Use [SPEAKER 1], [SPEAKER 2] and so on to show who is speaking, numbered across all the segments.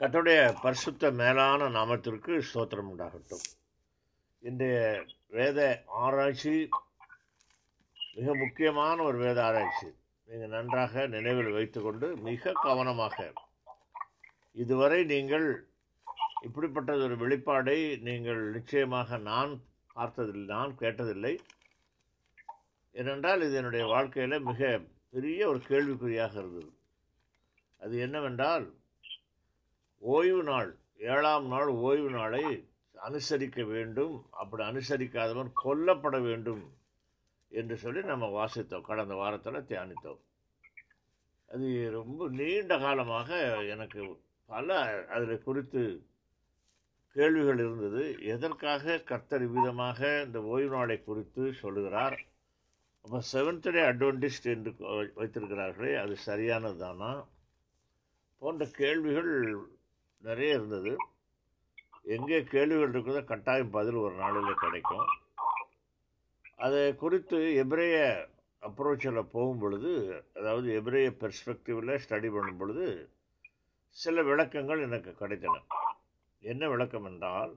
[SPEAKER 1] கத்தோடைய பரிசுத்த மேலான நாமத்திற்கு ஸ்தோத்திரம் உண்டாகட்டும். இன்றைய வேத ஆராய்ச்சி மிக முக்கியமான ஒரு வேத ஆராய்ச்சி. நீங்கள் நன்றாக நினைவில் வைத்துக்கொண்டு மிக கவனமாக இதுவரை நீங்கள் இப்படிப்பட்டது ஒரு வெளிப்பாடை நீங்கள் நிச்சயமாக நான் பார்த்ததில்லை நான் கேட்டதில்லை. ஏனென்றால் இது என்னுடைய வாழ்க்கையில் மிக பெரிய ஒரு கேள்விக்குறியாக இருந்தது. அது என்னவென்றால் ஓய்வு நாள் ஏழாம் நாள் ஓய்வு நாளை அனுசரிக்க வேண்டும். அப்படி அனுசரிக்காதவன் கொல்லப்பட வேண்டும் என்று சொல்லி நம்ம வாசித்தோம். கடந்த வாரத்தில் தியானித்தோம். அது ரொம்ப நீண்ட காலமாக எனக்கு பல அதில் குறித்து கேள்விகள் இருந்தது. எதற்காக கர்த்தர் விதமாக இந்த ஓய்வு நாளை குறித்து சொல்லுகிறார்? அப்போ செவன்த் டே அட்வென்டிஸ்ட் என்று வைத்திருக்கிறார்களே அது சரியானது தானா போன்ற கேள்விகள் நிறைய இருந்தது. எங்கே கேள்விகள் இருக்குதோ கட்டாயம் பதில் ஒரு நாளில் கிடைக்கும். அதை குறித்து எபிரேய அப்ரோச்சில் போகும் பொழுது அதாவது எபிரேய பெர்ஸ்பெக்டிவில் ஸ்டடி பண்ணும் பொழுது சில விளக்கங்கள் எனக்கு கிடைத்தன. என்ன விளக்கம் என்றால்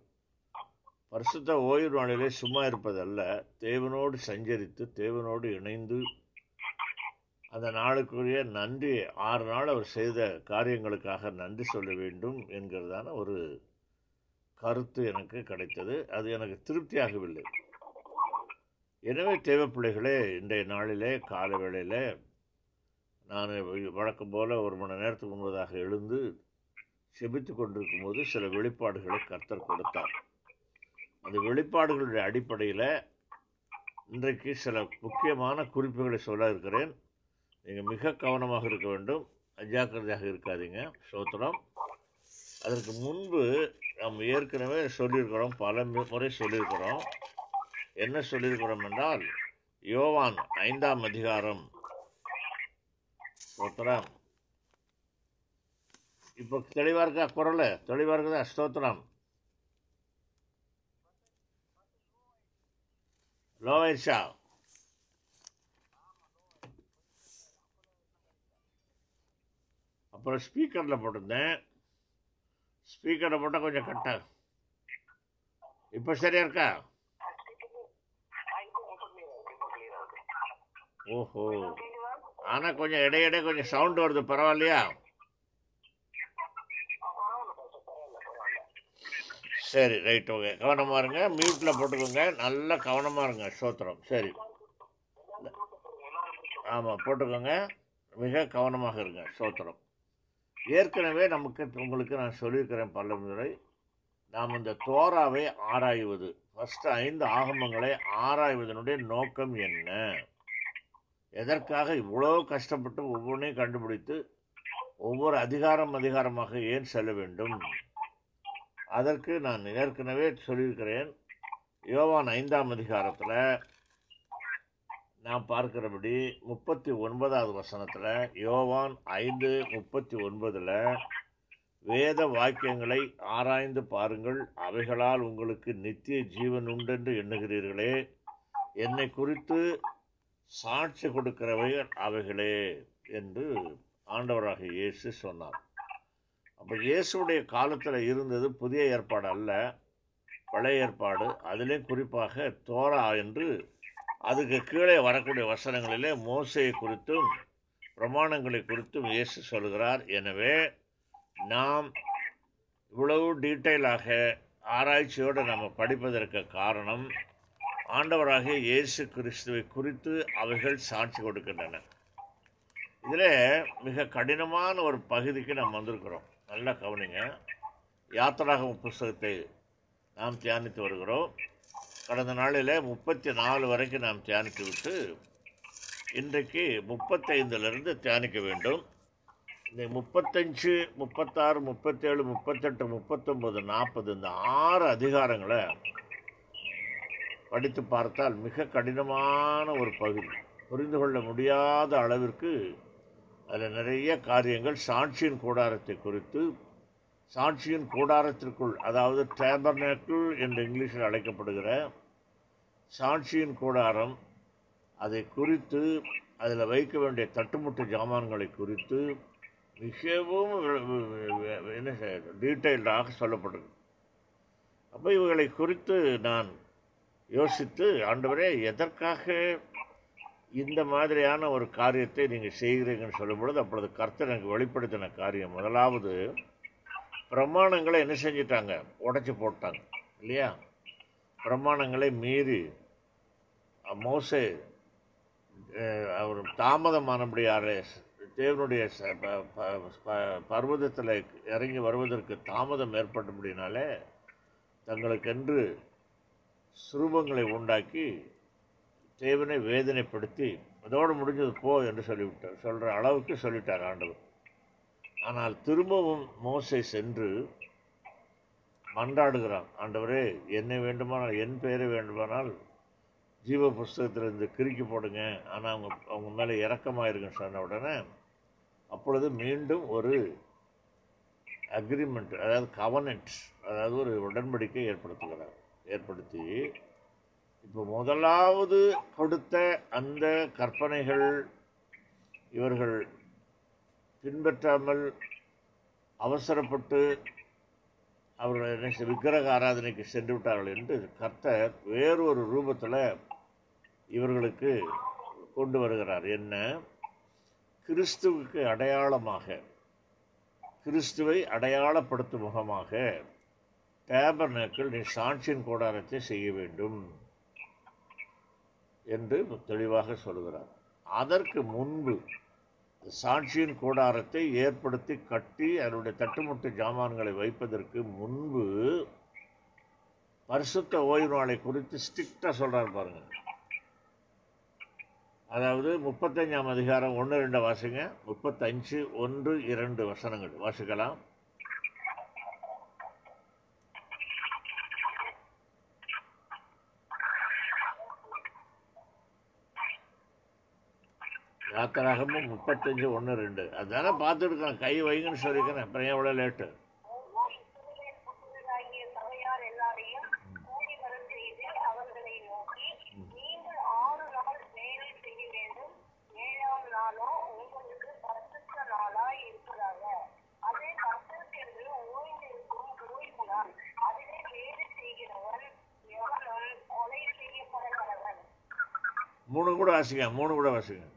[SPEAKER 1] பரிசுத்த ஓய்வு நாளிலே சும்மா இருப்பதல்ல தேவனோடு சஞ்சரித்து தேவனோடு இணைந்து அந்த நாளுக்குரிய நன்றி ஆறு நாள் அவர் செய்த காரியங்களுக்காக நன்றி சொல்ல வேண்டும் என்கிறதான ஒரு கருத்து எனக்கு கிடைத்தது. அது எனக்கு திருப்தியாகவில்லை. எனவே தேவைப்பிள்ளைகளே இன்றைய நாளிலே கால வேளையில் நான் வழக்கம் போல் ஒரு மணி நேரத்துக்கு முன்பதாக எழுந்து செபித்து கொண்டிருக்கும் போது சில வெளிப்பாடுகளை கர்த்தர் கொடுத்தார். அந்த வெளிப்பாடுகளுடைய அடிப்படையில் இன்றைக்கு சில முக்கியமான குறிப்புகளை சொல்ல இருக்கிறேன். நீங்கள் மிக கவனமாக இருக்க வேண்டும். அஜாக்கிரதையாக இருக்காதீங்க. சோத்திரம் அதற்கு முன்பு நம்ம ஏற்கனவே சொல்லியிருக்கிறோம் பல முறை சொல்லியிருக்கிறோம். என்ன சொல்லியிருக்கிறோம் என்றால் யோவான் ஐந்தாம் அதிகாரம். ஸ்தோத்திரம். இப்போ தெளிவாக இருக்கா? குரல்? தெளிவாக இருக்குதா? ஸ்தோத்திரம். லோவேஷா அப்புறம் ஸ்பீக்கரில் போட்டிருந்தேன். ஸ்பீக்கரில் போட்டால் கொஞ்சம் கட்டாக இப்போ சரியா இருக்கா? ஓஹோ. ஆனால் கொஞ்சம் இடையிடையே கொஞ்சம் சவுண்டு வருது. பரவாயில்லையா? சரி ரைட் ஓகே கவனமாக இருங்க. மியூட்டில் போட்டுக்கோங்க. நல்லா கவனமாக இருங்க சோத்திரம். சரி. ஆமாம் போட்டுக்கோங்க. மிக கவனமாக இருங்க சோத்திரம். ஏற்கனவே நமக்கு உங்களுக்கு நான் சொல்லியிருக்கிறேன் பல முறை. நாம் இந்த தோராவை ஆராய்வது. ஃபஸ்ட்டு ஐந்து ஆகமங்களை ஆராய்வதனுடைய நோக்கம் என்ன? எதற்காக இவ்வளோ கஷ்டப்பட்டு ஒவ்வொன்றையும் கண்டுபிடித்து ஒவ்வொரு அதிகாரம் அதிகாரமாக ஏன் செல்ல வேண்டும்? அதற்கு நான் ஏற்கனவே சொல்லியிருக்கிறேன். யோவான் ஐந்தாம் அதிகாரத்தில் நான் பார்க்கிறபடி முப்பத்தி ஒன்பதாவது வசனத்தில் யோவான் ஐந்து முப்பத்தி ஒன்பதில் வேத வாக்கியங்களை ஆராய்ந்து பாருங்கள். அவைகளால் உங்களுக்கு நித்திய ஜீவன் உண்டென்று எண்ணுகிறீர்களே. என்னை குறித்து சாட்சி கொடுக்கிறவை அவைகளே என்று ஆண்டவராக இயேசு சொன்னார். அப்போ இயேசுடைய காலத்தில் இருந்தது புதிய ஏற்பாடு அல்ல பழைய ஏற்பாடு. அதிலே குறிப்பாக தோரா என்று அதுக்கு கீழே வரக்கூடிய வசனங்களிலே மோசையை குறித்தும் பிரமாணங்களை குறித்தும் இயேசு சொல்கிறார். எனவே நாம் இவ்வளவு டீட்டெயிலாக ஆராய்ச்சியோடு நம்ம படிப்பதற்கு காரணம் ஆண்டவராக இயேசு கிறிஸ்துவை குறித்து அவைகள் சாட்சி கொடுக்கின்றன. இதில் மிக கடினமான ஒரு பகுதிக்கு நாம் வந்திருக்கிறோம். நல்லா கவனிங்க. யாத்திராக புஸ்தகத்தை நாம் தியானித்து வருகிறோம். கடந்த நாளில் முப்பத்தி நாலு வரைக்கும் நாம் தியானித்து விட்டு இன்றைக்கு முப்பத்தைந்துலேருந்து தியானிக்க வேண்டும். இந்த முப்பத்தஞ்சு முப்பத்தாறு முப்பத்தேழு முப்பத்தெட்டு முப்பத்தொம்பது நாற்பது இந்த ஆறு அதிகாரங்களை படித்து பார்த்தால் மிக கடினமான ஒரு பகுதி. புரிந்து கொள்ள முடியாத அளவிற்கு அதில் நிறைய காரியங்கள் சாட்சியின் கூடாரத்தை குறித்து சாட்சியின் கூடாரத்திற்குள் அதாவது டேபர்னேக்கிள் என்று இங்கிலீஷில் அழைக்கப்படுகிற சாட்சியின் கூடாரம் அதை குறித்து அதில் வைக்க வேண்டிய தட்டுமுட்டு ஜாமான்களை குறித்து மிகவும் என்ன டீட்டெயில்டாக சொல்லப்பட்டிருக்கு அப்போ இவைகளை குறித்து நான் யோசித்து ஆண்டவரே எதற்காக இந்த மாதிரியான ஒரு காரியத்தை நீங்கள் செய்கிறீங்கன்னு சொல்லும் பொழுது அப்பொழுது கர்த்தர் எனக்கு வெளிப்படுத்தின காரியம். முதலாவது பிரமாணங்களை என்ன செஞ்சிட்டாங்க? உடைச்சி போட்டாங்க இல்லையா? பிரமாணங்களை மீறி மோசே அவர் தாமதமானபடியாலே தேவனுடைய ப- பர்வதத்தில் இறங்கி வருவதற்கு தாமதம் ஏற்பட்டபடினாலே தங்களுக்கென்று சுரூபங்களை உண்டாக்கி தேவனை வேதனைப்படுத்தி அதோடு முடிஞ்சது போ என்று சொல்லிவிட்டார் சொல்கிற அளவுக்கு சொல்லிட்டார் ஆண்டவர். ஆனால் திரும்பவும் மோசை சென்று மன்றாடுகிறான் ஆண்டவரே என்னை வேண்டுமானால் என் பெயரை வேண்டுமானால் ஜீவ புஸ்தகத்திலிருந்து கிறுக்கி போடுங்க. ஆனால் அவங்க அவங்க மேலே இறக்கமாக இருக்குன்னு சொன்ன உடனே அப்பொழுது மீண்டும் ஒரு அக்ரிமெண்ட் அதாவது கவனன்ட் அதாவது ஒரு உடன்படிக்கை ஏற்படுத்துகிறார். ஏற்படுத்தி இப்போ முதலாவது கொடுத்த அந்த கற்பனைகள் இவர்கள் பின்பற்றாமல் அவசரப்பட்டு அவர்கள் என்ன விக்கிரக ஆராதனைக்கு சென்று விட்டார்கள் என்று கர்த்தர் வேறொரு ரூபத்தில் இவர்களுக்கு கொண்டு வருகிறார். என்ன? கிறிஸ்துவுக்கு அடையாளமாக கிறிஸ்துவை அடையாளப்படுத்தும் முகமாக டேபர்னேக்கள் நீ சாட்சியின் கூடாரத்தை செய்ய வேண்டும் என்று தெளிவாக சொல்கிறார். அதற்கு முன்பு சாட்சியின் கூடாரத்தை ஏற்படுத்தி கட்டி அதனுடைய தட்டுமுட்டு ஜாமான்களை வைப்பதற்கு முன்பு பரிசுத்த ஓய்வு நாளை குறித்து ஸ்ட்ரிக்டாக சொல்கிறார் பாருங்கள் அதாவது முப்பத்தஞ்சாம் அதிகாரம் ஒன்று ரெண்டு வாசிங்க. முப்பத்தஞ்சு ஒன்று இரண்டு வசனங்கள். வாசிக்கலாம். யாத்திராகமும் முப்பத்தஞ்சு ஒன்று ரெண்டு. அதானே பார்த்துருக்கேன் கை வைங்கன்னு சொல்லிக்கிறேன் அப்புறம் ஏன் இவ்வளோ லேட்டு
[SPEAKER 2] இஸ்ரவேல் புத்திரராகிய சபையார் எல்லாரையும் கூடி வரச் செய்து அவர்களை நோக்கி நீங்கள் ஆறு நாள் வேலை செய்ய வேண்டும் ஏழாம் நாளோ உங்களுக்கு பரிசுத்த நாளாய் இருக்கிறாங்க அது கர்த்தருக்கென்று ஓய்ந்திருக்கும் ஓய்வு நாள் அதிலே வேலை செய்கிறவன் எவனும் கொலை செய்யப்படுகிறவன்
[SPEAKER 1] மூணு கூட வாசிங்க மூணு கூட வாசிங்க.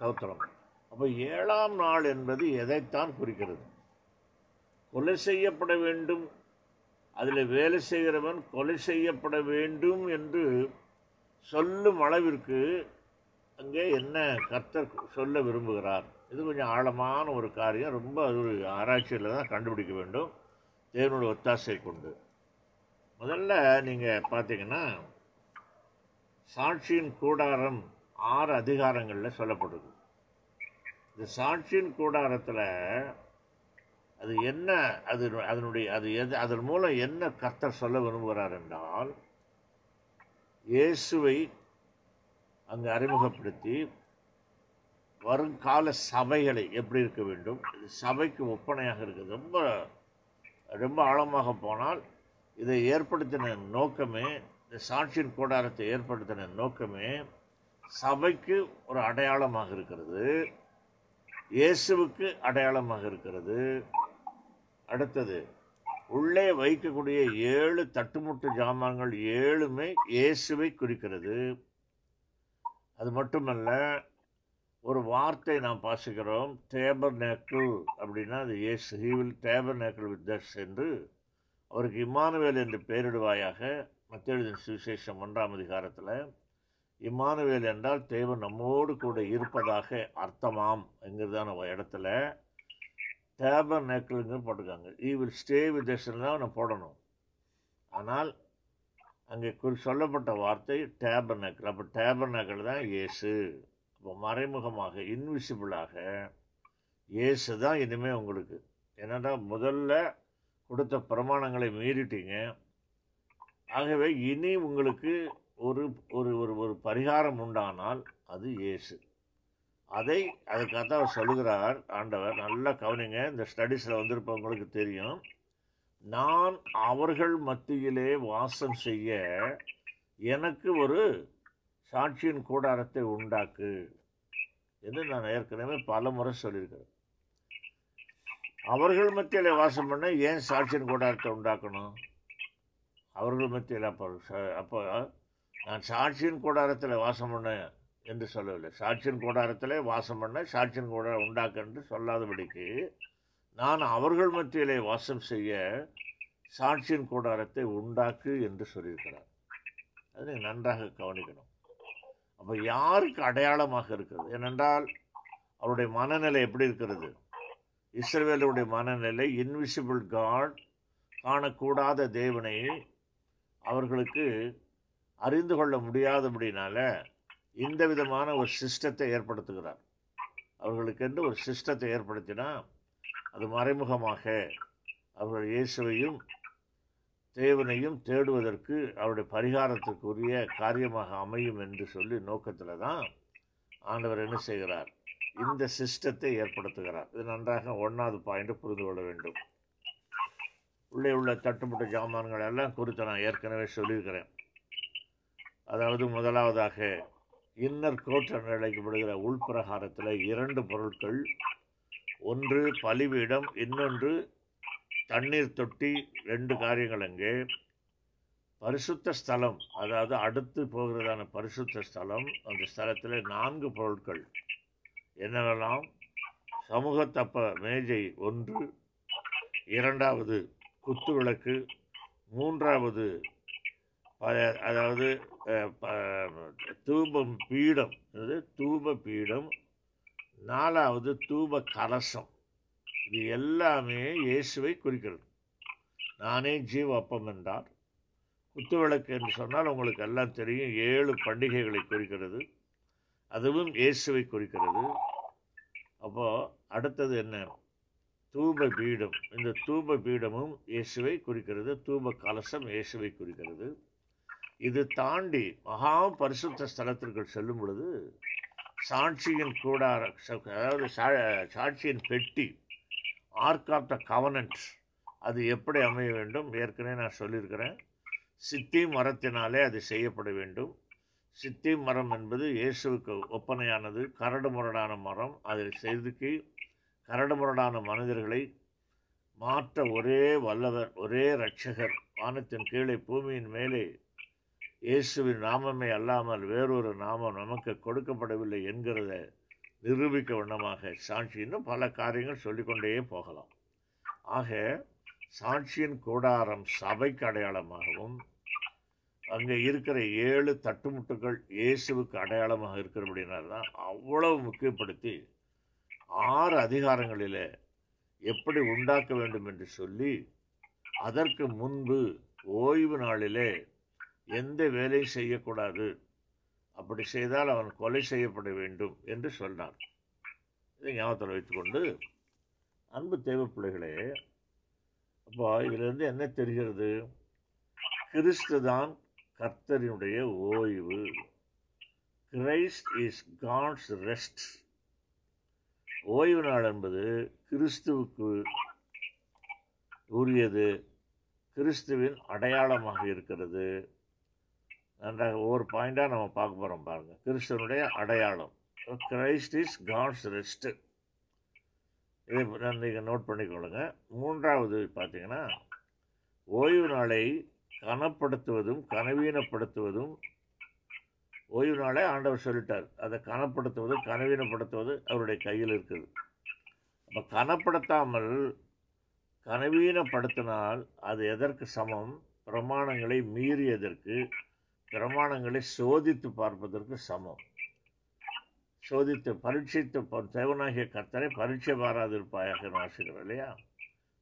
[SPEAKER 1] சௌத்திரம். அப்போ ஏழாம் நாள் என்பது எதைத்தான் குறிக்கிறது? கொலை செய்யப்பட வேண்டும். அதில் வேலை செய்கிறவன் கொலை செய்யப்பட வேண்டும் என்று சொல்லும் அளவிற்கு அங்கே என்ன கர்த்தர் சொல்ல விரும்புகிறார்? இது கொஞ்சம் ஆழமான ஒரு காரியம். ரொம்ப அது ஒரு ஆராய்ச்சியில் தான் கண்டுபிடிக்க வேண்டும். தேவனுடைய ஒத்தாசை கொண்டு. முதல்ல நீங்கள் பார்த்தீங்கன்னா சாட்சியின் கூடாரம் ஆறு அதிகாரங்களில் சொல்லப்படுது. இந்த சாட்சியின் கூடாரத்தில் அது என்ன அது அதனுடைய அது எது அதன் மூலம் என்ன கர்த்தர் சொல்ல விரும்புகிறார் என்றால் இயேசுவை அங்கு அறிமுகப்படுத்தி வருங்கால சபைகளை எப்படி இருக்க வேண்டும்? இது சபைக்கு ஒப்பனையாக இருக்குது ரொம்ப ரொம்ப ஆழமாக போனால் இதை ஏற்படுத்தின நோக்கமே இந்த சாட்சியின் கூடாரத்தை ஏற்படுத்தின நோக்கமே சபைக்கு ஒரு அடையாளமாக இருக்கிறது. இயேசுவுக்கு அடையாளமாக இருக்கிறது. அடுத்தது உள்ளே வைக்கக்கூடிய ஏழு தட்டுமுட்டு ஜாமான்கள் ஏழுமே இயேசுவை குறிக்கிறது. அது மட்டுமல்ல ஒரு வார்த்தை நாம் பாசிக்கிறோம் டேபர் நேக்கிள் அப்படின்னா அது இயேசு he will tabernacle with us என்று அவருக்கு இம்மானுவேல் என்று பெயரிடுவாயாக மத்தியெழுதின் சுவிசேஷம் ஒன்றாம் அதிகாரத்தில் இம்மானுவேல் என்றால் தேவன் நம்மோடு கூட இருப்பதாக அர்த்தமாம் என்கிறதான இடத்துல டேபர் நேக்கிள்னு போட்டிருக்காங்க. ஈ வில் ஸ்டே வித் தான் நான் போடணும். ஆனால் அங்கே குறி சொல்லப்பட்ட வார்த்தை டேபர் நேக்கிள் அப்போ டேபர் நேக்கிள் தான் இயேசு. அப்போ மறைமுகமாக இன்விசிபிளாக இயேசு தான் இனிமேல் உங்களுக்கு. என்னடா முதல்ல கொடுத்த பிரமாணங்களை மீறிட்டீங்க. ஆகவே இனி உங்களுக்கு ஒரு ஒரு ஒரு ஒரு பரிகாரம் உண்டானால் அது இயேசு. அதை அதுக்காக தான் அவர் சொல்லுகிறார். ஆண்டவர் நல்லா கவனிங்க. இந்த ஸ்டடீஸில் வந்திருப்பவங்களுக்கு தெரியும். நான் அவர்கள் மத்தியிலே வாசம் செய்ய எனக்கு ஒரு சாட்சியின் கூடாரத்தை உண்டாக்கு என்று நான் ஏற்கனவே பல முறை சொல்லியிருக்கிறேன். அவர்கள் மத்தியிலே வாசம் பண்ண ஏன் சாட்சியின் கூடாரத்தை உண்டாக்கணும்? அவர்கள் மத்தியில் அப்போ அப்போ நான் சாட்சியின் கூடாரத்தில் வாசம் பண்ண என்று சொல்லவில்லை. சாட்சியின் கூடாரத்திலே வாசம் பண்ண சாட்சியின் கூடாரம் உண்டாக்க என்று சொல்லாதபடிக்கு நான் அவர்கள் மத்தியிலே வாசம் செய்ய சாட்சியின் கூடாரத்தை உண்டாக்கு என்று சொல்லியிருக்கிறார். அதை நன்றாக கவனிக்கணும். அப்போ யாருக்கு அடையாளமாக இருக்கிறது? ஏனென்றால் அவருடைய மனநிலை எப்படி இருக்கிறது? இஸ்ரேலுடைய மனநிலை இன்விசிபிள் காட் காணக்கூடாத தேவனை அவர்களுக்கு அறிந்து கொள்ள முடியாதபடினால இந்த விதமான ஒரு சிஸ்டத்தை ஏற்படுத்துகிறார். அவர்களுக்கென்று ஒரு சிஸ்டத்தை ஏற்படுத்தினா அது மறைமுகமாக அவர்கள் இயேசுவையும் தேவனையும் தேடுவதற்கு அவருடைய பரிகாரத்திற்குரிய காரியமாக அமையும் என்று சொல்லி நோக்கத்தில் தான் ஆண்டவர் என்ன செய்கிறார்? இந்த சிஸ்டத்தை ஏற்படுத்துகிறார். இது நன்றாக ஒன்றாவது பாயிண்ட் புரிந்து கொள்ள வேண்டும். உள்ளே உள்ள தட்டுப்பட்ட ஜாமான்கள் எல்லாம் குறித்து நான் ஏற்கனவே சொல்லியிருக்கிறேன். அதாவது முதலாவதாக இன்னர் கோட் என்று அழைக்கப்படுகிற உள்பிரகாரத்தில் இரண்டு பொருட்கள் ஒன்று பலிபீடம் இன்னொன்று தண்ணீர் தொட்டி ரெண்டு காரியங்கள் அங்கே. பரிசுத்த ஸ்தலம் அதாவது அடுத்து போகிறதான பரிசுத்த ஸ்தலம் அந்த ஸ்தலத்தில் நான்கு பொருட்கள். என்னவெல்லாம்? சமூகத்தப்ப மேஜை ஒன்று இரண்டாவது குத்து விளக்கு மூன்றாவது ப- அதாவது ப- தூபம் பீடம். அதாவது தூப பீடம் நாலாவது தூப கலசம் இது எல்லாமே இயேசுவை குறிக்கிறது. நானே ஜீவ அப்பம் என்றார். குத்துவிளக்கு என்று சொன்னால் உங்களுக்கு எல்லாம் தெரியும் ஏழு பண்டிகைகளை குறிக்கிறது. அதுவும் இயேசுவை குறிக்கிறது. அப்போது அடுத்தது என்ன? தூப பீடம் இந்த தூப பீடமும் இயேசுவை குறிக்கிறது. தூப கலசம் இயேசுவை குறிக்கிறது. இது தாண்டி மகா பரிசுத்த ஸ்தலத்திற்குள் செல்லும் பொழுது சாட்சியின் கூடார அதாவது சா- சாட்சியின் பெட்டி ஆர்க் ஆஃப் த கவனன்ட் அது எப்படி அமைய வேண்டும்? ஏற்கனவே நான் சொல்லியிருக்கிறேன். சித்தி மரத்தினாலே அது செய்யப்பட வேண்டும். சித்தி மரம் என்பது இயேசுவுக்கு ஒப்பனையானது. கரடு முரடான மரம். அதில் செதுக்கி கரடு முரடான மனிதர்களை மாற்ற ஒரே வல்லவர் ஒரே இரட்சகர். வானத்தின் கீழே பூமியின் மேலே இயேசுவின் நாமமே அல்லாமல் வேறொரு நாமம் நமக்கு கொடுக்கப்படவில்லை என்கிறத நிரூபிக்க வண்ணமாக சாட்சி இன்னும் பல காரியங்கள் சொல்லிக்கொண்டே போகலாம். ஆக சாட்சியின் கூடாரம் சபைக்கு அடையாளமாகவும் அங்கே இருக்கிற ஏழு தட்டுமுட்டுகள் இயேசுவுக்கு அடையாளமாக இருக்கிறபடினால தான் அவ்வளவு முக்கியப்படுத்தி ஆறு அதிகாரங்களில் எப்படி உண்டாக்க வேண்டும் என்று சொல்லி அதற்கு முன்பு ஓய்வு நாளிலே எந்த வேலையும் செய்யக்கூடாது. அப்படி செய்தால் அவன் கொலை செய்யப்பட வேண்டும் என்று சொன்னார் இதை ஞாபகத்தில் வைத்துக்கொண்டு அன்பு தேவ பிள்ளைகளே அப்போ இதிலிருந்து என்ன தெரிகிறது? கிறிஸ்து தான் கர்த்தரினுடைய ஓய்வு. Christ is God's rest. ஓய்வு நாள் என்பது கிறிஸ்துவுக்கு உரியது. கிறிஸ்துவின் அடையாளமாக இருக்கிறது. நன்றாக ஒவ்வொரு பாயிண்டாக நம்ம பார்க்க போகிறோம் பாருங்கள் கிறிஸ்தவனுடைய அடையாளம். கிரைஸ்ட் இஸ் காட்ஸ் ரெஸ்ட் இதை நீங்கள் நோட் பண்ணிக்கொள்ளுங்க. மூன்றாவது பார்த்தீங்கன்னா ஓய்வு நாளை கனப்படுத்துவதும் கனவீனப்படுத்துவதும் ஓய்வு நாளை ஆண்டவர் சொல்லிட்டார். அதை கனப்படுத்துவது கனவீனப்படுத்துவது அவருடைய கையில் இருக்குது. அப்போ கனப்படுத்தாமல் கனவீனப்படுத்தினால் அது எதற்கு சமம்? பிரமாணங்களை மீறியதற்கு பிரமாணங்களை சோதித்து பார்ப்பதற்கு சமம். சோதித்து பரீட்சித்து தேவனாகிய கர்த்தரை பரீட்சை பாராதிருப்பாயாக வாசிக்கிறோம் இல்லையா?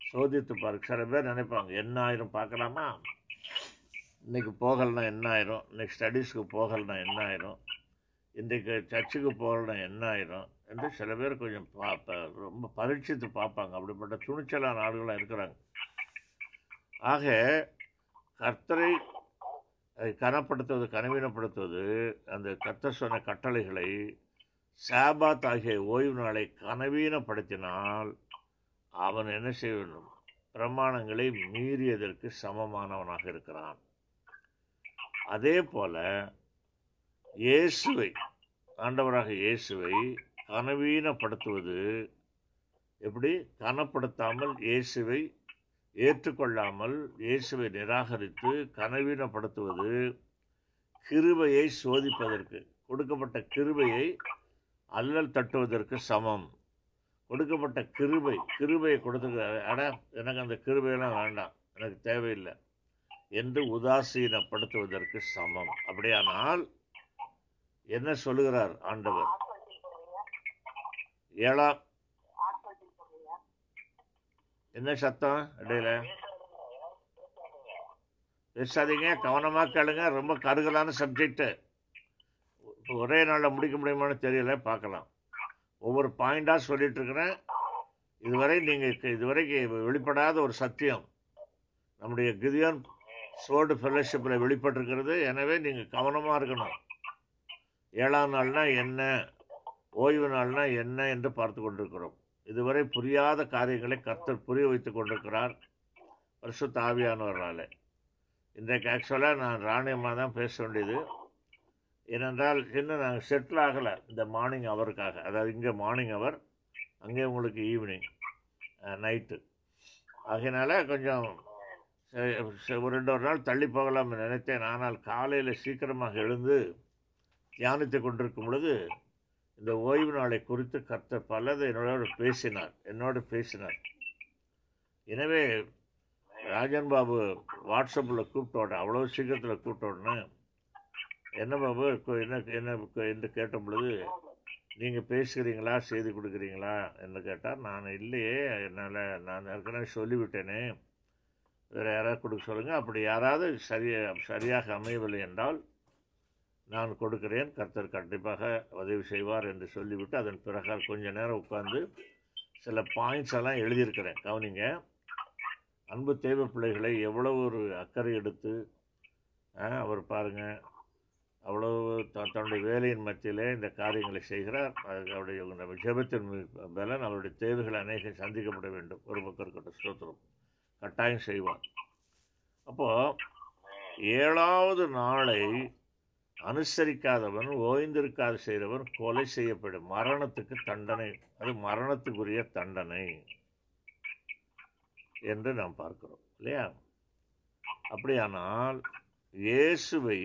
[SPEAKER 1] சோதித்து பாரு சில பேர் நினைப்பாங்க என்ன ஆயிரும் பார்க்கலாமா? இன்றைக்கி போகலைன்னா என்ன ஆயிரும் இன்றைக்கி ஸ்டடீஸ்க்கு போகலைன்னா என்ன ஆயிரும் இன்றைக்கு சர்ச்சுக்கு போகலைன்னா என்ன ஆயிரும் என்று சில பேர் கொஞ்சம் பார்ப்ப ரொம்ப பரீட்சித்து பார்ப்பாங்க. அப்படிப்பட்ட துணிச்சலான ஆளுகளாக இருக்கிறாங்க. ஆக கர்த்தரை கனப்படுத்துவது கனவீனப்படுத்துவது அந்த கத்த சொன்ன கட்டளைகளை சாபாத் ஆகிய ஓய்வு நாளை கனவீனப்படுத்தினால் அவன் என்ன செய்ய வேண்டும்? பிரமாணங்களை மீறியதற்கு சமமானவனாக இருக்கிறான். அதே போல இயேசுவை ஆண்டவராக இயேசுவை கனவீனப்படுத்துவது எப்படி? கனப்படுத்தாமல் இயேசுவை ஏற்றுக்கொள்ளாமல் இயேசுவை நிராகரித்து கனவீனப்படுத்துவது கிருபையை சோதிப்பதற்கு கொடுக்கப்பட்ட கிருபையை அல்லல் தட்டுவதற்கு சமம். கொடுக்கப்பட்ட கிருபை கிருபையை கொடுத்துருக்காரு அடா எனக்கு அந்த கிருபையெல்லாம் வேண்டாம். எனக்கு தேவையில்லை. என்று உதாசீனப்படுத்துவதற்கு சமம். அப்படியானால் என்ன சொல்லுகிறார் ஆண்டவர்? ஏழாம் என்ன சத்தம்? இடையில. பேசாதீங்க கவனமாக கேளுங்க. ரொம்ப கருகலான சப்ஜெக்டு ஒரே நாளில் முடிக்க முடியுமான்னு தெரியல பார்க்கலாம். ஒவ்வொரு பாயிண்டாக சொல்லிட்டு இருக்கிறேன். இதுவரை நீங்கள் இதுவரைக்கு வெளிப்படாத ஒரு சத்தியம். நம்முடைய கிதியான் சோல்டு ஃபெல்லோஷிப்பில் வெளிப்பட்டிருக்கிறது. எனவே நீங்கள் கவனமாக இருக்கணும். ஏழாம் நாள்னால் என்ன? ஓய்வு நாள்னால் என்ன என்று பார்த்து கொண்டிருக்கிறோம். இதுவரை புரியாத காரியங்களை கர்த்தர் புரிய வைத்துக் கொண்டிருக்கிறார் பரிசுத்த தாவியானவர்களால் இன்றைக்கு ஆக்சுவலாக நான் ராணியமாக தான் பேச வேண்டியது. ஏனென்றால் இன்னும் நாங்கள் செட்டில் ஆகலை இந்த மார்னிங் அவருக்காக அதாவது இங்கே மார்னிங் அவர் அங்கே உங்களுக்கு ஈவினிங் நைட்டு ஆகையினால கொஞ்சம் ஒரு ரெண்டு ஒரு நாள் தள்ளி போகலாம்னு நினைத்தேன். ஆனால் காலையில் சீக்கிரமாக எழுந்து தியானித்து கொண்டிருக்கும் பொழுது இந்த ஓய்வு நாளை குறித்து கர்த்தர் பலதை என்னோட பேசினார் என்னோடு பேசினார். எனவே ராஜன் பாபு வாட்ஸ்அப்பில் கூப்பிட்டோட அவ்வளோ சீக்கிரத்தில் கூப்பிட்டோடனே என்ன பாபு என்ன என்ன என்று கேட்ட பொழுது நீங்கள் பேசுகிறீங்களா? செய்தி கொடுக்குறீங்களா? என்று கேட்டால் நான் இல்லையே என்னால் நான் ஏற்கனவே சொல்லிவிட்டேனே. வேறு யாராவது கொடுக்க சொல்லுங்கள் அப்படி யாராவது சரியாக சரியாக அமையவில்லை என்றால் நான் கொடுக்கிறேன் கர்த்தர் கண்டிப்பாக உதவி செய்வார் என்று சொல்லிவிட்டு அதன் பிறகு கொஞ்ச நேரம் உட்காந்து சில பாயிண்ட்ஸ் எல்லாம் எழுதியிருக்கிறேன். கவனிங்க அன்பு தெய்வ பிள்ளைகளை எவ்வளவு ஒரு அக்கறை எடுத்து அவர் பாருங்கள் அவ்வளவு த- தன்னுடைய வேலையின் மத்தியிலே இந்த காரியங்களை செய்கிறார். அவருடைய நம்ம ஜெபத்தின் பலன் அவருடைய தேவைகள் அநேகம் சந்திக்கப்பட வேண்டும். ஒரு பக்கம் இருக்கட்டும் ஸ்தோத்திரம். கட்டாயம் செய்வார். அப்போது ஏழாவது நாளை அனுசரிக்காதவன் ஓய்ந்திருக்காது செய்கிறவன் கொலை செய்யப்படும். மரணத்துக்கு தண்டனை அது மரணத்துக்குரிய தண்டனை என்று நாம் பார்க்கிறோம் இல்லையா? அப்படியானால் இயேசுவை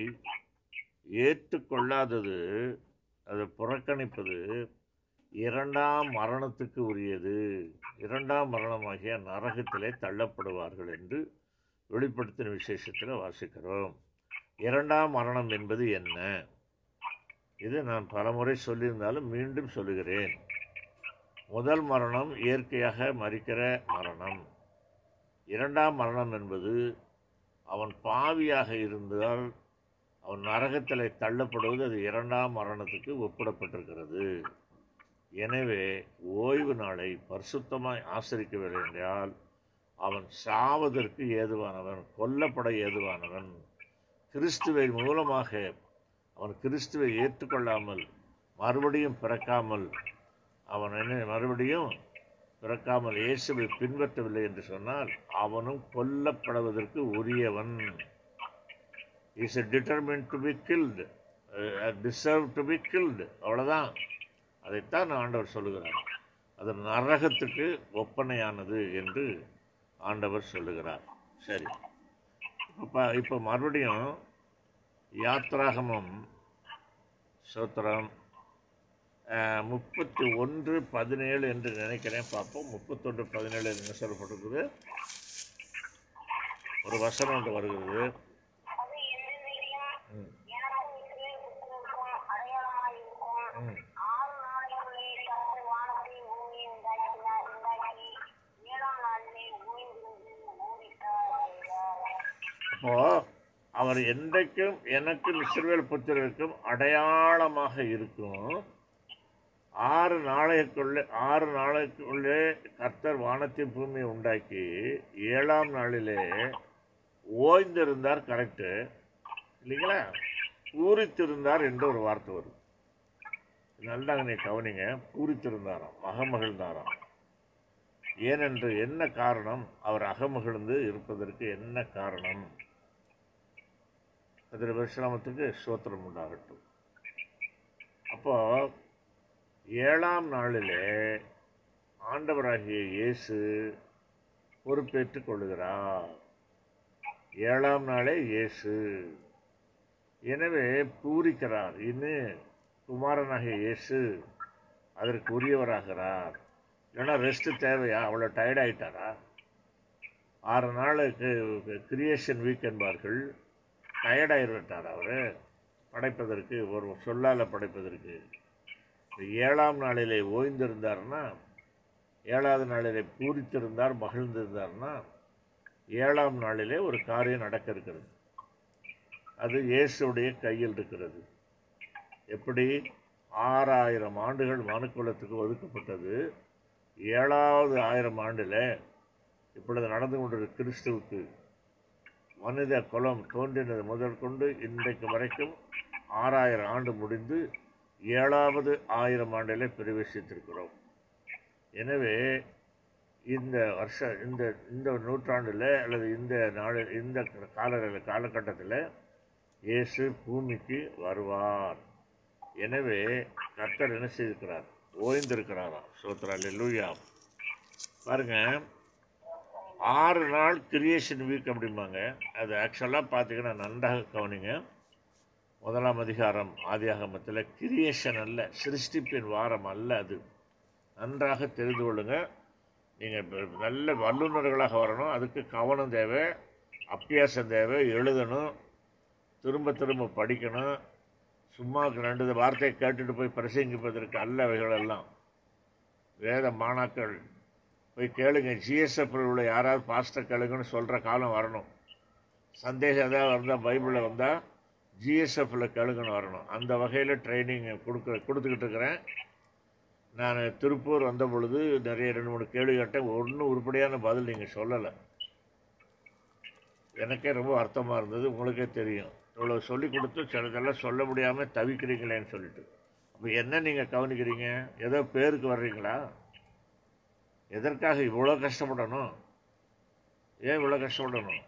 [SPEAKER 1] ஏற்றுக்கொள்ளாதது அதை புறக்கணிப்பது இரண்டாம் மரணத்துக்கு உரியது. இரண்டாம் மரணமாகிய நரகத்திலே தள்ளப்படுவார்கள் என்று வெளிப்படுத்தின விசேஷத்தில் வாசிக்கிறோம். இரண்டாம் மரணம் என்பது என்ன? இது நான் பலமுறை சொல்லியிருந்தாலும் மீண்டும் சொல்லுகிறேன். முதல் மரணம் இயற்கையாக மறிக்கிற மரணம். இரண்டாம் மரணம் என்பது அவன் பாவியாக இருந்தால் அவன் நரகத்தில் தள்ளப்படுவது அது இரண்டாம் மரணத்துக்கு ஒப்பிடப்பட்டிருக்கிறது. எனவே ஓய்வு நாளை பரிசுத்தமாய் ஆசரிக்கவில்லை என்றால் அவன் சாவதற்கு ஏதுவானவன் கொல்லப்பட ஏதுவானவன் கிறிஸ்துவை மூலமாக அவன் கிறிஸ்துவை ஏற்றுக்கொள்ளாமல் மறுபடியும் பிறக்காமல் அவன் என்ன மறுபடியும் பிறக்காமல் இயேசுவை பின்பற்றவில்லை என்று சொன்னால் அவனும் கொல்லப்படுவதற்கு உரியவன். Is a determine to be killed deserve to be killed அவ்வளோதான் அதைத்தான் ஆண்டவர் சொல்லுகிறார். அது நரகத்துக்கு ஒப்பனையானது என்று ஆண்டவர் சொல்லுகிறார். சரி. அப்போ இப்போ மறுபடியும் யாத்ராகமம் சூத்திரம் முப்பத்தி ஒன்று பதினேழு என்று நினைக்கிறேன் பார்ப்போம். முப்பத்தொன்று பதினேழு என்ன சொல்லப்பட்டிருக்குது. ஒரு வசனம் ஒன்று வருகிறது
[SPEAKER 2] அது என்னென்னையும்
[SPEAKER 1] ம்,
[SPEAKER 2] எனக்கும் இஸ்ரவேல் புத்திரருக்கும் அடையாளமாய் இருக்கும்
[SPEAKER 1] ம்.
[SPEAKER 2] ஆறு நாளைக்குள்ளே கர்த்தர் வானத்தையும் பூமியையும் உண்டாக்கினார் உண்டாக்கி ஏழாம் நாளிலே ஓய்ந்திருந்து ஓடிட்டார் என்றார்.
[SPEAKER 1] அப்போ அவர் என்றைக்கும் எனக்கும் இஸ்ரவேல் புத்திரருக்கும் அடையாளமாக இருக்கும். ஆறு நாளைக்குள்ளே ஆறு நாளைக்குள்ளே கர்த்தர் வானத்தின் பூமியை உண்டாக்கி ஏழாம் நாளிலே ஓய்ந்திருந்தார் கரெக்டு இல்லைங்களா? பூரித்திருந்தார் என்று ஒரு வார்த்தை வரும். நல்லா நீ கவனிங்க பூரித்திருந்தாராம் மகமகிழ்ந்தாராம் ஏனென்று என்ன காரணம்? அவர் அகமகிழ்ந்து இருப்பதற்கு என்ன காரணம்? அதில் பரிசுராமத்துக்கு ஸ்தோத்திரம் உண்டாகட்டும் அப்போ ஏழாம் நாளிலே ஆண்டவராகிய இயேசு பொறுப்பேற்றுக் கொள்கிறார் ஏழாம் நாளே இயேசு எனவே பூரிக்கிறார் இன்னும் குமாரனாகிய இயேசு அதற்கு உரியவராகிறார் ஏன்னா ரெஸ்ட் தேவையா அவ்வளோ டயர்ட் ஆயிட்டாரா ஆறு நாளுக்கு கிரியேஷன் வீக் என்பார்கள் டயர்டாகிவிட்டார் அவர். படைப்பதற்கு ஒரு சொல்லால் படைப்பதற்கு. ஏழாம் நாளிலே ஓய்ந்திருந்தார்னா ஏழாவது நாளிலே பூரித்திருந்தார் மகிழ்ந்திருந்தார்னா ஏழாம் நாளிலே ஒரு காரியம் நடக்க இருக்கிறது அது இயேசுடைய கையில் இருக்கிறது. எப்படி? ஆறாயிரம் ஆண்டுகள் மனுக்குலத்துக்கு ஒதுக்கப்பட்டது. ஏழாவது ஆயிரம் ஆண்டில் இப்பொழுது நடந்து கொண்டிருக்கிற கிறிஸ்துவுக்கு மனித குலம் தோன்றினது முதல் கொண்டு இன்றைக்கு வரைக்கும் ஆறாயிரம் ஆண்டு முடிந்து ஏழாவது ஆயிரம் ஆண்டிலே பிரவேசித்திருக்கிறோம். எனவே இந்த வருஷ இந்த இந்த நூற்றாண்டில் அல்லது இந்த நாடு இந்த கால காலகட்டத்தில் இயேசு பூமிக்கு வருவார். எனவே கர்த்தர் என்ன செய்திருக்கிறார்? ஓய்ந்திருக்கிறாராம். சோத்ரா லூயா பாருங்க ஆறு நாள் கிரியேஷன் வீக் அப்படிம்பாங்க. அது ஆக்சுவலாக பார்த்தீங்கன்னா நன்றாக கவனிங்க. முதலாம் அதிகாரம் ஆதியாகமத்தில் கிரியேஷன் அல்ல சிருஷ்டிப்பின் வாரம் அல்ல அது. நன்றாக தெரிந்து கொள்ளுங்கள் நீங்கள் நல்ல வல்லுநர்களாக வரணும். அதுக்கு கவனம் தேவை அப்பியாசம் தேவை எழுதணும் திரும்ப திரும்ப படிக்கணும். சும்மா ரெண்டு வார்த்தையை கேட்டுட்டு போய் பிரசங்கிப்பதற்கு அல்ல அவைகளெல்லாம் வேத மாணாக்கள் போய் கேளுங்க. ஜிஎஸ்எஃப் உள்ள யாராவது பாஸ்டர் கேளுங்கன்னு சொல்கிற காலம் வரணும். சந்தேகம் ஏதாவது வந்தால் பைபிளில் வந்தால் ஜிஎஸ்எஃப்பில் கேளுங்கன்னு வரணும். அந்த வகையில் ட்ரைனிங் கொடுக்க கொடுத்துக்கிட்டு இருக்கிறேன். நான் திருப்பூர் வந்த பொழுது நிறைய ரெண்டு மூணு கேள்வி கேட்டேன். ஒன்றும் உருப்படியான பதில் நீங்கள் சொல்லலை. எனக்கே ரொம்ப அர்த்தமாக இருந்தது. உங்களுக்கே தெரியும். இவ்வளோ சொல்லி கொடுத்து சிலதெல்லாம் சொல்ல முடியாமல் தவிக்கிறீங்களேன்னு சொல்லிட்டு. அப்போ என்ன நீங்கள் கவனிக்கிறீங்க? ஏதோ பேருக்கு வர்றீங்களா? எதற்காக இவ்வளோ கஷ்டப்படணும்? ஏன் இவ்வளோ கஷ்டப்படணும்?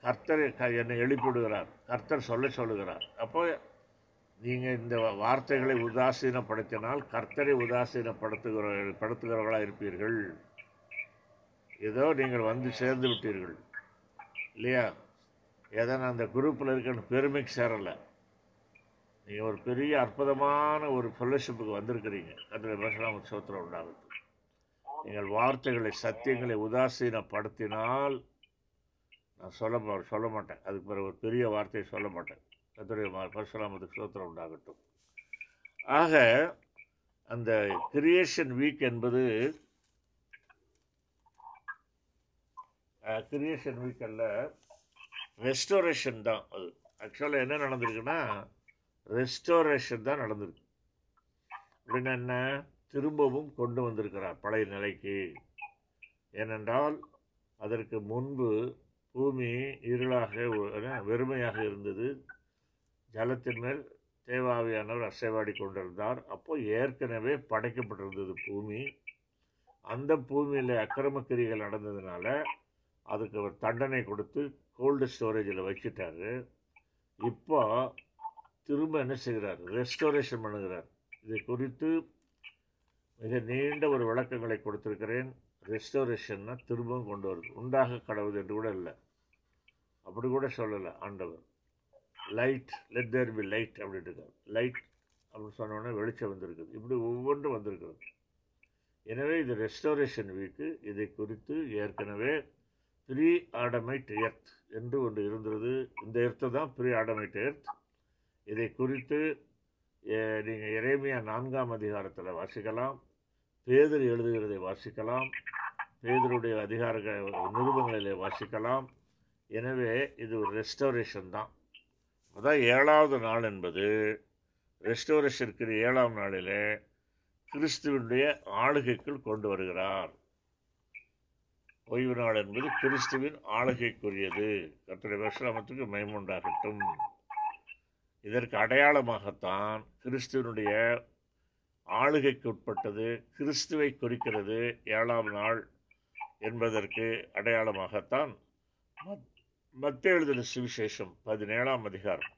[SPEAKER 1] கர்த்தர் க- என்னை எழுப்பிவிடுகிறார். கர்த்தர் சொல்ல சொல்லுகிறார். அப்போ நீங்கள் இந்த வார்த்தைகளை உதாசீனப்படுத்தினால் கர்த்தரை உதாசீனப்படுத்துகிற படுத்துகிறவர்களாக இருப்பீர்கள். ஏதோ நீங்கள் வந்து சேர்ந்து விட்டீர்கள். இல்லையா? ஏதோ நான் அந்த குரூப்பில் இருக்கன்னு பெருமைக்கு சேரலை. நீங்கள் ஒரு பெரிய அற்புதமான ஒரு ஃபெல்லோஷிப்புக்கு வந்திருக்கிறீங்க. அதில் பேசலாம் சோத்திரம் உண்டாகுது நீங்கள் வார்த்தைகளை சத்தியங்களை உதாசீனப்படுத்தினால் நான் சொல்ல சொல்ல மாட்டேன். அதுக்கு பிறகு ஒரு பெரிய வார்த்தையை சொல்ல மாட்டேன். கத்துடைய பரசுராமத்துக்கு சோத்திரம் உண்டாகட்டும். ஆக அந்த கிரியேஷன் வீக் என்பது கிரியேஷன் வீக் அல்ல ரெஸ்டோரேஷன் தான் அது. ஆக்சுவலாக என்ன நடந்திருக்குன்னா ரெஸ்டோரேஷன் தான் நடந்திருக்கு. அப்படின்னா என்ன? திரும்பவும் கொண்டு வந்திருக்கிறார் பழைய நிலைக்கு. ஏனென்றால் அதற்கு முன்பு பூமி இருளாக வெறுமையாக இருந்தது. ஜலத்தின் மேல் தேவாவியானவர் அசைவாடி கொண்டிருந்தார். அப்போ ஏற்கனவே படைக்கப்பட்டிருந்தது பூமி. அந்த பூமியில் அக்கிரம கிரிகள் நடந்ததுனால அதுக்கு அவர் தண்டனை கொடுத்து கோல்டு ஸ்டோரேஜில் வச்சுட்டாரு. இப்போ திரும்ப என்ன செய்கிறார்? ரெஸ்டோரேஷன் பண்ணுகிறார். இது குறித்து மிக நீண்ட ஒரு விளக்கங்களை கொடுத்துருக்கிறேன். ரெஸ்டோரேஷன்னா திரும்பவும் கொண்டு வருது உண்டாக கடவுது என்று கூட இல்லை. அப்படி கூட சொல்லலை ஆண்டவர். Light let there be light அப்படின்ட்டு இருக்கார். லைட் அப்படின்னு சொன்னோன்னே வெளிச்சம் வந்திருக்குது. இப்படி ஒவ்வொன்றும் வந்திருக்கிறது. எனவே இது ரெஸ்டோரேஷன் வீக்கு. இதை குறித்து ஏற்கனவே ப்ரீ ஆடமைட் எர்த் என்று ஒன்று இருந்தது. இந்த எர்த்து தான் ப்ரீ ஆடமைட் எர்த் இதை குறித்து நீங்கள் இறைமையாக நான்காம் அதிகாரத்தில் வாசிக்கலாம். பேதர் எழுதுகிறதை வாசிக்கலாம். பேதருடைய அதிகார நிருபங்களிலே வாசிக்கலாம். எனவே இது ஒரு ரெஸ்டோரேஷன் தான். அதான் ஏழாவது நாள் என்பது. ரெஸ்டோரேஷனுக்கு ஏழாம் நாளிலே கிறிஸ்துவனுடைய ஆளுகைக்குள் கொண்டு வருகிறார். ஓய்வு நாள் என்பது கிறிஸ்துவின் ஆளுகைக்குரியது. கர்த்தருடைய விசிராமத்துக்கு மைமுண்டாகட்டும் இதற்கு அடையாளமாகத்தான் கிறிஸ்துவனுடைய ஆளுகைக்கு உட்பட்டது கிறிஸ்துவை குறிக்கிறது ஏழாம் நாள் என்பதற்கு அடையாளமாகத்தான் மத்திய எழுதின சுவிசேஷம் பதினேழாம் அதிகாரம்.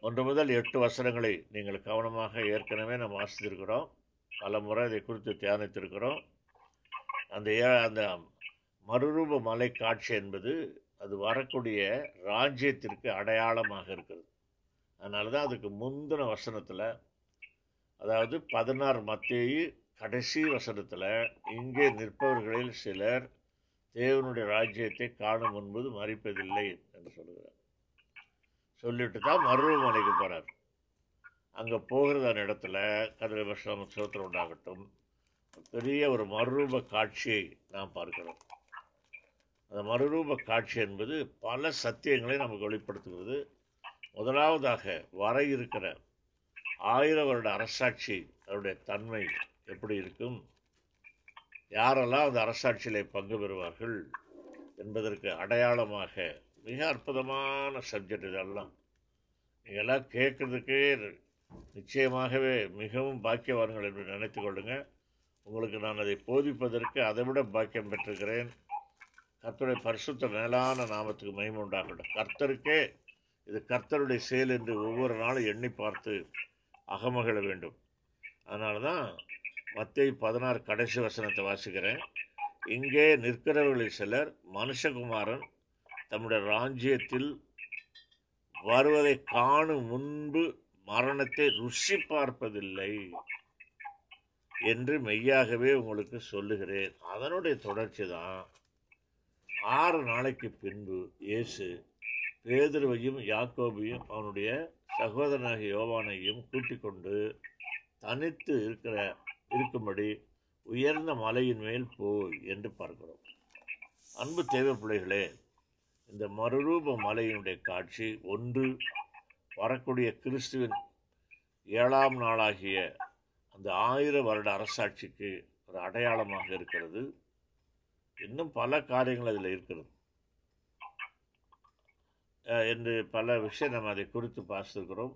[SPEAKER 1] ஒன்று முதல் எட்டு வசனங்களை நீங்கள் கவனமாக ஏற்கனவே நாம் வாசித்திருக்கிறோம். பல முறை இதை குறித்து தியானித்திருக்கிறோம். அந்த ஏ- அந்த மறுரூப மலை காட்சி என்பது அது வரக்கூடிய ராஜ்யத்திற்கு அடையாளமாக இருக்கிறது. அதனால தான் அதுக்கு முந்தின வசனத்தில் அதாவது பதினாறு மத்தேயு கடைசி வசனத்தில் இங்கே நிற்பவர்களில் சிலர் தேவனுடைய ராஜ்யத்தை காணும் என்பது மறிப்பதில்லை என்று சொல்கிறார் சொல்லிட்டு தான் மருவமலைக்கு போகிறார் அங்கே போகிறதான இடத்துல கதிரை விஷம் சோத்திரம் உண்டாகட்டும். பெரிய ஒரு மறுரூப காட்சியை நாம் பார்க்கிறோம். அந்த மறுரூப காட்சி என்பது பல சத்தியங்களை நமக்கு வெளிப்படுத்துகிறது. முதலாவதாக வர இருக்கிற ஆயிரம் வருட அரசாட்சி அதனுடைய தன்மை எப்படி இருக்கும்? யாரெல்லாம் அந்த அரசாட்சியில் பங்கு பெறுவார்கள் என்பதற்கு அடையாளமாக மிக அற்புதமான சப்ஜெக்ட் இதெல்லாம். இதெல்லாம் கேட்குறதுக்கே நிச்சயமாகவே மிகவும் பாக்கியவான்கள் என்று நினைத்து கொள்ளுங்க. உங்களுக்கு நான் அதை போதிப்பதற்கு அதை விட பாக்கியம் பெற்றிருக்கிறேன். கர்த்தருடைய பரிசுத்த மேலான நாமத்துக்கு மகிமை உண்டாகட்டும். கர்த்தருக்கே இது கர்த்தருடைய செயல் என்று ஒவ்வொரு நாளும் எண்ணி பார்த்து அகமகிழ வேண்டும். அதனால தான் மத்திய பதினாறு கடைசி வசனத்தை வாசிக்கிறேன். இங்கே நிற்கிறவர்களில் சிலர் மனுஷகுமாரன் தம்முடைய ராஜ்யத்தில் வருவதை காணும் முன்பு மரணத்தை ருசி பார்ப்பதில்லை என்று மெய்யாகவே உங்களுக்கு சொல்லுகிறேன். அதனுடைய தொடர்ச்சி தான் ஆறு நாளைக்கு பின்பு இயேசு பேதுருவையும் யாக்கோபையும் அவனுடைய சகோதரனாகிய யோவானையும் கூட்டிக் கொண்டு தனித்து இருக்கிற இருக்கும்படி உயர்ந்த மலையின் மேல் போய் என்று பார்க்கிறோம். அன்பு தேவை பிள்ளைகளே இந்த மறுரூப மலையினுடைய காட்சி ஒன்று வரக்கூடிய கிறிஸ்துவின் ஏழாம் நாளாகிய அந்த ஆயிர வருட அரசாட்சிக்கு ஒரு அடையாளமாக இருக்கிறது. இன்னும் பல காரியங்கள் அதில் இருக்கிறது. என்று பல விஷயம் நம்ம அதை குறித்து பார்த்துருக்கிறோம்.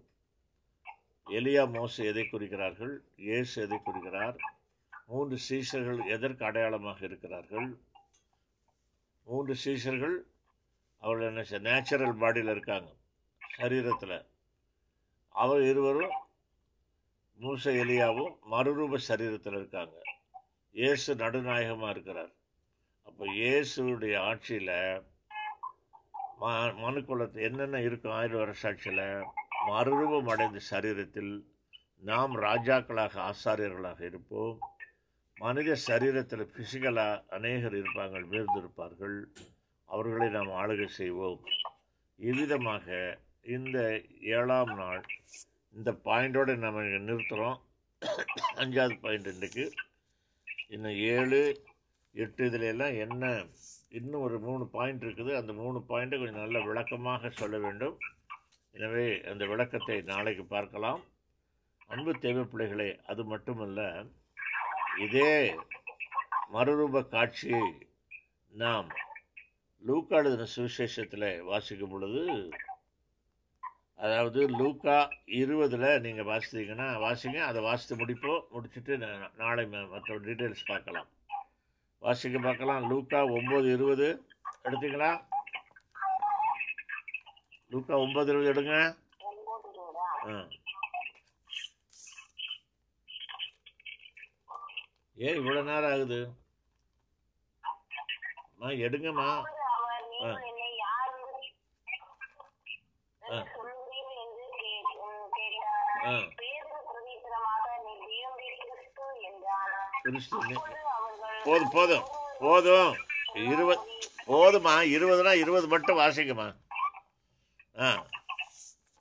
[SPEAKER 1] எலியா மோசு எதை குறிக்கிறார்கள்? இயேசு எதை குறிக்கிறார்? மூன்று சீஷர்கள் எதற்கு அடையாளமாக இருக்கிறார்கள்? மூன்று சீசர்கள் அவர்கள் என்ன நேச்சுரல் பாடியில் இருக்காங்க சரீரத்தில். அவர் இருவரும் மூச எலியாவும் மறுரூப சரீரத்தில் இருக்காங்க. இயேசு நடுநாயகமாக இருக்கிறார். அப்போ இயேசுடைய ஆட்சியில் ம மனுக்குலத்து என்னென்ன இருக்கும் ஆயிரம் வருஷ மறுரூபம் அடைந்த சரீரத்தில் நாம் ராஜாக்களாக ஆசாரியர்களாக இருப்போம். மனித சரீரத்தில் பிசிக்கலாக அநேகர் இருப்பாங்க வீழ்ந்திருப்பார்கள் அவர்களை நாம் ஆளுகை செய்வோம். இவ்விதமாக இந்த ஏழாம் நாள் இந்த பாயிண்டோடு நம்ம நிறுத்துகிறோம் அஞ்சாவது பாயிண்ட் இன்றைக்கு. இன்னும் ஏழு எட்டு இதுல எல்லாம் என்ன இன்னும் ஒரு மூணு பாயிண்ட் இருக்குது. அந்த மூணு பாயிண்ட்டை கொஞ்சம் நல்ல விளக்கமாக சொல்ல வேண்டும். எனவே அந்த விளக்கத்தை நாளைக்கு பார்க்கலாம். அன்பு தேவை பிள்ளைகளே அது மட்டுமல்ல இதே மறுரூப காட்சியை நாம் லூக்காடுதின சுவிசேஷத்தில் வாசிக்கும் பொழுது அதாவது லூக்கா இருபதில் நீங்கள் வாசித்தீங்கன்னா வாசிங்க அதை வாசித்து முடிப்போம் முடிச்சுட்டு நாளை ம- மற்ற டீட்டெயில்ஸ் பார்க்கலாம். வாசிக்க பார்க்கலாம். லூக்கா ஒம்பது இருபது. எடுத்தீங்களா? லூக்கா ஒம்பது இருபது எடுங்க. ஆ. ஏன் இவ்வளோ நேரம் ஆகுது. அம்மா எடுங்கம்மா. ஆ. ஆ.
[SPEAKER 2] தேவனுடைய கிறிஸ்து
[SPEAKER 1] போதும் போதும். போதும். இருபது போதுமா இருபதுனா இருபது மட்டும் வாசிங்கம்மா. ஆ.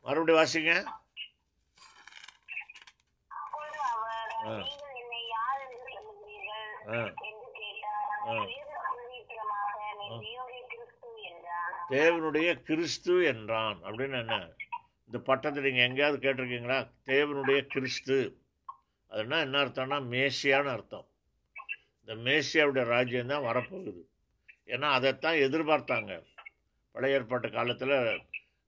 [SPEAKER 1] மறுபடியும் வாசிங்க. ஆ. ஆ. ஆ.
[SPEAKER 2] தேவனுடைய கிறிஸ்து என்றான்.
[SPEAKER 1] தேவனுடைய கிறிஸ்து என்றான் அப்படின்னு என்ன? இந்த பட்டத்தை நீங்கள் எங்கேயாவது கேட்டிருக்கீங்களா? தேவனுடைய கிறிஸ்து. அதுனா என்ன அர்த்தம்னா மேசியான்னு அர்த்தம். இந்த மேசியாவுடைய ராஜ்யம் தான் வரப்போகுது. ஏன்னா அதைத்தான் எதிர்பார்த்தாங்க. பழைய ஏற்பாட்டு காலத்தில்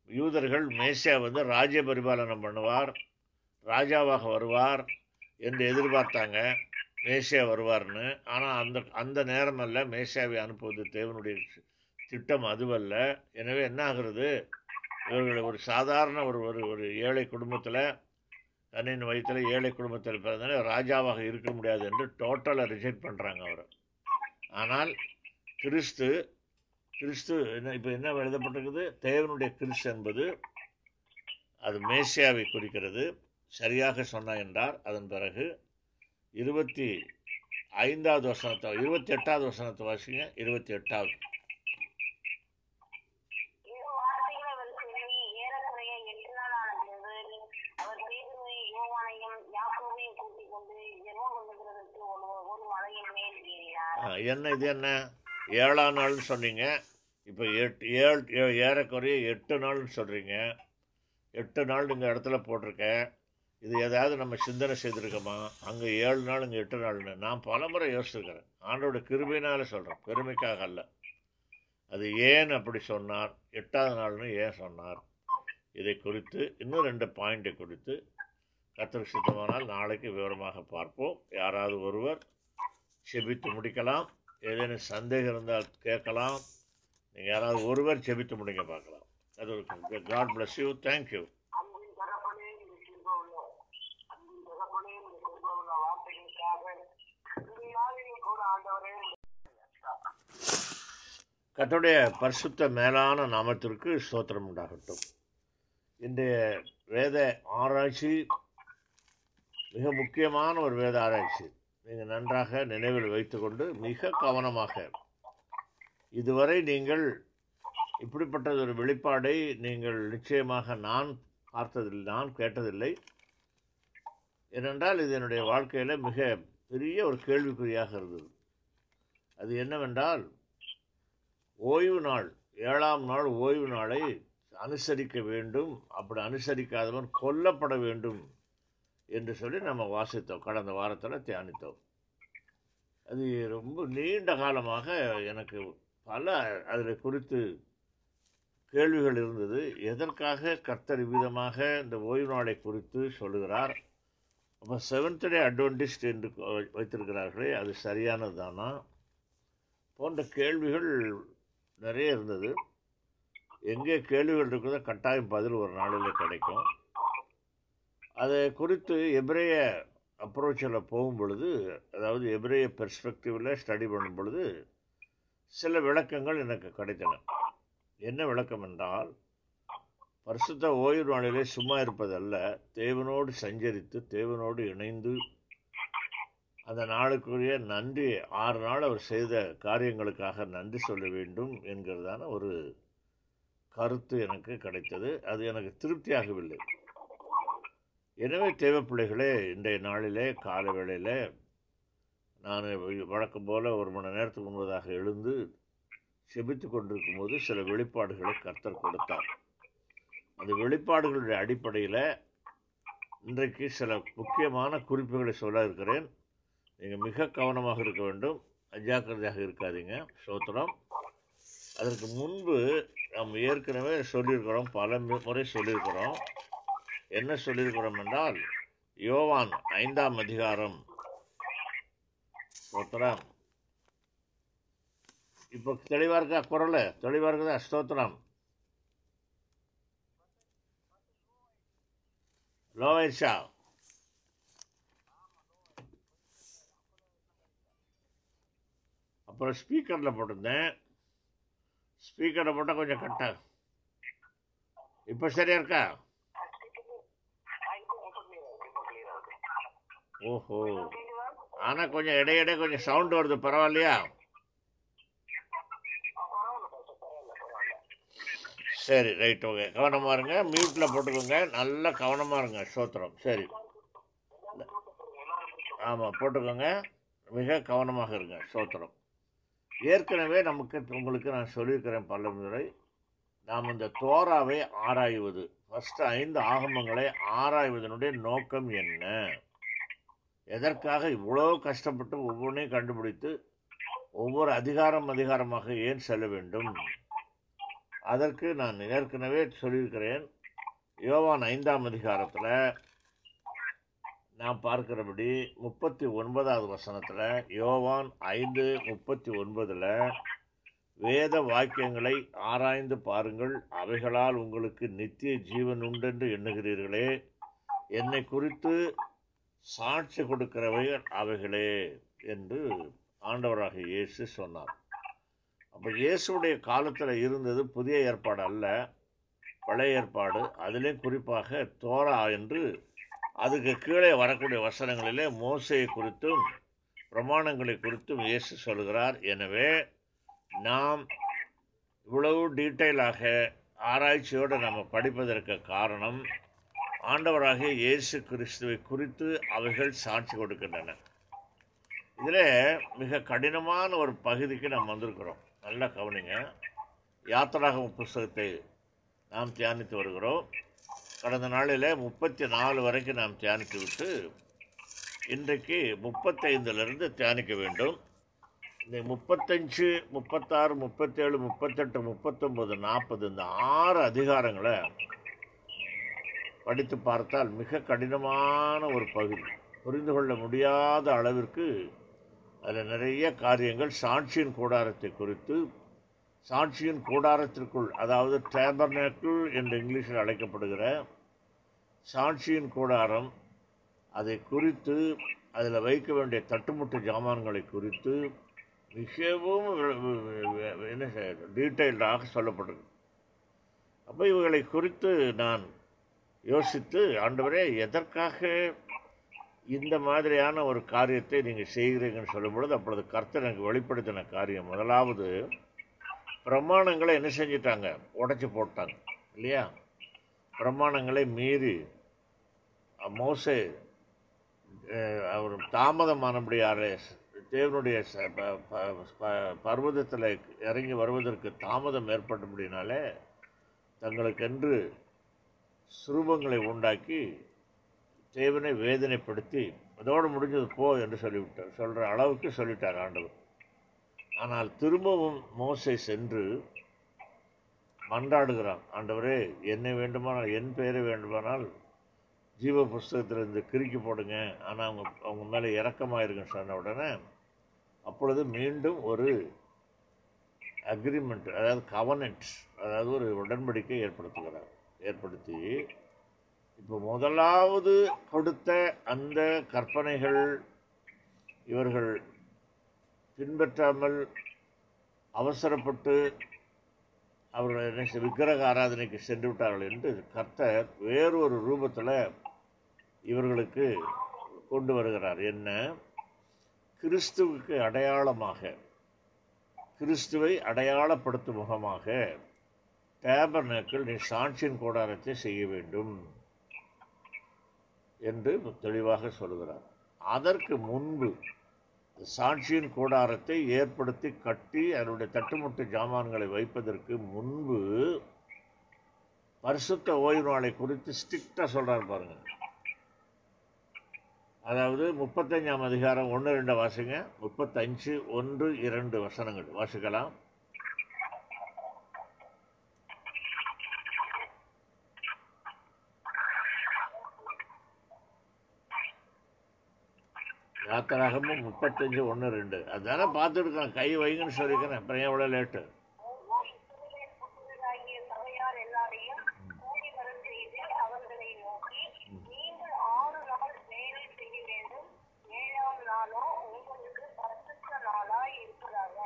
[SPEAKER 1] யூதர்கள் மேசியா வந்து ராஜ்ய பரிபாலனம் பண்ணுவார் ராஜாவாக வருவார் என்று எதிர்பார்த்தாங்க. மேசியா வருவார்னு. ஆனால் அந்த அந்த நேரமல்ல மேசியாவை அனுப்புவது தேவனுடைய திட்டம் அதுவல்ல. எனவே என்ன ஆகிறது? இவர்கள் ஒரு சாதாரண ஒரு ஒரு ஒரு ஏழை குடும்பத்தில் தன்னின் வயிற்றில் ஏழை குடும்பத்தில் பிறந்தனால ராஜாவாக இருக்க முடியாது என்று டோட்டலாக ரிஜெக்ட் பண்ணுறாங்க அவர். ஆனால் கிறிஸ்து கிறிஸ்து என்ன இப்போ என்ன எழுதப்பட்டிருக்குது? தேவனுடைய கிறிஸ்து என்பது அது மேசியாவை குறிக்கிறது. சரியாக சொன்ன என்றார். அதன் பிறகு இருபத்தி ஐந்தாவது வசனத்தை இருபத்தி எட்டாவது வசனத்தை வாசிங்க. இருபத்தி எட்டாவது. என்ன இது என்ன? ஏழாம் நாள்னு சொன்னீங்க. இப்போ எட்டு ஏழு ஏ- ஏறக்குறைய எட்டு நாள்னு சொல்கிறீங்க எட்டு நாள் இங்கே இடத்துல போட்டிருக்கேன் இது ஏதாவது நம்ம சிந்தனை செய்திருக்கோமா? அங்கே ஏழு நாள் இங்கே எட்டு நாள்னு. நான் பலமுறை யோசிச்சிருக்கிறேன். ஆண்டோட கிருபையினால சொல்கிறேன் பெருமைக்காக அல்ல. அது ஏன் அப்படி சொன்னார்? எட்டாவது நாள்னு ஏன் சொன்னார்? இதை குறித்து இன்னும் ரெண்டு பாயிண்டை குறித்து கத்திர சித்தமானால் நாளைக்கு விவரமாக பார்ப்போம். யாராவது ஒருவர் செபித்து முடிக்கலாம். ஏதேனும் சந்தேகம் இருந்தால் கேட்கலாம். நீங்கள் யாராவது ஒருவர் செபித்து முடிங்க பார்க்கலாம். அது ஒரு காட் பிளஸ் யூ தேங்க்யூ கர்த்தருடைய பரிசுத்த மேலான நாமத்திற்கு ஸ்தோத்திரம் உண்டாகட்டும். இன்றைய வேத ஆராய்ச்சி மிக முக்கியமான ஒரு வேத ஆராய்ச்சி. நீங்கள் நன்றாக நினைவில் வைத்துக்கொண்டு மிக கவனமாக இதுவரை நீங்கள் இப்படிப்பட்டது ஒரு வெளிப்பாடை நீங்கள் நிச்சயமாக நான் பார்த்ததில்லை நான் கேட்டதில்லை. ஏனென்றால் இது என்னுடைய வாழ்க்கையில் மிக பெரிய ஒரு கேள்விக்குறியாக இருந்தது. அது என்னவென்றால் ஓய்வு நாள் ஏழாம் நாள் ஓய்வு நாளை அனுசரிக்க வேண்டும். அப்படி அனுசரிக்காதவன் கொல்லப்பட வேண்டும். என்று சொல்லி நம்ம வாசித்தோம். கடந்த வாரத்தில் தியானித்தோம். அது ரொம்ப நீண்ட காலமாக எனக்கு பல அதில் குறித்து கேள்விகள் இருந்தது. எதற்காக கர்த்தர் விதமாக இந்த ஓய்வு நாளை குறித்து சொல்லுகிறார்? அப்போ செவன்த் டே அட்வென்டிஸ்ட் என்று வைத்திருக்கிறார்களே அது சரியானது தானா போன்ற கேள்விகள் நிறைய இருந்தது. எங்கே கேள்விகள் இருக்குதோ கட்டாயம் பதில் ஒரு நாளில் கிடைக்கும். அதை குறித்து எபிரேய அப்ரோச்சில் போகும் பொழுது அதாவது எபிரேய பெர்ஸ்பெக்டிவில் ஸ்டடி பண்ணும் பொழுது சில விளக்கங்கள் எனக்கு கிடைத்தன. என்ன விளக்கம் என்றால் பரிசுத்த ஓய்வு நாளிலே சும்மா இருப்பதல்ல தேவனோடு சஞ்சரித்து தேவனோடு இணைந்து அந்த நாளுக்குரிய நன்றி ஆறு நாள் அவர் செய்த காரியங்களுக்காக நன்றி சொல்ல வேண்டும் என்கிறதான ஒரு கருத்து எனக்கு கிடைத்தது. அது எனக்கு திருப்தியாகவில்லை. எனவே தேவைப்பிள்ளைகளே இன்றைய நாளிலே காலை வேளையில் நான் வழக்கம் போல ஒரு மணி நேரத்துக்கு முன்பதாக எழுந்து செபித்து கொண்டிருக்கும் போது சில வெளிப்பாடுகளை கர்த்தர் கொடுத்தார். அந்த வெளிப்பாடுகளுடைய அடிப்படையில் இன்றைக்கு சில முக்கியமான குறிப்புகளை சொல்ல இருக்கிறேன். நீங்கள் மிக கவனமாக இருக்க வேண்டும். அஜாக்கிரதையாக இருக்காதீங்க. சோத்திரம் அதற்கு முன்பு நாம் ஏற்கனவே சொல்லியிருக்கிறோம் பல முறை சொல்லியிருக்கிறோம். என்ன சொல்லியிருக்கிறோம் என்றால் யோவான் ஐந்தாம் அதிகாரம் ஸ்தோத்திரம். இப்போ தெளிவாக இருக்கா? குரல்? தெளிவாக இருக்குதா? ஸ்தோத்திரம். லோவேஷா. அப்புறம் ஸ்பீக்கரில் போட்டிருந்தேன். ஸ்பீக்கரில் போட்டால் கொஞ்சம் கட்ட இப்போ சரியா இருக்கா? ஓஹோ. ஆனால் கொஞ்சம் இடையிட கொஞ்சம் சவுண்ட் வருது பரவாயில்லையா? சரி ரைட் ஓகே கவனமாக இருங்க. மியூட்டில் போட்டுக்கோங்க. நல்லா கவனமாக இருங்க சோத்திரம். சரி. ஆமாம் போட்டுக்கோங்க. மிக கவனமாக இருங்க சோத்திரம். ஏற்கனவே நமக்கு உங்களுக்கு நான் சொல்லியிருக்கிறேன் பல முறை நாம் இந்த தோராவை ஆராய்வது. ஃபஸ்ட்டு ஐந்து ஆகமங்களை ஆராய்வதனுடைய நோக்கம் என்ன? எதற்காக இவ்வளோ கஷ்டப்பட்டு ஒவ்வொன்றையும் கண்டுபிடித்து ஒவ்வொரு அதிகாரம் அதிகாரமாக ஏன் செல்ல வேண்டும்? அதற்கு நான் ஏற்கனவே சொல்லியிருக்கிறேன். யோவான் ஐந்தாம் அதிகாரத்தில் நான் பார்க்கிறபடி முப்பத்தி ஒன்பதாவது வசனத்தில் யோவான் ஐந்து முப்பத்தி ஒன்பதில் வேத வாக்கியங்களை ஆராய்ந்து பாருங்கள். அவைகளால் உங்களுக்கு நித்திய ஜீவன் உண்டென்று எண்ணுகிறீர்களே. என்னை குறித்து சாட்சி கொடுக்கிறவைகள் அவைகளே என்று ஆண்டவராக இயேசு சொன்னார். அப்போ இயேசுடைய காலத்தில் இருந்தது புதிய ஏற்பாடு அல்ல பழைய ஏற்பாடு. அதிலே குறிப்பாக தோரா என்று அதுக்கு கீழே வரக்கூடிய வசனங்களிலே மோசையை குறித்தும் பிரமாணங்களை குறித்தும் இயேசு சொல்கிறார். எனவே நாம் இவ்வளவு டீட்டெயிலாக ஆராய்ச்சியோடு நம்ம படிப்பதற்கு காரணம் ஆண்டவராகிய இயேசு கிறிஸ்துவை குறித்து அவைகள் சாட்சி கொடுக்கின்றன. இதில் மிக கடினமான ஒரு பகுதிக்கு நாம் வந்திருக்கிறோம். நல்லா கவனிங்க. யாத்திராகம் புஸ்தகத்தை நாம் தியானித்து வருகிறோம். கடந்த நாளில் முப்பத்தி நாலு வரைக்கும் நாம் தியானித்து விட்டு இன்றைக்கு முப்பத்தைந்துலேருந்து தியானிக்க வேண்டும். இந்த முப்பத்தஞ்சு முப்பத்தாறு முப்பத்தேழு முப்பத்தெட்டு முப்பத்தொம்பது நாற்பது இந்த ஆறு அதிகாரங்களை படித்து பார்த்தால் மிக கடினமான ஒரு பகுதி. புரிந்து கொள்ள முடியாத அளவிற்கு அதில் நிறைய காரியங்கள் சாட்சியின் கூடாரத்தை குறித்து சாட்சியின் கூடாரத்திற்குள் அதாவது டேபர்னேக்கிள் என்று இங்கிலீஷில் அழைக்கப்படுகிற சாட்சியின் கூடாரம் அதை குறித்து அதில் வைக்க வேண்டிய தட்டுமுட்டு ஜாமான்களை குறித்து மிகவும் என்ன டீட்டெயில்டாக சொல்லப்படுது. அப்போ இவைகளை குறித்து நான் யோசித்து ஆண்டவரே எதற்காக இந்த மாதிரியான ஒரு காரியத்தை நீங்கள் செய்கிறீங்கன்னு சொல்லும் பொழுது அப்பொழுது கர்த்தர் எனக்கு வெளிப்படுத்தின காரியம். முதலாவது பிரமாணங்களை என்ன செஞ்சிட்டாங்க? உடச்சி போட்டாங்க இல்லையா? பிரமாணங்களை மீறி மோசே அவர் தாமதமானபடியாலே தேவனுடைய பர்வதத்தில் இறங்கி வருவதற்கு தாமதம் ஏற்பட்டபடினாலே தங்களுக்கென்று சுரூபங்களை உண்டாக்கி தேவனை வேதனைப்படுத்தி அதோடு முடிஞ்சது போ என்று சொல்லிவிட்டார். சொல்கிற அளவுக்கு சொல்லிட்டார் ஆண்டவர். ஆனால் திரும்பவும் மோசை சென்று மன்றாடுகிறான். ஆண்டவரே என்னை வேண்டுமானால் என் பெயரை வேண்டுமானால் ஜீவ புஸ்தகத்திலிருந்து கிறுக்கி போடுங்க. ஆனால் அவங்க அவங்க மேலே இறக்கமாயிருங்க சொன்ன உடனே அப்பொழுது மீண்டும் ஒரு அக்ரிமெண்ட் அதாவது கவனன்ட் அதாவது ஒரு உடன்படிக்கை ஏற்படுத்துகிறார். ஏற்படுத்தி இப்போ முதலாவது கொடுத்த அந்த கற்பனைகள் இவர்கள் பின்பற்றாமல் அவசரப்பட்டு அவர்கள் என்ன விக்கிரக ஆராதனைக்கு சென்று விட்டார்கள் என்று கர்த்தர் வேறொரு ரூபத்தில் இவர்களுக்கு கொண்டு வருகிறார். என்ன? கிறிஸ்துவுக்கு அடையாளமாக கிறிஸ்துவை அடையாளப்படுத்தும் முகமாக டேபர்னேக்கள் நீ சாட்சியின் கூடாரத்தை செய்ய வேண்டும் என்று தெளிவாக சொல்கிறார். அதற்கு முன்பு சாட்சியின் கூடாரத்தை ஏற்படுத்தி கட்டி அதனுடைய தட்டுமுட்டு ஜாமான்களை வைப்பதற்கு முன்பு பரிசுத்த ஓய்வு நாளை குறித்து ஸ்ட்ரிக்டாக சொல்கிறார் பாருங்க. அதாவது முப்பத்தஞ்சாம் அதிகாரம் ஒன்று ரெண்டு வாசிங்க. முப்பத்தஞ்சு ஒன்று இரண்டு வசனங்கள். வாசிக்கலாம். யாத்திராகமும் முப்பத்தஞ்சு ஒன்று ரெண்டு. அதுதானே பார்த்துருக்கேன் கை வைங்கன்னு சொல்லிக்கிறேன் அப்புறம் ஏன் எவ்வளோ லேட்டு
[SPEAKER 2] மூணு கூட எல்லாரையும் மூணு கூட செய்து அவர்களை நோக்கி நீங்கள் ஆறு நாள் வேலை செய்ய வேண்டும் ஏழாம் நாளோ உங்களுக்கு பரிசுத்த நாளாய் இருப்பதாக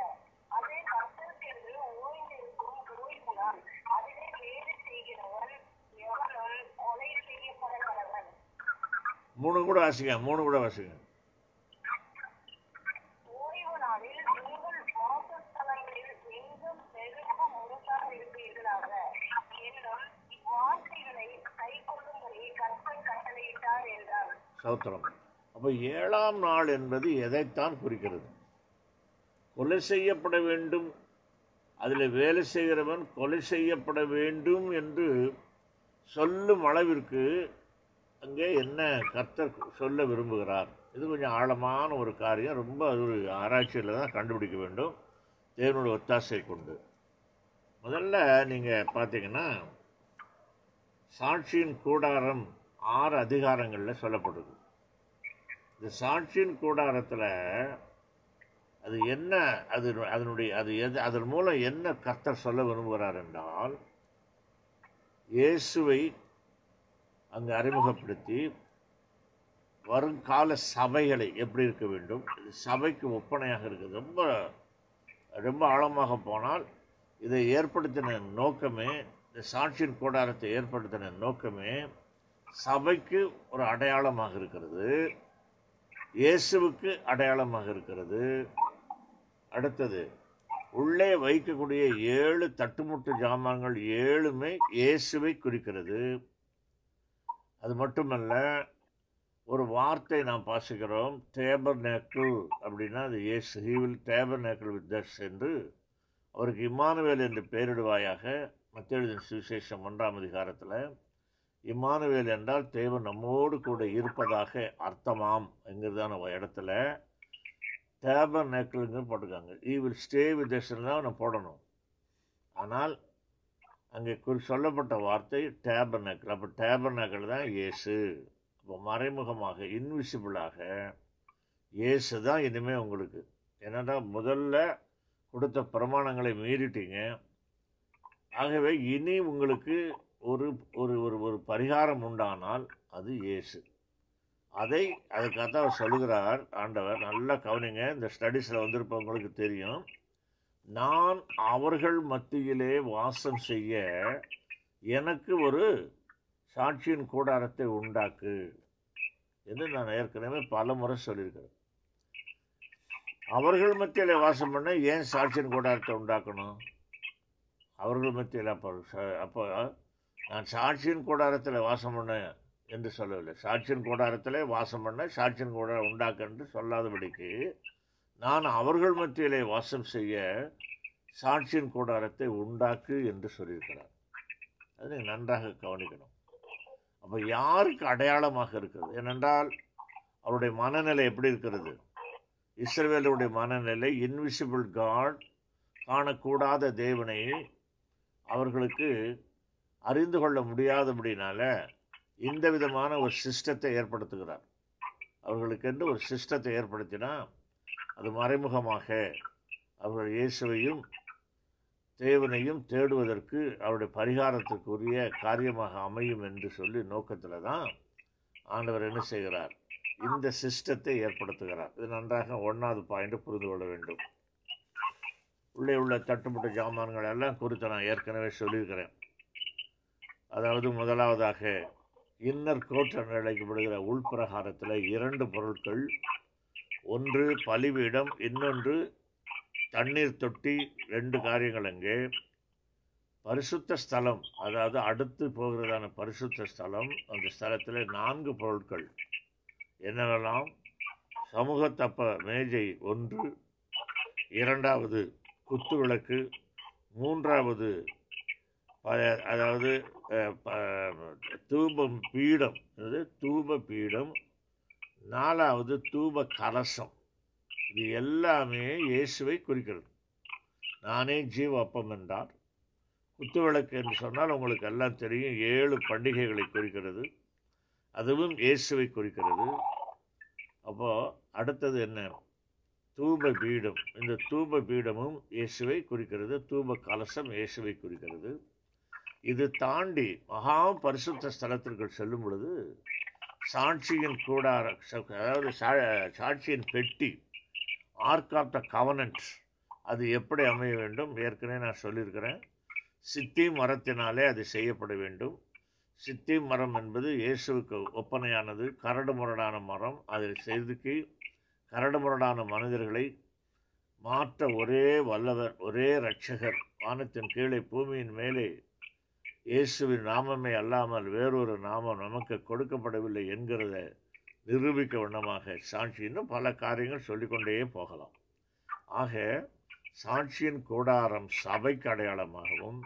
[SPEAKER 2] அது கர்த்தருக்கென்று ஓய்ந்திருக்கும் ஓய்வு நாள் அதிலே வேலை செய்கிறவன் எவனும் கொலை செய்யப்படுகிறவன்
[SPEAKER 1] மூணு கூட வாசிங்க மூணு கூட வாசிங்க
[SPEAKER 2] ஓய்வு நாளில் உங்கள் வாசஸ்தலங்களில் எங்கும் பெருக்கும் முழுசாக இருப்பீர்களாக என்னும் இவ்வார்த்தைகளை கைக்கொள்ளும்படி கர்த்தர் கட்டளையிட்டார் என்றார்
[SPEAKER 1] சௌத்திரம் அப்போ ஏழாம் நாள் என்பது எதைத்தான் குறிக்கிறது? கொலை செய்யப்பட வேண்டும். அதில் வேலை செய்கிறவன் கொலை செய்யப்பட வேண்டும் என்று சொல்லும் அளவிற்கு அங்கே என்ன கர்த்தர் சொல்ல விரும்புகிறார்? இது கொஞ்சம் ஆழமான ஒரு காரியம். ரொம்ப அது ஒரு ஆராய்ச்சியில் தான் கண்டுபிடிக்க வேண்டும். தேவனுடைய ஒத்தாசை கொண்டு. முதல்ல நீங்கள் பார்த்தீங்கன்னா சாட்சியின் கூடாரம் ஆறு அதிகாரங்களில் சொல்லப்படுது. இந்த சாட்சியின் கூடாரத்தில் அது என்ன அது அதனுடைய அது எது அதன் மூலம் என்ன கர்த்தர் சொல்ல விரும்புகிறார் என்றால் இயேசுவை அங்கு அறிமுகப்படுத்தி வருங்கால சபைகளை எப்படி இருக்க வேண்டும் இது சபைக்கு ஒப்பனையாக இருக்குது. ரொம்ப ரொம்ப ஆழமாக போனால் இதை ஏற்படுத்தின நோக்கமே இந்த சாட்சியின் கூடாரத்தை ஏற்படுத்தின நோக்கமே சபைக்கு ஒரு அடையாளமாக இருக்கிறது. இயேசுவுக்கு அடையாளமாக இருக்கிறது. அடுத்தது உள்ளே வைக்கக்கூடிய ஏழு தட்டுமுட்டு ஜாமான்கள் ஏழுமே இயேசுவை குறிக்கிறது. அது மட்டுமல்ல ஒரு வார்த்தை நாம் பாசிக்கிறோம் டேபர் நேக்கிள் அப்படின்னா அது இயேசு he will tabernacle with us என்று. அவருக்கு இமானுவேல் என்று பெயரிடுவாயாக மத்திய சுவிசேஷம் ஒன்றாம் அதிகாரத்தில். இம்மானுவேல் என்றால் தேவன் நம்மோடு கூட இருப்பதாக அர்த்தமாம் என்கிறதான இடத்துல டேபர் நேக்கிள்னு போட்டிருக்காங்க ஈ வில் ஸ்டே வித் தான் நம்ம போடணும். ஆனால் அங்கே குறி சொல்லப்பட்ட வார்த்தை டேபர் நேக்கல் அப்போ டேபர் நேக்கல் தான் இயேசு. இப்போ மறைமுகமாக இன்விசிபிளாக இயேசு தான் இனிமேல் உங்களுக்கு. என்னடா முதல்ல கொடுத்த பிரமாணங்களை மீறிட்டீங்க. ஆகவே இனி உங்களுக்கு ஒரு பரிகாரம் உண்டானால் அது இயேசு. அதை அதுக்காக அவர் சொல்லுகிறார் ஆண்டவர் நல்லா கவனிங்க இந்த ஸ்டடீஸில் வந்திருப்பவங்களுக்கு தெரியும். நான் அவர்கள் மத்தியிலே வாசம் செய்ய எனக்கு ஒரு சாட்சியின் கூடாரத்தை உண்டாக்கு என்று நான் ஏற்கனவே பல முறை சொல்லியிருக்கிறேன். அவர்கள் மத்தியில் வாசம் பண்ண ஏன் சாட்சியின் கூடாரத்தை உண்டாக்கணும்? அவர்கள் மத்தியில் அப்போ அப்போ நான் சாட்சியின் கூடாரத்தில் வாசம் பண்ண என்று சொல்லவில்லை. சாட்சியின் கூடாரத்தில் வாசம் பண்ண சாட்சியின் கூடாரம் உண்டாக்க என்று சொல்லாதபடிக்கு நான் அவர்கள் மத்தியிலே வாசம் செய்ய சாட்சியின் கூடாரத்தை உண்டாக்கு என்று சொல்லியிருக்கிறார். அது நீங்கள் நன்றாக கவனிக்கணும். அப்போ யாருக்கு அடையாளமாக இருக்கிறது? ஏனென்றால் அவருடைய மனநிலை எப்படி இருக்கிறது? இஸ்ரேலுடைய மனநிலை இன்விசிபிள் காட் காணக்கூடாத தேவனை அவர்களுக்கு அறிந்து கொள்ள முடியாதபடினால இந்த விதமான ஒரு சிஸ்டத்தை ஏற்படுத்துகிறார். அவர்களுக்கென்று ஒரு சிஸ்டத்தை ஏற்படுத்தினா அது மறைமுகமாக அவர்கள் இயேசுவையும் தேவனையும் தேடுவதற்கு அவருடைய பரிகாரத்துக்குரிய காரியமாக அமையும் என்று சொல்லி நோக்கத்தில் தான் ஆண்டவர் என்ன செய்கிறார்? இந்த சிஸ்டத்தை ஏற்படுத்துகிறார். இது நன்றாக ஒன்றாவது பாயிண்ட் புரிந்து கொள்ள வேண்டும். உள்ளே உள்ள தட்டுப்பட்ட ஜாமான்கள் எல்லாம் குறித்து நான் ஏற்கனவே சொல்லியிருக்கிறேன். அதாவது முதலாவதாக இன்னர் கோட் என்று அழைக்கப்படுகிற உள்பிரகாரத்தில் இரண்டு பொருட்கள். ஒன்று பலிபீடம் இன்னொன்று தண்ணீர் தொட்டி ரெண்டு காரியங்கள் அங்கே. பரிசுத்த ஸ்தலம் அதாவது அடுத்து போகிறதான பரிசுத்த ஸ்தலம் அந்த ஸ்தலத்தில் நான்கு பொருட்கள். என்னென்னலாம் சமூகத்தப்ப மேஜை ஒன்று இரண்டாவது குத்து விளக்கு மூன்றாவது அதாவது தூபம் பீடம். அதாவது தூப பீடம். நாலாவது தூப கலசம். இது எல்லாமே இயேசுவை குறிக்கிறது. நானே ஜீவ அப்பம் என்றார். குத்துவிளக்கு என்று சொன்னால் உங்களுக்கு எல்லாம் தெரியும். ஏழு பண்டிகைகளை குறிக்கிறது. அதுவும் இயேசுவை குறிக்கிறது. அப்போது அடுத்தது என்ன? தூப பீடம். இந்த தூப பீடமும் இயேசுவை குறிக்கிறது. தூப கலசம் இயேசுவை குறிக்கிறது. இது தாண்டி மகா பரிசுத்த ஸ்தலத்திற்குள் செல்லும் பொழுது சாட்சியின் கூடார அதாவது சாட்சியின் பெட்டி ஆர்க் ஆஃப் த கவனன்ட் அது எப்படி அமைய வேண்டும்? ஏற்கனவே நான் சொல்லியிருக்கிறேன். சித்தி மரத்தினாலே அது செய்யப்பட வேண்டும். சித்தி மரம் என்பது இயேசுவுக்கு ஒப்பனையானது. கரடு முரடான மரம். அதை செய்துக்கு கரடு முரடான மனிதர்களை மாற்ற ஒரே வல்லவர் ஒரே ரட்சகர் வானத்தின் கீழே பூமியின் மேலே இயேசுவின் நாமமே அல்லாமல் வேறொரு நாமம் நமக்கு கொடுக்கப்படவில்லை என்கிறத நிரூபிக்க வண்ணமாக சாட்சி இன்னும் பல காரியங்கள் சொல்லிக்கொண்டே போகலாம். ஆக சாட்சியின் கூடாரம் சபைக்கு அடையாளமாகவும்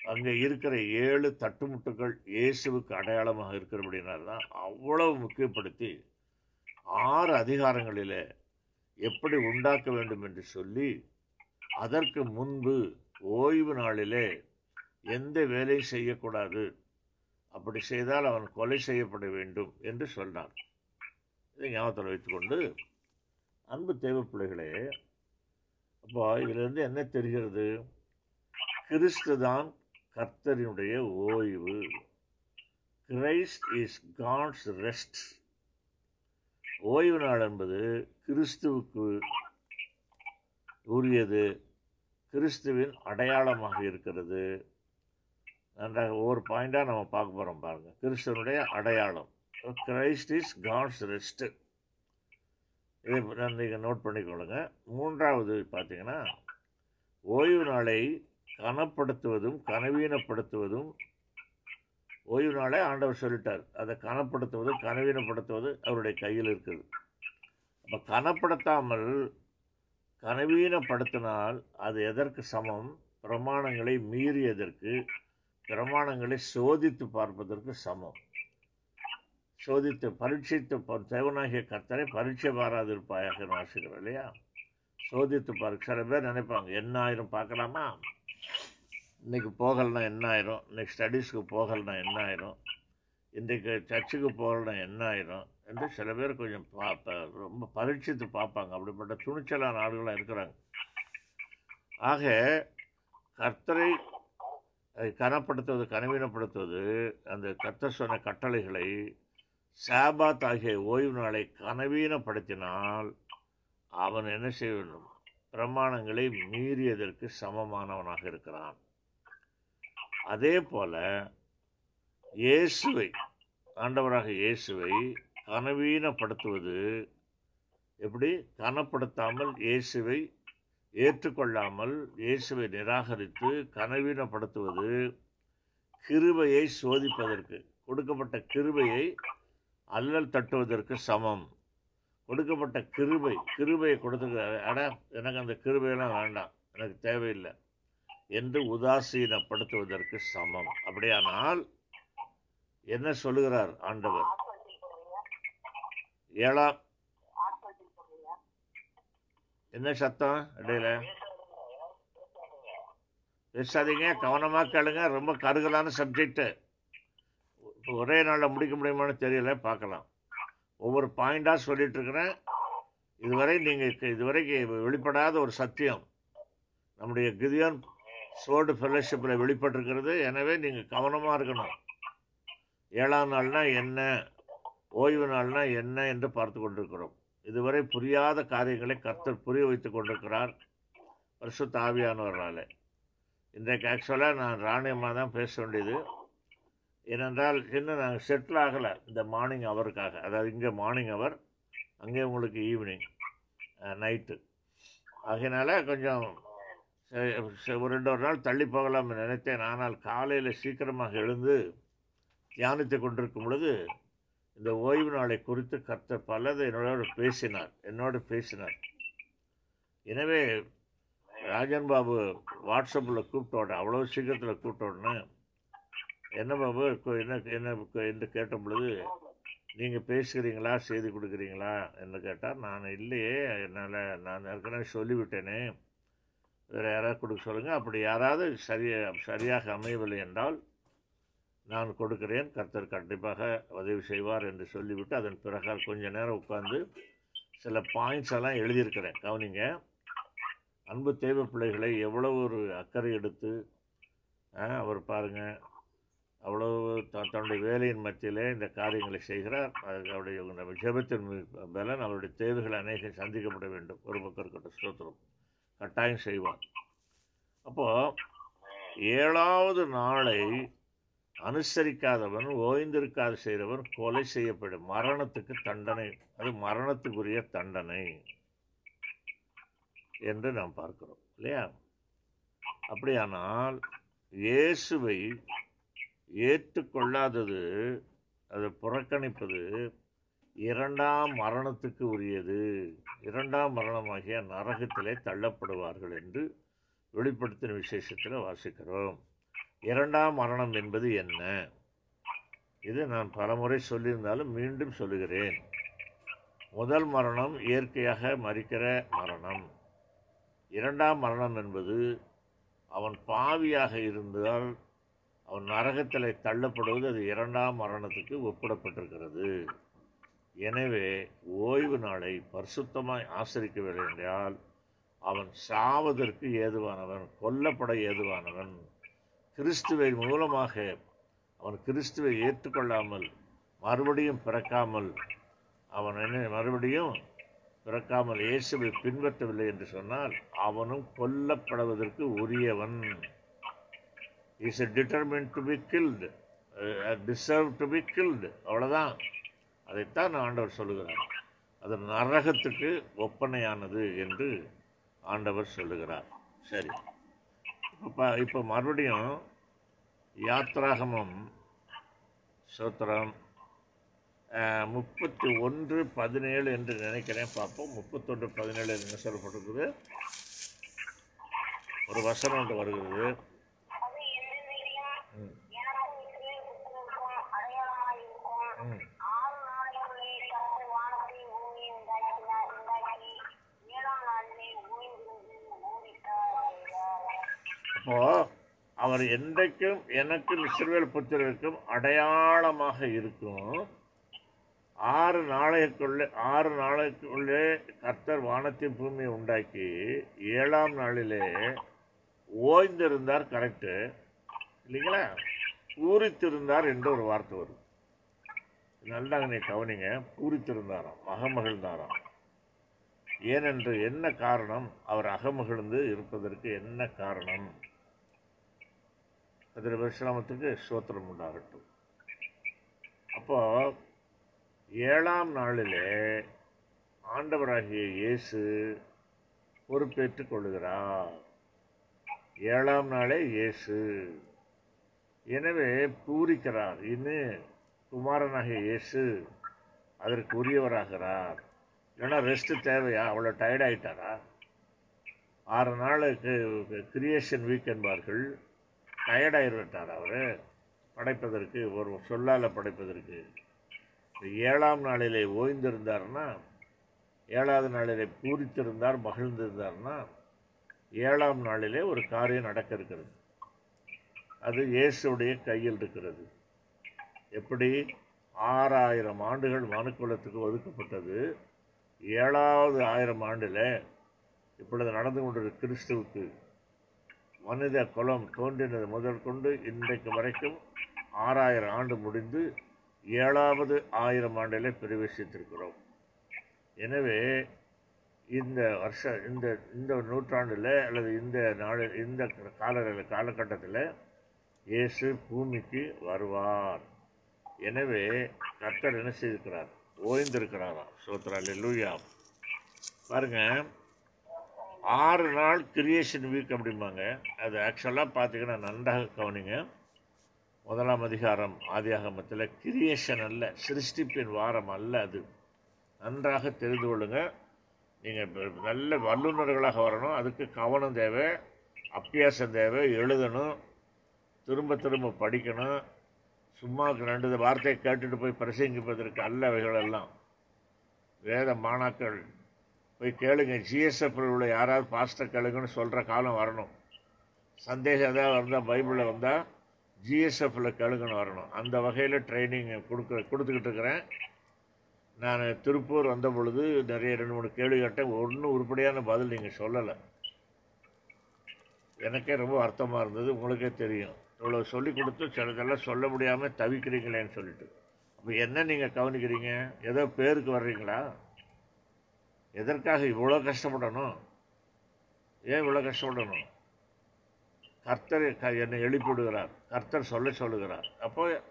[SPEAKER 1] அங்கே இருக்கிற ஏழு தட்டுமுட்டுகள் இயேசுவுக்கு அடையாளமாக இருக்கிறபடினால தான் அவ்வளவு முக்கியப்படுத்தி ஆறு அதிகாரங்களில் எப்படி உண்டாக்க வேண்டும் என்று சொல்லி அதற்கு முன்பு ஓய்வு நாளிலே எந்த வேலையும் செய்யக்கூடாது. அப்படி செய்தால் அவன் கொலை செய்யப்பட வேண்டும் என்று சொன்னார் இதை ஞாபகத்தில் வைத்துக்கொண்டு அன்பு தேவ பிள்ளைகளே அப்போ இதிலிருந்து என்ன தெரிகிறது? கிறிஸ்து தான் கர்த்தரினுடைய ஓய்வு. Christ is God's rest. ஓய்வு நாள் என்பது கிறிஸ்துவுக்கு உரியது. கிறிஸ்துவின் அடையாளமாக இருக்கிறது. நன்றாக ஒவ்வொரு பாயிண்டாக நம்ம பார்க்க போகிறோம் பாருங்கள் கிறிஸ்தனுடைய அடையாளம். கிரைஸ்ட் இஸ் காட்ஸ் ரெஸ்ட்டு இதை நீங்கள் நோட் பண்ணிக்கொள்ளுங்க. மூன்றாவது பார்த்தீங்கன்னா ஓய்வு நாளை கனப்படுத்துவதும் கனவீனப்படுத்துவதும் ஓய்வு நாளை ஆண்டவர் சொல்லிட்டார். அதை கனப்படுத்துவது கனவீனப்படுத்துவது அவருடைய கையில் இருக்குது. அப்போ கனப்படுத்தாமல் கனவீனப்படுத்தினால் அது எதற்கு சமம்? பிரமாணங்களை மீறியதற்கு பிரமாணங்களை சோதித்து பார்ப்பதற்கு சமம். சோதித்து பரீட்சித்து தேவனாகிய கர்த்தரை பரீட்சை பாராதிருப்பாயாக வாசிக்கிறோம் இல்லையா? சோதித்து பார்க்க சில பேர் நினைப்பாங்க என்ன ஆயிரும் பார்க்கலாமா? இன்றைக்கி போகலைன்னா என்ன ஆயிரும் இன்றைக்கி ஸ்டடீஸ்க்கு போகலைன்னா என்ன ஆயிரும் இன்றைக்கு சர்ச்சுக்கு போகலைன்னா என்ன ஆயிரும் என்று சில பேர் கொஞ்சம் பா- ரொம்ப பரீட்சித்து பார்ப்பாங்க. அப்படிப்பட்ட துணிச்சலான ஆளுகளாக இருக்கிறாங்க. ஆக கர்த்தரை அதை கனப்படுத்துவது கனவீனப்படுத்துவது அந்த கத்த சொன்ன கட்டளைகளை சாபாத் ஆகிய ஓய்வு நாளை கனவீனப்படுத்தினால் அவன் என்ன செய்ய வேண்டும்? பிரமாணங்களை மீறியதற்கு சமமானவனாக இருக்கிறான். அதே போல இயேசுவை ஆண்டவராக இயேசுவை கனவீனப்படுத்துவது எப்படி? கனப்படுத்தாமல் இயேசுவை ஏற்றுக்கொள்ளாமல் இயேசுவை நிராகரித்து கனவீனப்படுத்துவது கிருபையை சோதிப்பதற்கு கொடுக்கப்பட்ட கிருபையை அல்லல் தட்டுவதற்கு சமம். கொடுக்கப்பட்ட கிருபை கிருபையை கொடுத்துக்கிறாரு அடா எனக்கு அந்த கிருபையெல்லாம் வேண்டாம். எனக்கு தேவையில்லை. என்று உதாசீனப்படுத்துவதற்கு சமம். அப்படியானால் என்ன சொல்லுகிறார் ஆண்டவர்? ஏழாம் என்ன சத்தம்? இடையில. பேசாதீங்க. கவனமாக கேளுங்க. ரொம்ப கருகலான சப்ஜெக்டு ஒரே நாளில் முடிக்க முடியுமான்னு தெரியல பார்க்கலாம். ஒவ்வொரு பாயிண்டாக சொல்லிட்டு இருக்கிறேன். இதுவரை நீங்கள் இதுவரைக்கும் வெளிப்படாத ஒரு சத்தியம். நம்முடைய கிதியான் சோடு ஃபெல்லோஷிப்பில் வெளிப்பட்டிருக்கிறது. எனவே நீங்கள் கவனமாக இருக்கணும். ஏழாம் நாள்னா என்ன? ஓய்வு நாள்னா என்ன என்று பார்த்து கொண்டிருக்கிறோம். இதுவரை புரியாத காரியங்களை கர்த்தர் புரிய வைத்துக் கொண்டிருக்கிறார் பரிசுத்த தாவியானவர்களால் இன்றைக்கு ஆக்சுவலாக நான் ராணியமாக தான் பேச வேண்டியது. ஏனென்றால் இன்னும் நாங்கள் செட்டில் ஆகலை இந்த மார்னிங் அவருக்காக அதாவது இங்கே மார்னிங் அவர் அங்கே உங்களுக்கு ஈவினிங் நைட்டு ஆகையினால கொஞ்சம் ஒரு ரெண்டு ஒரு நாள் தள்ளி போகலாம்னு நினைத்தேன். ஆனால் காலையில் சீக்கிரமாக எழுந்து தியானித்து கொண்டிருக்கும் பொழுது இந்த ஓய்வு நாளை குறித்து கர்த்தர் பலதை என்னோட பேசினார் என்னோடு பேசினார். எனவே ராஜன் பாபு வாட்ஸ்அப்பில் கூப்பிட்டோட அவ்வளோ சீக்கிரத்தில் கூப்பிட்டோடனே என்ன பாபு என்ன என்ன என்று கேட்ட பொழுது நீங்கள் பேசுகிறீங்களா? செய்தி கொடுக்குறீங்களா? என்று கேட்டால் நான் இல்லையே என்னால் நான் ஏற்கனவே சொல்லிவிட்டேனே. வேறு யாராவது கொடுக்க சொல்லுங்கள் அப்படி யாராவது சரியாக சரியாக அமையவில்லை என்றால் நான் கொடுக்கிறேன் கர்த்தர் கண்டிப்பாக உதவி செய்வார் என்று சொல்லிவிட்டு அதன் பிறகு கொஞ்ச நேரம் உட்காந்து சில பாயிண்ட்ஸ் எல்லாம் எழுதியிருக்கிறேன். கவனிங்க. அன்பு தெய்வ பிள்ளைகளை எவ்வளவு ஒரு அக்கறை எடுத்து அவர் பாருங்கள் அவ்வளோ த- தன்னுடைய வேலையின் மத்தியிலே இந்த காரியங்களை செய்கிறார். அவருடைய நம்ம ஜெபத்தின் பலன் அவருடைய தேவைகள் அநேகம் சந்திக்கப்பட வேண்டும். ஒரு பக்கம் இருக்கட்டும் ஸ்தோத்திரம். கட்டாயம் செய்வார். அப்போது ஏழாவது நாளை அனுசரிக்காதவன் ஓய்ந்திருக்காது செய்கிறவன் கொலை செய்யப்படும். மரணத்துக்கு தண்டனை அது மரணத்துக்குரிய தண்டனை என்று நாம் பார்க்கிறோம் இல்லையா? அப்படியானால் இயேசுவை ஏற்றுக்கொள்ளாதது அதை புறக்கணிப்பது இரண்டாம் மரணத்துக்கு உரியது. இரண்டாம் மரணமாகிய நரகத்திலே தள்ளப்படுவார்கள் என்று வெளிப்படுத்தின விசேஷத்தில் வாசிக்கிறோம். இரண்டாம் மரணம் என்பது என்ன? இது நான் பலமுறை சொல்லியிருந்தாலும் மீண்டும் சொல்லுகிறேன். முதல் மரணம் இயற்கையாக மறிக்கிற மரணம். இரண்டாம் மரணம் என்பது அவன் பாவியாக இருந்தால் அவன் நரகத்தில் தள்ளப்படுவது அது இரண்டாம் மரணத்துக்கு ஒப்பிடப்பட்டிருக்கிறது. எனவே ஓய்வு நாளை பரிசுத்தமாய் ஆசிரிக்கவில்லை என்றால் அவன் சாவதற்கு ஏதுவானவன் கொல்லப்பட ஏதுவானவன் கிறிஸ்துவை மூலமாக அவன் கிறிஸ்துவை ஏற்றுக்கொள்ளாமல் மறுபடியும் பிறக்காமல் அவன் என்ன மறுபடியும் பிறக்காமல் இயேசுவை பின்பற்றவில்லை என்று சொன்னால் அவனும் கொல்லப்படுவதற்கு உரியவன். Is determine to be killed deserve to be killed அவ்வளோதான் அதைத்தான் ஆண்டவர் சொல்லுகிறார். அது நரகத்துக்கு ஒப்பனையானது என்று ஆண்டவர் சொல்லுகிறார். சரி. இப்போ இப்போ மறுபடியும் யாத்ராகமம் சூத்திரம் முப்பத்தி ஒன்று பதினேழு என்று நினைக்கிறேன் பார்ப்போம் முப்பத்தொன்று பதினேழு என்ன சொல்லப்பட்டிருக்குது. ஒரு வசனம் ஒன்று வருகிறது
[SPEAKER 2] அது என்றென்றைக்கும்
[SPEAKER 1] ம்,
[SPEAKER 2] எனக்கும் இஸ்ரவேல் புத்திரருக்கும் அடையாளமாய் இருக்கும்.
[SPEAKER 1] ம்.
[SPEAKER 2] ஆறு நாளைக்குள்ளே கர்த்தர் வானத்தையும் பூமியையும் உண்டாக்கினார், உண்டாக்கி ஏழாம் நாளிலே ஓய்ந்திருந்து ஓடிட்டார் என்றார்.
[SPEAKER 1] அப்போ அவர் என்றைக்கும் எனக்கும் இஸ்ரவேல் புத்திரருக்கும் அடையாளமாக இருக்கும். ஆறு நாளைக்குள்ளே ஆறு நாளைக்குள்ளே கர்த்தர் வானத்தின் பூமியை உண்டாக்கி ஏழாம் நாளிலே ஓய்ந்திருந்தார் கரெக்டு இல்லைங்களா? பூரித்திருந்தார் என்று ஒரு வார்த்தை வரும். நல்லா நீ கவனிங்க பூரித்திருந்தாராம் அகமகிழ்ந்தாராம். ஏனென்று என்ன காரணம்? அவர் அகமகிழ்ந்து இருப்பதற்கு என்ன காரணம்? அதில் விஸ்ராமத்துக்கு ஸ்தோத்திரம் உண்டாகட்டும் அப்போ ஏழாம் நாளிலே ஆண்டவராகிய இயேசு பொறுப்பேற்றுக் கொள்கிறார் ஏழாம் நாளே இயேசு எனவே பூரிக்கிறார் இன்னும் குமாரனாகிய இயேசு அதற்கு உரியவராகிறார் ஏன்னா ரெஸ்ட் தேவையா அவ்வளோ டயர்ட் ஆயிட்டாரா ஆறு நாளுக்கு கிரியேஷன் வீக் என்பார்கள் டயர்டாயிருட்டார் அவர். படைப்பதற்கு ஒரு சொல்லால் படைப்பதற்கு. ஏழாம் நாளிலே ஓய்ந்திருந்தார்னா ஏழாவது நாளிலே பூரித்திருந்தார் மகிழ்ந்திருந்தார்னா ஏழாம் நாளிலே ஒரு காரியம் நடக்க இருக்கிறது அது இயேசுடைய கையில் இருக்கிறது. எப்படி? ஆறாயிரம் ஆண்டுகள் மனுக்குலத்துக்கு ஒதுக்கப்பட்டது. ஏழாவது ஆயிரம் ஆண்டில் இப்பொழுது நடந்து கொண்டிருக்கிற கிறிஸ்துவுக்கு மனித குலம் தோன்றினது முதற்கொண்டு இன்றைக்கு வரைக்கும் ஆறாயிரம் ஆண்டு முடிந்து ஏழாவது ஆயிரம் ஆண்டிலே பிரவேசித்திருக்கிறோம். எனவே இந்த வருஷ இந்த இந்த நூற்றாண்டில் அல்லது இந்த நாள் இந்த கால காலகட்டத்தில் இயேசு பூமிக்கு வருவார். எனவே கர்த்தர் என்ன செய்திருக்கிறார்? ஓய்ந்திருக்கிறாராம். சோத்ரா லூயா பாருங்க ஆறு நாள் கிரியேஷன் வீக் அப்படிம்பாங்க. அது ஆக்சுவலாக பார்த்தீங்கன்னா நன்றாக கவனிங்க. முதலாம் அதிகாரம் ஆதியாகமத்தில் கிரியேஷன் அல்ல சிருஷ்டிப்பின் வாரம் அல்ல அது. நன்றாக தெரிந்து கொள்ளுங்கள் நீங்கள் நல்ல வல்லுநர்களாக வரணும். அதுக்கு கவனம் தேவை அப்பியாசம் தேவை எழுதணும் திரும்ப திரும்ப படிக்கணும். சும்மா ரெண்டு வார்த்தையை கேட்டுட்டு போய் பிரசங்கிப்பதற்கு அல்ல அவைகளெல்லாம் வேத மாணாக்கள் போய் கேளுங்க. ஜிஎஸ்எஃப் உள்ள யாராவது பாஸ்டர் கேளுங்கன்னு சொல்கிற காலம் வரணும். சந்தேகம் ஏதாவது வந்தால் பைபிளில் வந்தால் ஜிஎஸ்எஃப்பில் கேளுங்கன்னு வரணும். அந்த வகையில் ட்ரைனிங் கொடுக்க கொடுத்துக்கிட்டு இருக்கிறேன். நான் திருப்பூர் வந்த பொழுது நிறைய ரெண்டு மூணு கேள்வி கேட்டேன். ஒன்றும் உருப்படியான பதில் நீங்கள் சொல்லலை. எனக்கே ரொம்ப அர்த்தமாக இருந்தது. உங்களுக்கே தெரியும். இவ்வளோ சொல்லி கொடுத்து சிலதெல்லாம் சொல்ல முடியாமல் தவிக்கிறீங்களேன்னு சொல்லிட்டு. அப்போ என்ன நீங்கள் கவனிக்கிறீங்க? ஏதோ பேருக்கு வர்றீங்களா? எதற்காக இவ்வளோ கஷ்டப்படணும்? ஏன் இவ்வளோ கஷ்டப்படணும்? கர்த்தர் க- என்னை எழுப்பிவிடுகிறார். கர்த்தர் சொல்ல சொல்லுகிறார். அப்போ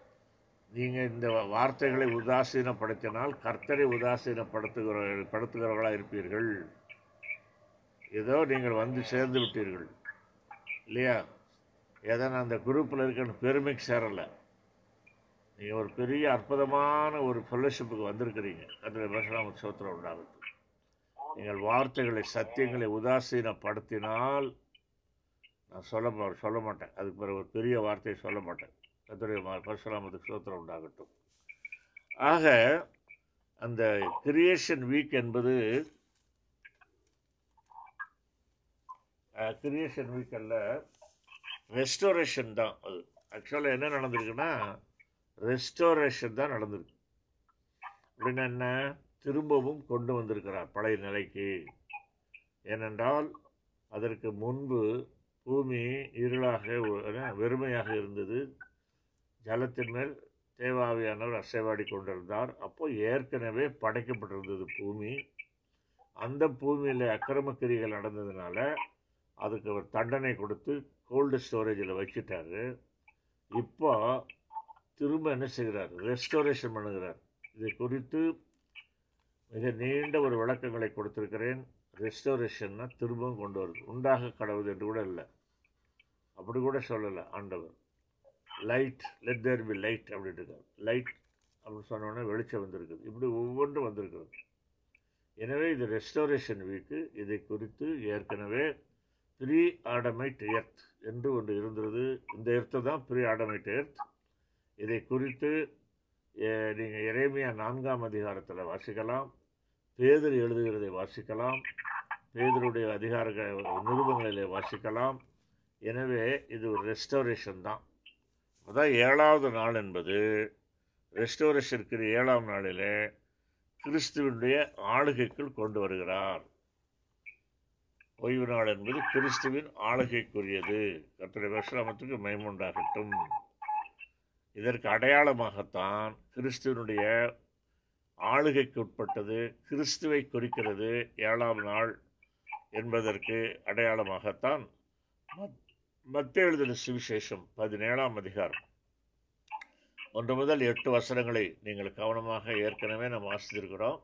[SPEAKER 1] நீங்கள் இந்த வார்த்தைகளை உதாசீனப்படுத்தினால் கர்த்தரை உதாசீனப்படுத்துகிற படுத்துகிறவர்களாக இருப்பீர்கள். ஏதோ நீங்கள் வந்து சேர்ந்து விட்டீர்கள். இல்லையா? ஏதோ நான் அந்த குரூப்பில் இருக்கன்னு பெருமைக்கு சேரலை. நீங்கள் ஒரு பெரிய அற்புதமான ஒரு ஃபெல்லோஷிப்புக்கு வந்திருக்கிறீங்க. அதில் பேசலாம் சோத்திரம் உண்டாகுது நீங்கள் வார்த்தைகளை சத்தியங்களை உதாசீனப்படுத்தினால் நான் சொல்ல சொல்ல மாட்டேன். அதுக்கு பிறகு ஒரு பெரிய வார்த்தையை சொல்ல மாட்டேன். கத்துடைய பரசுராமத்துக்கு சோத்திரம் உண்டாகட்டும். ஆக அந்த கிரியேஷன் வீக் என்பது கிரியேஷன் வீக் அல்ல ரெஸ்டோரேஷன் தான் அது. ஆக்சுவலாக என்ன நடந்திருக்குன்னா ரெஸ்டோரேஷன் தான் நடந்திருக்கு. அப்படின்னா என்ன? திரும்பவும் கொண்டு வந்திருக்கிறார் பழைய நிலைக்கு. ஏனென்றால் அதற்கு முன்பு பூமி இருளாக வெறுமையாக இருந்தது. ஜலத்தின் மேல் தேவாவியானவர் அசைவாடி கொண்டிருந்தார். அப்போ ஏற்கனவே படைக்கப்பட்டிருந்தது பூமி. அந்த பூமியில் அக்கிரமக்கிரிகள் நடந்ததுனால அதுக்கு அவர் தண்டனை கொடுத்து கோல்டு ஸ்டோரேஜில் வச்சுட்டாரு. இப்போ திரும்ப என்ன செய்கிறார்? ரெஸ்டோரேஷன் பண்ணுகிறார். இதை குறித்து மிக நீண்ட ஒரு விளக்கங்களை கொடுத்திருக்கிறேன். ரெஸ்டோரேஷன்னா திரும்பவும் கொண்டு வருது உண்டாக கடவுது என்று கூட இல்லை. அப்படி கூட சொல்லலை ஆண்டவர். Light let there be light அப்படின்ட்டு லைட் அப்படின்னு சொன்னோன்னே வெளிச்சம் வந்திருக்குது. இப்படி ஒவ்வொன்றும் வந்திருக்கிறது. எனவே இது ரெஸ்டோரேஷன் வீக்கு இதை குறித்து ஏற்கனவே ப்ரீ ஆடமைட் எர்த் என்று ஒன்று இருந்தது. இந்த எர்த்து தான் ப்ரீ ஆடமைட் எர்த் இதை குறித்து நீங்கள் இறைமையாக நான்காம் அதிகாரத்தில் வாசிக்கலாம். பேதர் எழுதுகிறதை வாசிக்கலாம். பேதருடைய அதிகார நிருபங்களிலே வாசிக்கலாம். எனவே இது ஒரு ரெஸ்டோரேஷன் தான். அதான் ஏழாவது நாள் என்பது. ரெஸ்டோரேஷனுக்கு ஏழாம் நாளிலே கிறிஸ்துவனுடைய ஆளுகைக்குள் கொண்டு வருகிறார். ஓய்வு நாள் என்பது கிறிஸ்துவின் ஆளுகைக்குரியது. கத்திரை வருஷத்துக்கு மைமுண்டாகட்டும் இதற்கு அடையாளமாகத்தான் கிறிஸ்துவனுடைய ஆளுகைக்கு உட்பட்டது கிறிஸ்துவை குறிக்கிறது ஏழாம் நாள் என்பதற்கு அடையாளமாகத்தான் மத்- எழுதின சுவிசேஷம் பதினேழாம் அதிகாரம். ஒன்று முதல் எட்டு வசனங்களை நீங்கள் கவனமாக ஏற்கனவே நாம் வாசித்திருக்கிறோம்.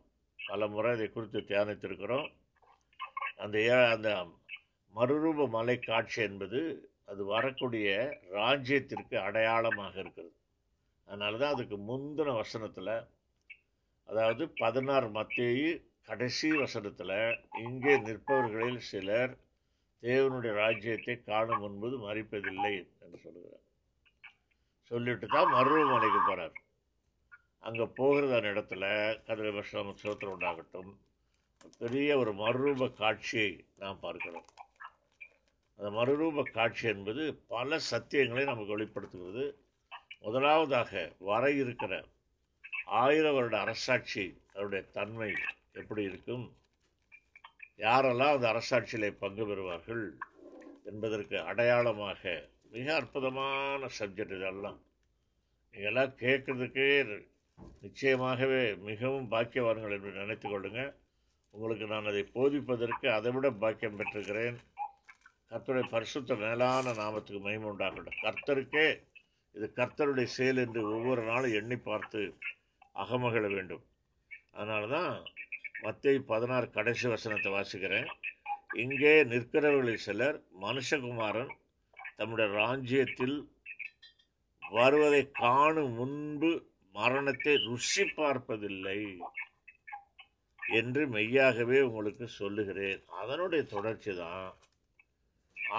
[SPEAKER 1] பல முறை இதை குறித்து தியானித்திருக்கிறோம். அந்த ஏ- அந்த மறுரூப மலை காட்சி என்பது அது வரக்கூடிய ராஜ்யத்திற்கு அடையாளமாக இருக்கிறது. அதனால தான் அதுக்கு முந்தின வசனத்தில் அதாவது பதினாறு மத்தேயு கடைசி வசனத்தில் இங்கே நிற்பவர்களில் சிலர் தேவனுடைய ராஜ்யத்தை காணும் முன்பது மறிப்பதில்லை என்று சொல்கிறார் சொல்லிட்டு தான் மருவமலைக்கு போகிறார் அங்கே போகிறதான இடத்துல கதிரை விஷம் சோத்திரம் உண்டாகட்டும். பெரிய ஒரு மறுரூப காட்சியை நாம் பார்க்கிறோம். அந்த மறுரூப காட்சி என்பது பல சத்தியங்களை நமக்கு வெளிப்படுத்துகிறது. முதலாவதாக வர இருக்கிற ஆயிரம் வருட அரசாட்சி அதனுடைய தன்மை எப்படி இருக்கும்? யாரெல்லாம் அந்த அரசாட்சியிலே பங்கு பெறுவார்கள் என்பதற்கு அடையாளமாக மிக அற்புதமான சப்ஜெக்ட் இதெல்லாம். இதெல்லாம் கேட்குறதுக்கே நிச்சயமாகவே மிகவும் பாக்கியவான்கள் என்று நினைத்து கொள்ளுங்க. உங்களுக்கு நான் அதை போதிப்பதற்கு அதை விட பாக்கியம் பெற்றிருக்கிறேன். கர்த்தருடைய பரிசுத்த மேலான நாமத்துக்கு மகிமை உண்டாகட்டும். கர்த்தருக்கே இது கர்த்தருடைய செயல் என்று ஒவ்வொரு நாளும் எண்ணி பார்த்து அகமகிழ வேண்டும். அதனால தான் மத்திய பதினாறு கடைசி வசனத்தை வாசிக்கிறேன். இங்கே நிற்கிறவர்களில் சிலர் மனுஷகுமாரன் தம்முடைய ராஜ்யத்தில் வருவதை காணும் முன்பு மரணத்தை ருசி பார்ப்பதில்லை என்று மெய்யாகவே உங்களுக்கு சொல்லுகிறேன். அதனுடைய தொடர்ச்சி தான்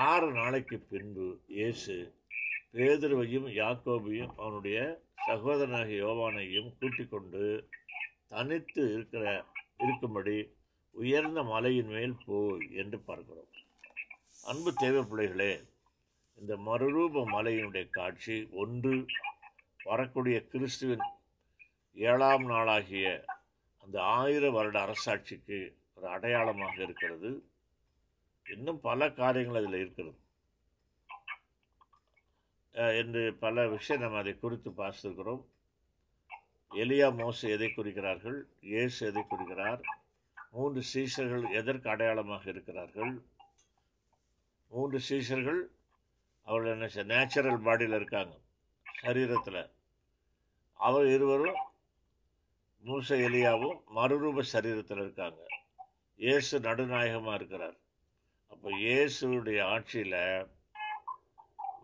[SPEAKER 1] ஆறு நாளைக்கு பின்பு இயேசு பேதுருவையும் யாக்கோபையும் அவனுடைய சகோதரனாகிய யோவானையும் கூட்டிக் கொண்டு தனித்து இருக்கிற இருக்கும்படி உயர்ந்த மலையின் மேல் போய் என்று பார்க்கிறோம். அன்பு தேவை பிள்ளைகளே இந்த மறுரூப மலையினுடைய காட்சி ஒன்று வரக்கூடிய கிறிஸ்துவின் ஏழாம் நாளாகிய அந்த ஆயிர வருட அரசாட்சிக்கு ஒரு அடையாளமாக இருக்கிறது. இன்னும் பல காரியங்கள் அதில் இருக்கிறது. என்று பல விஷயம் நம்ம அதை குறித்து பார்த்துருக்கிறோம். எலியா மோசு எதை குறிக்கிறார்கள்? இயேசு எதை குறிக்கிறார்? மூன்று சீஷர்கள் எதற்கு அடையாளமாக இருக்கிறார்கள்? மூன்று சீஷர்கள் அவர்கள் என்ன நேச்சுரல் பாடியில் இருக்காங்க சரீரத்தில். அவர் இருவரும் மூச எலியாவும் மறுரூப சரீரத்தில் இருக்காங்க. இயேசு நடுநாயகமாக இருக்கிறார். அப்போ இயேசுடைய ஆட்சியில்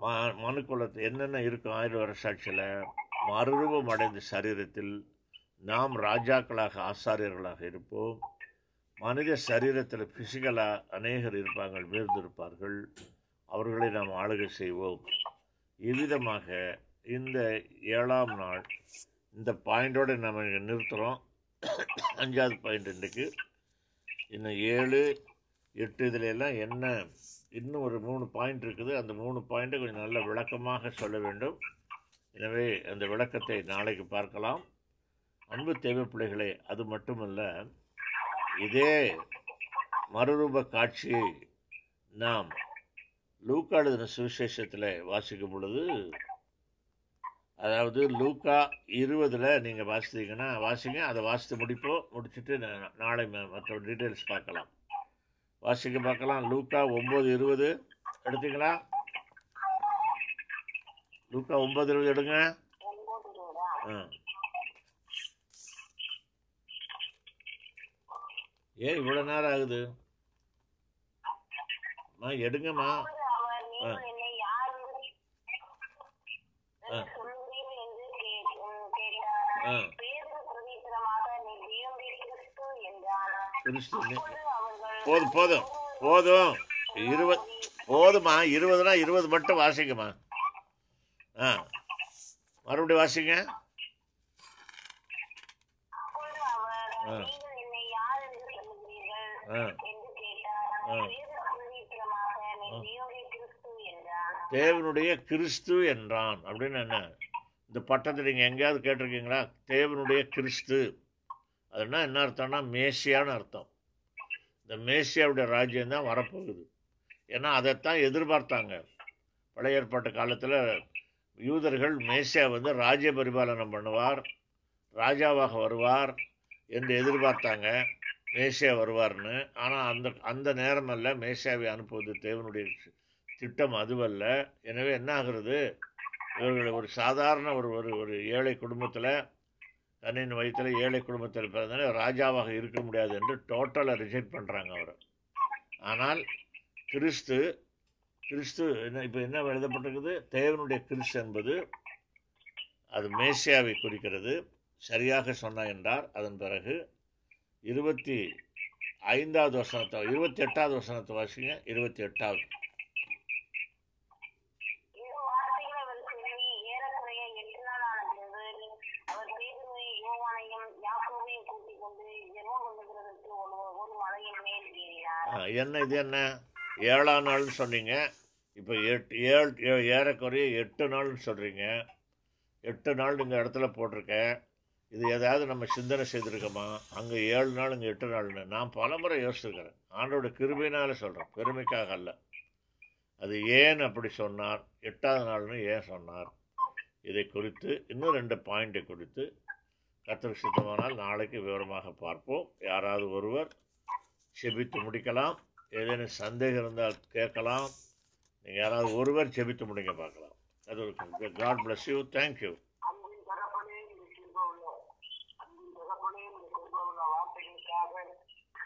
[SPEAKER 1] ம மனுக்குலத்து என்னென்ன இருக்கும் ஆயிரம் வருஷ மறுரூபம் அடைந்த சரீரத்தில் நாம் ராஜாக்களாக ஆசாரியர்களாக இருப்போம். மனித சரீரத்தில் பிசிக்கலாக அநேகர் இருப்பாங்க மீர்ந்திருப்பார்கள் அவர்களை நாம் ஆளுகை செய்வோம். இவ்விதமாக இந்த ஏழாம் நாள் இந்த பாயிண்டோடு நம்ம நிறுத்துகிறோம் அஞ்சாவது பாயிண்ட் இன்றைக்கு. இன்னும் ஏழு எட்டு இதுல எல்லாம் என்ன இன்னும் ஒரு மூணு பாயிண்ட் இருக்குது. அந்த மூணு பாயிண்ட்டை கொஞ்சம் நல்ல விளக்கமாக சொல்ல வேண்டும். எனவே அந்த விளக்கத்தை நாளைக்கு பார்க்கலாம். அன்பு தேவை பிள்ளைகளே அது மட்டுமல்ல இதே மறுரூப காட்சியை நாம் லூக்காடுதின சுவிசேஷத்தில் வாசிக்கும் பொழுது அதாவது லூக்கா இருபதில் நீங்கள் வாசித்தீங்கன்னா வாசிங்க அதை வாசித்து முடிப்போம் முடிச்சுட்டு நாளை ம- மற்ற டீட்டெயில்ஸ் பார்க்கலாம். வாசிக்க பார்க்கலாம். லூக்கா ஒம்பது இருபது. எடுத்தீங்களா? லூக்கா ஒம்பது இருபது எடுங்க. ஆ. ஏன் இவ்வளோ நேரம் ஆகுது. அம்மா எடுங்கம்மா. ஆ. ஆ.
[SPEAKER 2] தேவனுடைய கிறிஸ்து
[SPEAKER 1] போதும் போதும். போதும். இருபது போதுமா இருபதுனா இருபது மட்டும் வாசிங்கம்மா. ஆ. மறுபடியும் வாசிங்க. ஆ. ஆ. ஆ.
[SPEAKER 2] தேவனுடைய கிறிஸ்து என்றான்.
[SPEAKER 1] தேவனுடைய கிறிஸ்து என்றான் அப்படின்னு என்ன? இந்த பட்டத்தை நீங்கள் எங்கேயாவது கேட்டிருக்கீங்களா? தேவனுடைய கிறிஸ்து. அதுனா என்ன அர்த்தம்னா மேசியான்னு அர்த்தம். இந்த மேசியாவுடைய ராஜ்யம் தான் வரப்போகுது. ஏன்னா அதைத்தான் எதிர்பார்த்தாங்க. பழைய ஏற்பாட்டு காலத்தில் யூதர்கள் மேசியா வந்து ராஜ்ய பரிபாலனம் பண்ணுவார் ராஜாவாக வருவார் என்று எதிர்பார்த்தாங்க. மேசியா வருவார்னு. ஆனால் அந்த அந்த நேரமல்ல மேசியாவை அனுப்புவது தேவனுடைய திட்டம் அதுவல்ல. எனவே என்ன ஆகுறது? இவர்கள் ஒரு சாதாரண ஒரு ஒரு ஒரு ஏழை குடும்பத்தில் தன்னின் வயிற்றில் ஏழை குடும்பத்தில் பிறந்தனால ராஜாவாக இருக்க முடியாது என்று டோட்டலாக ரிஜெக்ட் பண்ணுறாங்க அவர். ஆனால் கிறிஸ்து கிறிஸ்து என்ன இப்போ என்ன எழுதப்பட்டிருக்குது? தேவனுடைய கிறிஸ்து என்பது அது மேசியாவை குறிக்கிறது. சரியாக சொன்ன என்றார். அதன் பிறகு இருபத்தி ஐந்தாவது வசனத்தை இருபத்தி எட்டாவது வசனத்தை வாசிங்க. இருபத்தி எட்டாவது. என்ன இது என்ன? ஏழாம் நாள்னு சொன்னீங்க. இப்போ எட்டு ஏழு ஏ- ஏறக்குறைய எட்டு நாள்னு சொல்கிறீங்க எட்டு நாள் இந்த இடத்துல போட்டிருக்கேன் இது எதாவது நம்ம சிந்தனை செய்திருக்கோமா? அங்கே ஏழு நாள் இங்கே எட்டு நாள்னு. நான் பலமுறை யோசிச்சிருக்கிறேன். ஆண்டோட கிருபையினால சொல்கிறேன் பெருமைக்காக அல்ல. அது ஏன் அப்படி சொன்னார்? எட்டாவது நாள்னு ஏன் சொன்னார்? இதை குறித்து இன்னும் ரெண்டு பாயிண்டை குறித்து கத்திர சித்தமானால் நாளைக்கு விவரமாக பார்ப்போம். யாராவது ஒருவர் செபித்து முடிக்கலாம். ஏதேனும் சந்தேகம் இருந்தால் கேட்கலாம். நீங்கள் யாராவது ஒருவர் செபித்து முடிங்க பார்க்கலாம். அது ஒரு காட் பிளஸ் யூ தேங்க்யூ
[SPEAKER 2] அன்பின் தகப்பனே இந்த கிருபவுள்ள அன்பின் தகப்பனே இந்த கிருபவுள்ள வார்த்தைகளுக்காக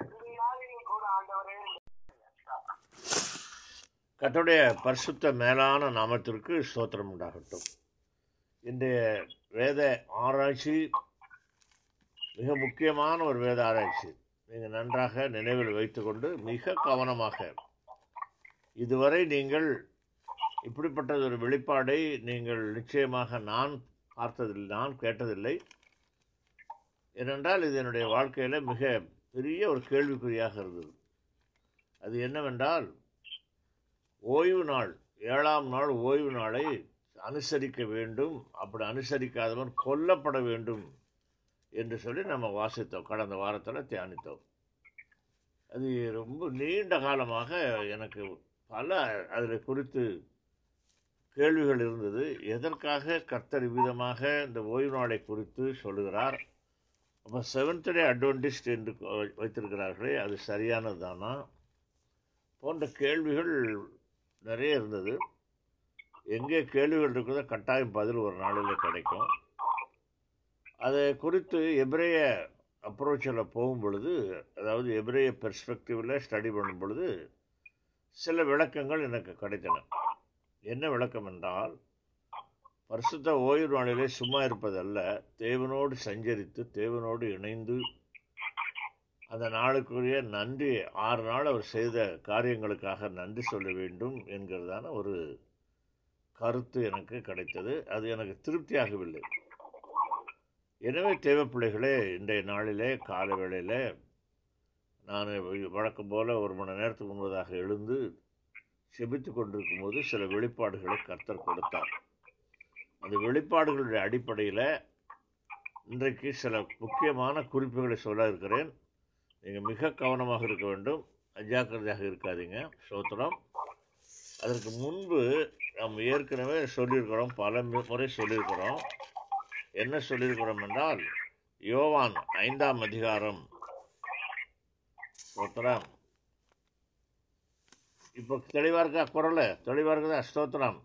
[SPEAKER 2] இந்த நாளிலும் கூட ஆண்டவரே
[SPEAKER 1] கர்த்தருடைய பரிசுத்த மேலான நாமத்திற்கு ஸ்தோத்திரம் உண்டாகட்டும். இன்றைய வேத ஆராய்ச்சி மிக முக்கியமான ஒரு வேத ஆராய்ச்சி. நீங்கள் நன்றாக நினைவில் வைத்துக்கொண்டு மிக கவனமாக இதுவரை நீங்கள் இப்படிப்பட்டது ஒரு வெளிப்பாடை நீங்கள் நிச்சயமாக நான் பார்த்ததில்லை நான் கேட்டதில்லை. ஏனென்றால் இது என்னுடைய வாழ்க்கையில் மிக பெரிய ஒரு கேள்விக்குறியாக இருந்தது. அது என்னவென்றால் ஓய்வு நாள் ஏழாம் நாள் ஓய்வு நாளை அனுசரிக்க வேண்டும். அப்படி அனுசரிக்காதவன் கொல்லப்பட வேண்டும். என்று சொல்லி நம்ம வாசித்தோம். கடந்த வாரத்தில் தியானித்தோம். அது ரொம்ப நீண்ட காலமாக எனக்கு பல அதில் குறித்து கேள்விகள் இருந்தது. எதற்காக கர்த்தர் விதமாக இந்த ஓய்வு நாளை குறித்து சொல்லுகிறார்? அப்போ செவன்த் டே அட்வென்டிஸ்ட் என்று வைத்திருக்கிறார்களே அது சரியானது தானா போன்ற கேள்விகள் நிறைய இருந்தது. எங்கே கேள்விகள் இருக்குதோ கட்டாயம் பதில் ஒரு நாளில் கிடைக்கும். அதை குறித்து எபிரேய அப்ரோச்சில் போகும் பொழுது அதாவது எபிரேய பெர்ஸ்பெக்டிவில் ஸ்டடி பண்ணும் பொழுது சில விளக்கங்கள் எனக்கு கிடைத்தன. என்ன விளக்கம் என்றால் பரிசுத்த ஓய்வு நாளிலே சும்மா இருப்பதல்ல தேவனோடு சஞ்சரித்து தேவனோடு இணைந்து அந்த நாளுக்குரிய நன்றி ஆறு நாள் அவர் செய்த காரியங்களுக்காக நன்றி சொல்ல வேண்டும் என்கிறதான ஒரு கருத்து எனக்கு கிடைத்தது. அது எனக்கு திருப்தியாகவில்லை. எனவே தேவ பிள்ளைகளே இன்றைய நாளிலே காலை வேளையில் நான் வழக்கம் போல் ஒரு மணி நேரத்துக்கு முன்பதாக எழுந்து செபித்து கொண்டிருக்கும் போது சில வெளிப்பாடுகளை கர்த்தர் கொடுத்தார். அந்த வெளிப்பாடுகளுடைய அடிப்படையில் இன்றைக்கு சில முக்கியமான குறிப்புகளை சொல்ல இருக்கிறேன். நீங்கள் மிக கவனமாக இருக்க வேண்டும். அஜாக்கிரதையாக இருக்காதீங்க. சோத்திரம் அதற்கு முன்பு நாம் ஏற்கனவே சொல்லியிருக்கிறோம் பல முறை சொல்லியிருக்கிறோம். என்ன சொல்லியிருக்கிறோம் என்றால் யோவான் ஐந்தாம் அதிகாரம் ஸ்தோத்திரம். இப்போ தெளிவாக இருக்கா குரல்? தெளிவாக இருக்குதா? ஸ்தோத்திரம்.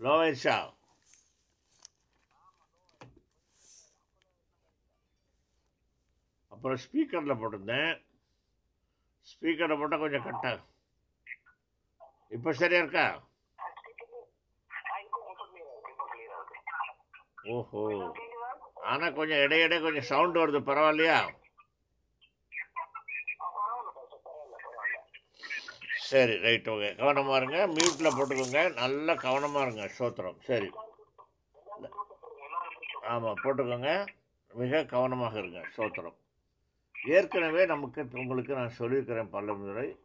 [SPEAKER 1] லோவேஷா அப்புறம் ஸ்பீக்கரில் போட்டிருந்தேன். ஸ்பீக்கரில் போட்டால் கொஞ்சம் கட்ட இப்போ சரியா இருக்கா? ஓஹோ. ஆனால் கொஞ்சம் இடையிடையே கொஞ்சம் சவுண்ட் வருது பரவாயில்லையா? சரி ரைட் ஓகே கவனமாக இருங்க. மியூட்டில் போட்டுக்கோங்க. நல்லா கவனமாக இருங்க சோத்திரம். சரி. ஆமாம் போட்டுக்கோங்க. மிக கவனமாக இருங்க சோத்திரம். ஏற்கனவே நமக்கு உங்களுக்கு நான் சொல்லியிருக்கிறேன் பல முறை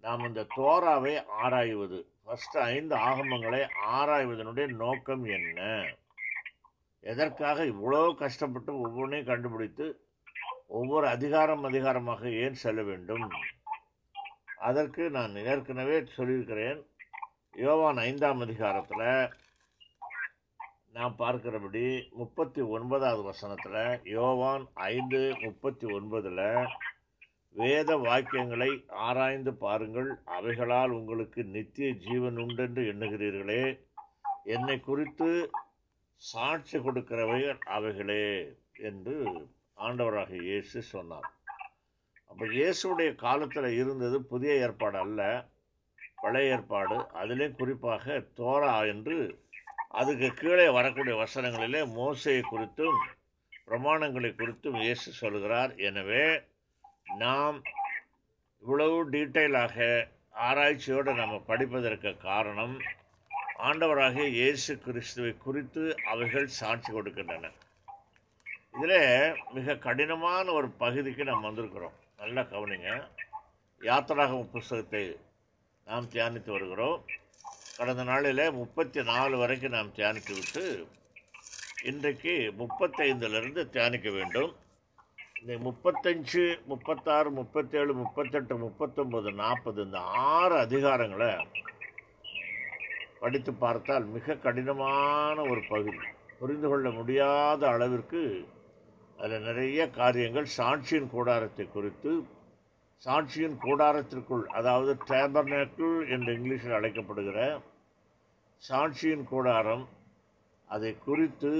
[SPEAKER 1] நாம் இந்த தோராவை ஆராய்வது. ஃபஸ்ட்டு ஐந்து ஆகமங்களை ஆராய்வதனுடைய நோக்கம் என்ன? எதற்காக இவ்வளோ கஷ்டப்பட்டு ஒவ்வொன்றையும் கண்டுபிடித்து ஒவ்வொரு அதிகாரம் அதிகாரமாக ஏன் செல்ல வேண்டும்? அதற்கு நான் ஏற்கனவே சொல்லியிருக்கிறேன். யோவான் ஐந்தாம் அதிகாரத்தில் நான் பார்க்கிறபடி முப்பத்தி ஒன்பதாவது வசனத்தில் யோவான் ஐந்து முப்பத்தி ஒன்பதில் வேத வாக்கியங்களை ஆராய்ந்து பாருங்கள். அவைகளால் உங்களுக்கு நித்திய ஜீவன் உண்டென்று எண்ணுகிறீர்களே. என்னை குறித்து சாட்சி கொடுக்கிறவைகள் அவைகளே என்று ஆண்டவராக இயேசு சொன்னார். அப்போ இயேசுடைய காலத்தில் இருந்தது புதிய ஏற்பாடு அல்ல பழைய ஏற்பாடு. அதிலே குறிப்பாக தோரா என்று அதுக்கு கீழே வரக்கூடிய வசனங்களிலே மோசையை குறித்தும் பிரமாணங்களை குறித்தும் இயேசு சொல்கிறார். எனவே நாம் இவ்வளவு டீட்டெயிலாக ஆராய்ச்சியோடு நம்ம படிப்பதற்கு காரணம் ஆண்டவராகிய இயேசு கிறிஸ்துவை குறித்து அவைகள் சாட்சி கொடுக்கின்றன. இதில் மிக கடினமான ஒரு பகுதிக்கு நாம் வந்திருக்கிறோம். நல்லா கவனிங்க. யாத்திராகம புஸ்தகத்தை நாம் தியானித்து வருகிறோம். கடந்த நாளில் முப்பத்தி நாலு வரைக்கும் நாம் தியானித்து விட்டு இன்றைக்கு முப்பத்தைந்துலேருந்து தியானிக்க வேண்டும். இந்த முப்பத்தஞ்சு முப்பத்தாறு முப்பத்தேழு முப்பத்தெட்டு முப்பத்தொம்பது நாற்பது இந்த ஆறு அதிகாரங்களை படித்து பார்த்தால் மிக கடினமான ஒரு பகுதி. புரிந்து கொள்ள முடியாத அளவிற்கு அதில் நிறைய காரியங்கள் சாட்சியின் கூடாரத்தை குறித்து சாட்சியின் கூடாரத்திற்குள் அதாவது டேபர்னேக்கிள் என்று இங்கிலீஷில் அழைக்கப்படுகிற சாட்சியின் கூடாரம் அதை குறித்து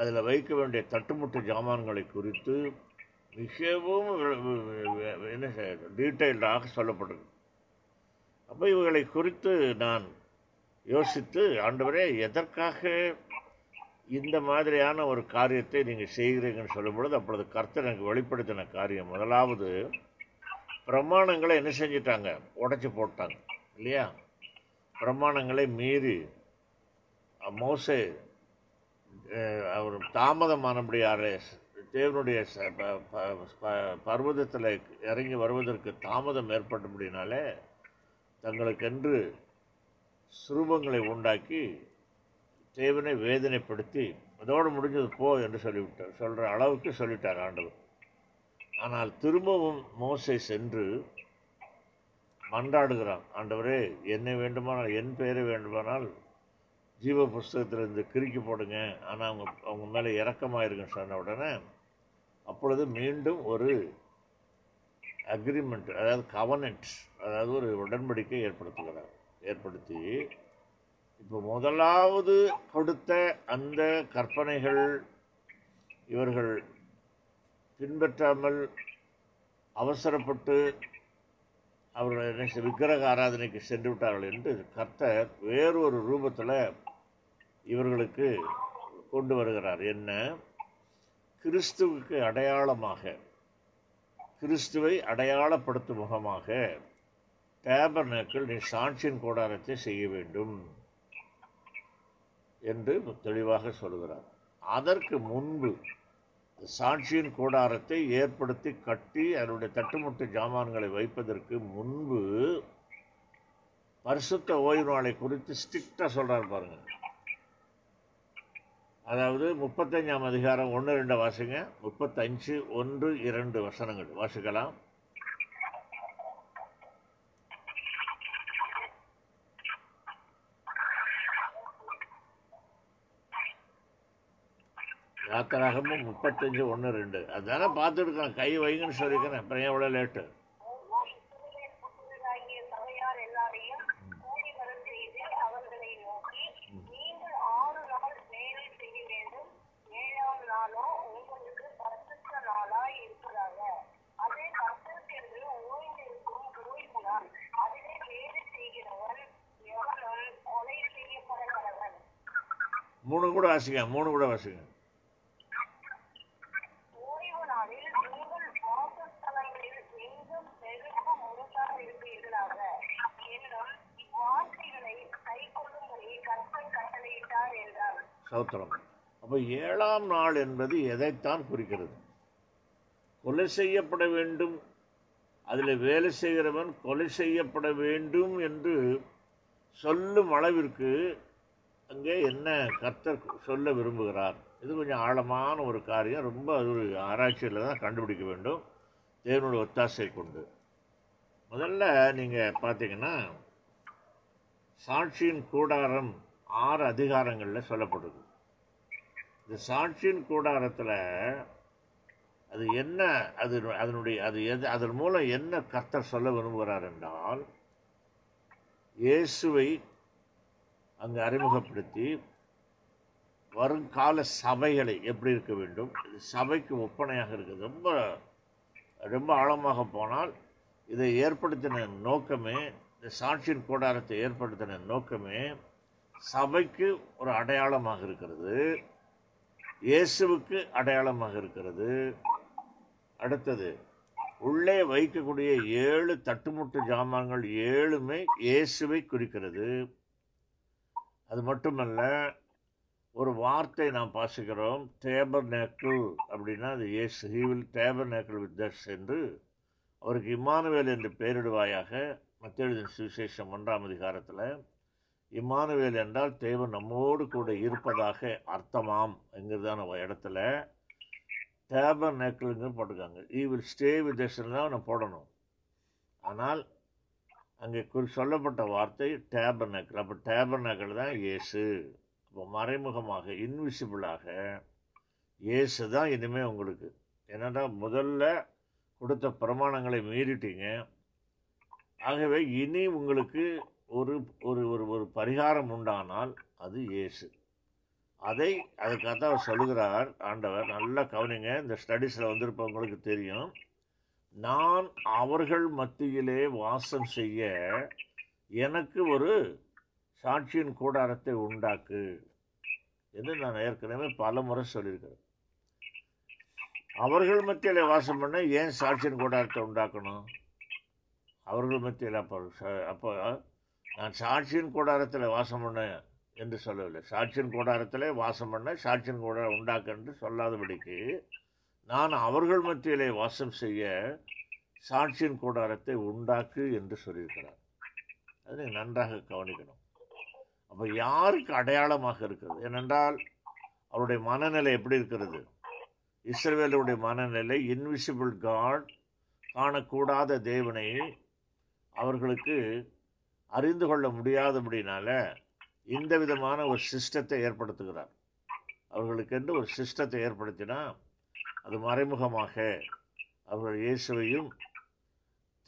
[SPEAKER 1] அதில் வைக்க வேண்டிய தட்டுமுட்டு ஜாமான்களை குறித்து மிகவும் என்ன டீட்டெயில்டாக சொல்லப்படுது. அப்போ இவைகளை குறித்து நான் யோசித்து ஆண்டவரே எதற்காக இந்த மாதிரியான ஒரு காரியத்தை நீங்கள் செய்கிறீங்கன்னு சொல்லும் பொழுது அப்பொழுது கர்த்தர் எனக்கு வெளிப்படுத்தின காரியம். முதலாவது பிரமாணங்களை என்ன செஞ்சிட்டாங்க? உடைச்சி போட்டாங்க இல்லையா? பிரமாணங்களை மீறி மோசே அவர் தாமதமானபடியாரே தேவனுடைய ப- ப- பர்வதத்தில் இறங்கி வருவதற்கு தாமதம் ஏற்பட்டபடினாலே தங்களுக்கென்று சுரூபங்களை உண்டாக்கி தேவனை வேதனைப்படுத்தி அதோடு முடிஞ்சது போ என்று சொல்லிவிட்டார். சொல்கிற அளவுக்கு சொல்லிட்டார் ஆண்டவர். ஆனால் திரும்பவும் மோசை சென்று மன்றாடுகிறான். ஆண்டவரே என்னை வேண்டுமானால் என் பெயரை வேண்டுமானால் ஜீவ புஸ்தகத்திலிருந்து கிறுக்கி போடுங்க. ஆனால் அவங்க அவங்க மேலே இறக்கமாயிருக்குன்னு சொன்ன உடனே அப்பொழுது மீண்டும் ஒரு அக்ரிமெண்ட் அதாவது கவனன்ட் அதாவது ஒரு உடன்படிக்கை ஏற்படுத்துகிறார். ஏற்படுத்தி இப்போ முதலாவது கொடுத்த அந்த கற்பனைகள் இவர்கள் பின்பற்றாமல் அவசரப்பட்டு அவர்கள் என்ன விக்கிரக ஆராதனைக்கு சென்று விட்டார்கள் என்று கர்த்தர் வேறொரு ரூபத்தில் இவர்களுக்கு கொண்டு வருகிறார். என்ன? கிறிஸ்துவுக்கு அடையாளமாக கிறிஸ்துவை அடையாளப்படுத்தும் முகமாக டேபர்னேக்கள் நீ சாட்சியின் கூடாரத்தை செய்ய வேண்டும் என்று தெளிவாக சொல்கிறார். அதற்கு முன்பு சாட்சியின் கூடாரத்தை ஏற்படுத்தி கட்டி அதனுடைய தட்டுமுட்டு ஜாமான்களை வைப்பதற்கு முன்பு பரிசுத்த ஓய்வு நாளை குறித்து ஸ்ட்ரிக்டாக சொல்கிறார் பாருங்க. அதாவது முப்பத்தஞ்சாம் அதிகாரம் ஒன்று ரெண்டு வாசிங்க. முப்பத்தஞ்சு ஒன்று இரண்டு வசனங்கள். வாசிக்கலாம். யாத்திராகமும் முப்பத்தஞ்சு ஒன்று ரெண்டு. அதானே பார்த்துருக்கேன் கை வைங்கன்னு சொல்லிக்கிறேன் அப்புறம் எவ்வளோ லேட்டு
[SPEAKER 2] மூணு கூட சபையார் மூணு கூட வரச் செய்து அவர்களை நோக்கி நீங்கள் ஆறு நாள் வேலை செய்ய வேண்டும் ஏழாம் நாளோ உங்களுக்கு பரிசுத்த நாளாய் இருக்கிறாங்க அதே கர்த்தருக்கென்று ஓய்ந்திருக்கும் ஓய்வு நாள் அதிலே வேலை செய்கிறவன் எவனும் கொலை செய்யப்படுகிறவன்
[SPEAKER 1] மூணு கூட வாசிங்க மூணு கூட வாசிங்க
[SPEAKER 2] ஓய்வு நாளில் உங்கள் வாசஸ்தலங்களில் எங்கும் பெருக்கும் முழுசாதிருப்பீர்களாக என்னும் இவ்வார்த்தைகளை கைக்கொள்ளும்படி கர்த்தர் கட்டளையிட்டார் என்றார்
[SPEAKER 1] சௌத்திரம் அப்போ ஏழாம் நாள் என்பது எதைத்தான் குறிக்கிறது? கொலை செய்யப்பட வேண்டும். அதில் வேலை செய்கிறவன் கொலை செய்யப்பட வேண்டும் என்று சொல்லும் அளவிற்கு அங்கே என்ன கர்த்தர் சொல்ல விரும்புகிறார்? இது கொஞ்சம் ஆழமான ஒரு காரியம். ரொம்ப அது ஒரு ஆராய்ச்சியில் தான் கண்டுபிடிக்க வேண்டும். தேவனுடைய ஒத்தாசை கொண்டு. முதல்ல நீங்கள் பார்த்தீங்கன்னா சாட்சியின் கூடாரம் ஆறு அதிகாரங்களில் சொல்லப்படுது. இந்த சாட்சியின் கூடாரத்தில் அது என்ன அது அதனுடைய அது எது அதன் மூலம் என்ன கர்த்தர் சொல்ல விரும்புகிறார் என்றால் இயேசுவை அங்கு அறிமுகப்படுத்தி வருங்கால சபைகளை எப்படி இருக்க வேண்டும் இது சபைக்கு ஒப்பனையாக இருக்குது. ரொம்ப ரொம்ப ஆழமாக போனால் இதை ஏற்படுத்தின நோக்கமே இந்த சாட்சியின் கூடாரத்தை ஏற்படுத்தின நோக்கமே சபைக்கு ஒரு அடையாளமாக இருக்கிறது. இயேசுவுக்கு அடையாளமாக இருக்கிறது. அடுத்தது உள்ளே வைக்கக்கூடிய ஏழு தட்டுமுட்டு ஜாமான்கள் ஏழுமே இயேசுவை குறிக்கிறது. அது மட்டுமல்ல ஒரு வார்த்தை நாம் பாசிக்கிறோம் டேபர் நேக்கிள் அப்படின்னா அது இயேசு he will tabernacle with us என்று. அவருக்கு இமானுவேல் என்று பெயரிடுவாயாக மத்திய சுவிசேஷம் ஒன்றாம் அதிகாரத்தில். இம்மானுவேல் என்றால் தேவன் நம்மோடு கூட இருப்பதாக அர்த்தமாம் என்கிறதான இடத்துல டேபர் நேக்கிள்னு போட்டிருக்காங்க ஈ வில் ஸ்டே வித் தான் அவனை போடணும். ஆனால் அங்கே குறி சொல்லப்பட்ட வார்த்தை டேபர் நேக்கல் அப்போ டேபர் நேக்கல் தான் இயேசு. இப்போ மறைமுகமாக இன்விசிபிளாக இயேசு தான் இனிமேல் உங்களுக்கு. என்னடா முதல்ல கொடுத்த பிரமாணங்களை மீறிட்டீங்க. ஆகவே இனி உங்களுக்கு ஒரு ஒரு ஒரு ஒரு பரிகாரம் உண்டானால் அது இயேசு. அதை அதுக்காக அவர் சொல்லுகிறார் ஆண்டவர் நல்லா கவனிங்க இந்த ஸ்டடீஸில் வந்திருப்பவங்களுக்கு தெரியும். நான் அவர்கள் மத்தியிலே வாசம் செய்ய எனக்கு ஒரு சாட்சியின் கூடாரத்தை உண்டாக்கு என்று நான் ஏற்கனவே பல முறை சொல்லியிருக்கிறேன். அவர்கள் மத்தியில் வாசம் பண்ண ஏன் சாட்சியின் கூடாரத்தை உண்டாக்கணும்? அவர்கள் மத்தியில் அப்போ ச- அப்போ நான் சாட்சியின் கூடாரத்தில் வாசம் பண்ண என்று சொல்லவில்லை. சாட்சியின் கூடாரத்தில் வாசம் பண்ண சாட்சியின் கூடாரம் உண்டாக்க என்று சொல்லாதபடிக்கு நான் அவர்கள் மத்தியிலே வாசம் செய்ய சாட்சியின் கூடாரத்தை உண்டாக்கு என்று சொல்லியிருக்கிறார். அதை நீங்கள் நன்றாக கவனிக்கணும். அப்போ யாருக்கு அடையாளமாக இருக்கிறது? ஏனென்றால் அவருடைய மனநிலை எப்படி இருக்கிறது? இஸ்ரவேலுடைய மனநிலை இன்விசிபிள் காட் காணக்கூடாத தேவனை அவர்களுக்கு அறிந்து கொள்ள முடியாதபடினால இந்த விதமான ஒரு சிஸ்டத்தை ஏற்படுத்துகிறார். அவர்களுக்கென்று ஒரு சிஸ்டத்தை ஏற்படுத்தினா அது மறைமுகமாக அவர்கள் இயேசுவையும்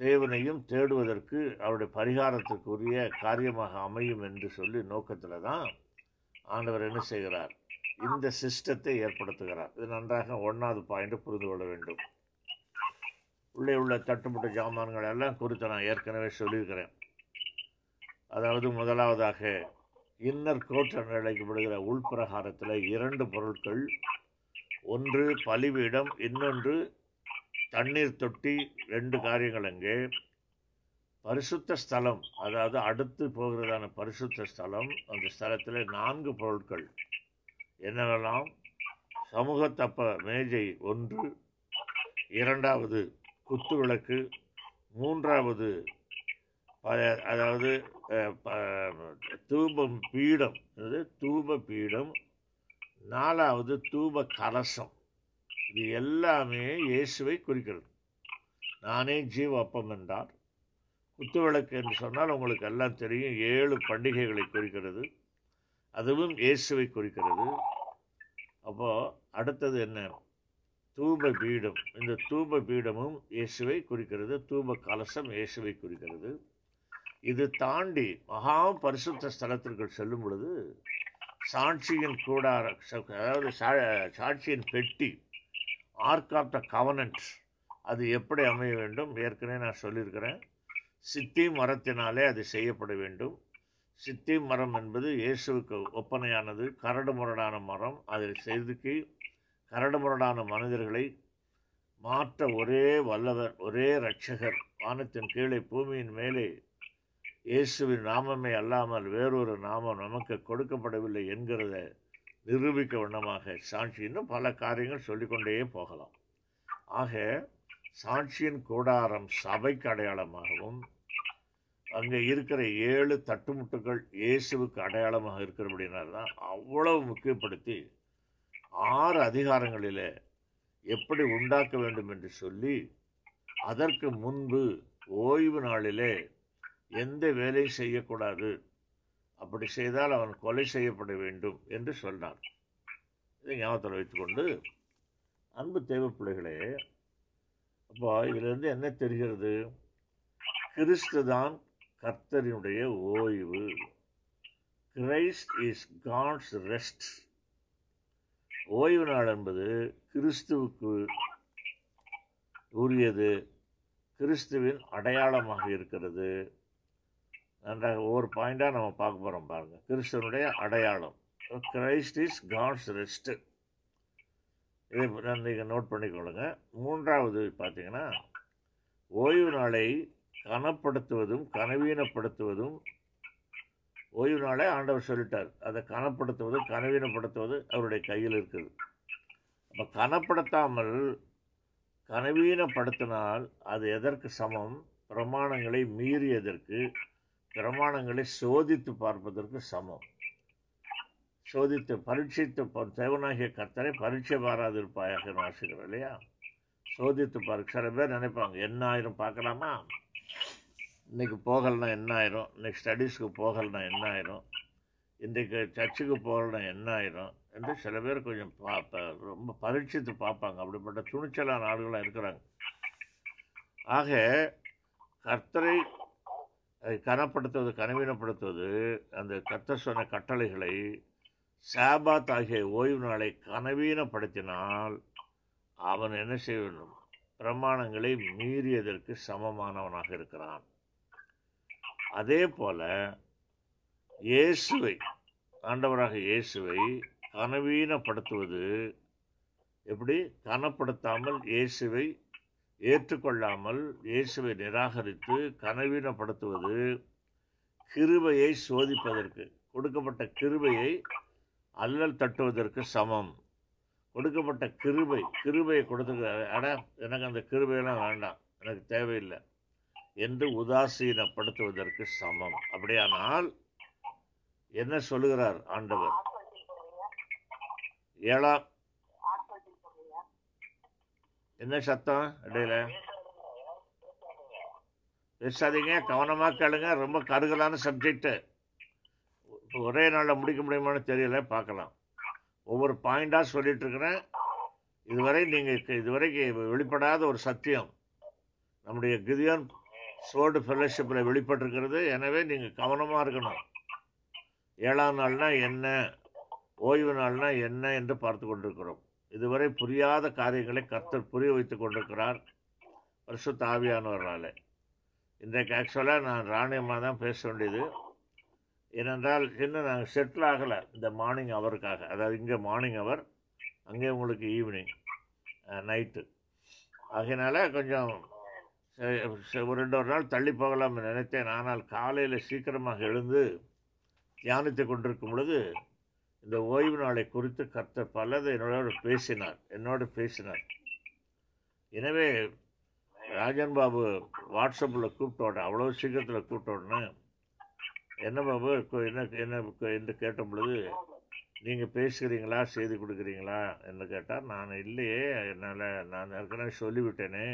[SPEAKER 1] தேவனையும் தேடுவதற்கு அவருடைய பரிகாரத்துக்குரிய காரியமாக அமையும் என்று சொல்லி நோக்கத்தில் தான் ஆண்டவர் என்ன செய்கிறார்? இந்த சிஸ்டத்தை ஏற்படுத்துகிறார். இது நன்றாக ஒன்றாவது பாயிண்ட் புரிந்து கொள்ள வேண்டும். உள்ளே உள்ள தட்டுப்பட்ட ஜாமான்கள் எல்லாம் குறித்து நான் ஏற்கனவே சொல்லியிருக்கிறேன். அதாவது முதலாவதாக இன்னர் கோட் என்று அழைக்கப்படுகிற உள்பிரகாரத்தில் இரண்டு பொருட்கள். ஒன்று பலிபீடம் இன்னொன்று தண்ணீர் தொட்டி ரெண்டு காரியங்கள் அங்கே. பரிசுத்த ஸ்தலம் அதாவது அடுத்து போகிறதான பரிசுத்த ஸ்தலம் அந்த ஸ்தலத்தில் நான்கு பொருட்கள். என்னவெல்லாம்? சமூகத்தப்ப மேஜை ஒன்று இரண்டாவது குத்து விளக்கு மூன்றாவது அதாவது தூபம் பீடம் அது தூப பீடம் நாலாவது தூப கலசம் இது எல்லாமே இயேசுவை குறிக்கிறது நானே ஜீவ அப்பம் என்றார் குத்துவிளக்கு என்று சொன்னால் உங்களுக்கு எல்லாம் தெரியும் ஏழு பண்டிகைகளை குறிக்கிறது அதுவும் இயேசுவை குறிக்கிறது அப்போது அடுத்தது என்ன தூப பீடம் இந்த தூப பீடமும் இயேசுவை குறிக்கிறது தூப கலசம் இயேசுவை குறிக்கிறது இது தாண்டி மகா பரிசுத்த ஸ்தலத்திற்குள் செல்லும் பொழுது சாட்சியின் கூடார அதாவது சா- சாட்சியின் பெட்டி ஆர்க் ஆஃப் த கவனன்ட் அது எப்படி அமைய வேண்டும்? ஏற்கனவே நான் சொல்லியிருக்கிறேன். சித்தி மரத்தினாலே அது செய்யப்பட வேண்டும். சித்தி மரம் என்பது இயேசுவுக்கு ஒப்பனையானது. கரடு முரடான மரம். அதை செதுக்கி கரடு முரடான மனிதர்களை மாற்ற ஒரே வல்லவர் ஒரே இரட்சகர். வானத்தின் கீழே பூமியின் மேலே இயேசுவின் நாமமே அல்லாமல் வேறொரு நாமம் நமக்கு கொடுக்கப்படவில்லை என்கிறத நிரூபிக்க வண்ணமாக சாட்சி இன்னும் பல காரியங்கள் சொல்லிக்கொண்டே போகலாம். ஆக சாட்சியின் கூடாரம் சபைக்கு அடையாளமாகவும் அங்கே இருக்கிற ஏழு தட்டுமுட்டுகள் இயேசுவுக்கு அடையாளமாக இருக்கிறபடினால தான் அவ்வளவு முக்கியப்படுத்தி ஆறு அதிகாரங்களிலே எப்படி உண்டாக்க வேண்டும் என்று சொல்லி அதற்கு முன்பு ஓய்வு நாளிலே எந்த வேலையும் செய்யக்கூடாது. அப்படி செய்தால் அவன் கொலை செய்யப்பட வேண்டும் என்று சொன்னார் இதை ஞாபகத்தில் வைத்துக்கொண்டு அன்பு தேவ பிள்ளைகளே அப்போ இதிலிருந்து என்ன தெரிகிறது? கிறிஸ்து தான் கர்த்தரினுடைய ஓய்வு. Christ is God's rest. ஓய்வு நாள் என்பது கிறிஸ்துவுக்கு உரியது. கிறிஸ்துவின் அடையாளமாக இருக்கிறது. நன்றாக ஒவ்வொரு பாயிண்டாக நம்ம பார்க்க போகிறோம் பாருங்கள் கிறிஸ்தனுடைய அடையாளம். கிரைஸ்ட் இஸ் காட்ஸ் ரெஸ்ட்டு இதை நீங்கள் நோட் பண்ணிக்கொள்ளுங்க. மூன்றாவது பார்த்தீங்கன்னா ஓய்வு நாளை கனப்படுத்துவதும் கனவீனப்படுத்துவதும் ஓய்வு நாளை ஆண்டவர் சொல்லிட்டார். அதை கனப்படுத்துவது கனவீனப்படுத்துவது அவருடைய கையில் இருக்குது. அப்போ கனப்படுத்தாமல் கனவீனப்படுத்தினால் அது எதற்கு சமம்? பிரமாணங்களை மீறியதற்கு பிரமாணங்களை சோதித்து பார்ப்பதற்கு சமம். சோதித்து பரீட்சித்து தேவனாகிய கர்த்தரை பரீட்சை பாராதிருப்பாயாக வாசிக்கிறோம் இல்லையா? சோதித்து பாரு சில பேர் நினைப்பாங்க என்ன ஆயிரும் பார்க்கலாமா? இன்றைக்கி போகலைன்னா என்ன ஆயிரும் இன்றைக்கி ஸ்டடீஸ்க்கு போகலைன்னா என்ன ஆயிரும் இன்றைக்கு சர்ச்சுக்கு போகலைன்னா என்ன ஆயிரும் என்று சில பேர் கொஞ்சம் பா- ரொம்ப பரீட்சித்து பார்ப்பாங்க. அப்படிப்பட்ட துணிச்சலான ஆளுகளாக இருக்கிறாங்க. ஆக கர்த்தரை கனப்படுத்துவது கனவீனப்படுத்துவது அந்த கத்த சொன்ன கட்டளைகளை சாபாத் ஆகிய ஓய்வு நாளை கனவீனப்படுத்தினால் அவன் என்ன செய்ய வேண்டும்? பிரமாணங்களை மீறியதற்கு சமமானவனாக இருக்கிறான். அதே போல இயேசுவை ஆண்டவராக இயேசுவை கனவீனப்படுத்துவது எப்படி? கனப்படுத்தாமல் இயேசுவை ஏற்றுக்கொள்ளாமல் இயேசுவை நிராகரித்து கனவீனப்படுத்துவது கிருபையை சோதிப்பதற்கு கொடுக்கப்பட்ட கிருபையை அல்லல் தட்டுவதற்கு சமம். கொடுக்கப்பட்ட கிருபை கிருபையை கொடுத்துருக்காரு அட எனக்கு அந்த கிருபையெல்லாம் வேண்டாம் எனக்கு தேவையில்லை என்று உதாசீனப்படுத்துவதற்கு சமம். அப்படியானால் என்ன சொல்லுகிறார் ஆண்டவர்? ஏழாம் என்ன சத்தம்? இடையில. பேசாதீங்க. கவனமாக கேளுங்க. ரொம்ப கருகலான சப்ஜெக்டு ஒரே நாளில் முடிக்க முடியுமான்னு தெரியல பார்க்கலாம். ஒவ்வொரு பாயிண்டாக சொல்லிட்டு இருக்கிறேன். இதுவரை நீங்கள் இதுவரைக்கும் வெளிப்படாத ஒரு சத்தியம். நம்முடைய கிதியான் சோடு ஃபெல்லோஷிப்பில் வெளிப்பட்டிருக்கிறது. எனவே நீங்கள் கவனமாக இருக்கணும். ஏழாம் நாள்னா என்ன? ஓய்வு நாள்னா என்ன என்று பார்த்து கொண்டிருக்கிறோம். இதுவரை புரியாத காரியங்களை கர்த்தர் புரிய வைத்துக் கொண்டிருக்கிறார் பரிசுத்த தாவியானவர்களால் இன்றைக்கு ஆக்சுவலாக நான் ராணியமாக தான் பேச வேண்டியது. ஏனென்றால் இன்னும் நாங்கள் செட்டில் ஆகலை இந்த மார்னிங் அவருக்காக அதாவது இங்கே மார்னிங் அவர் அங்கே உங்களுக்கு ஈவினிங் நைட்டு ஆகையினால கொஞ்சம் ஒரு ரெண்டு ஒரு நாள் தள்ளி போகலாம்னு நினைத்தேன். ஆனால் காலையில் சீக்கிரமாக எழுந்து தியானித்து கொண்டிருக்கும் பொழுது இந்த ஓய்வு நாளை குறித்து கர்த்தர் பலதை என்னோட பேசினார் என்னோடு பேசினார். எனவே ராஜன் பாபு வாட்ஸ்அப்பில் கூப்பிட்டோட அவ்வளோ சீக்கிரத்தில் கூப்பிட்டோடனே என்ன பாபு என்ன என்ன என்று கேட்ட பொழுது நீங்கள் பேசுகிறீங்களா? செய்தி கொடுக்குறீங்களா? என்று கேட்டால் நான் இல்லையே என்னால் நான் ஏற்கனவே சொல்லிவிட்டேனே.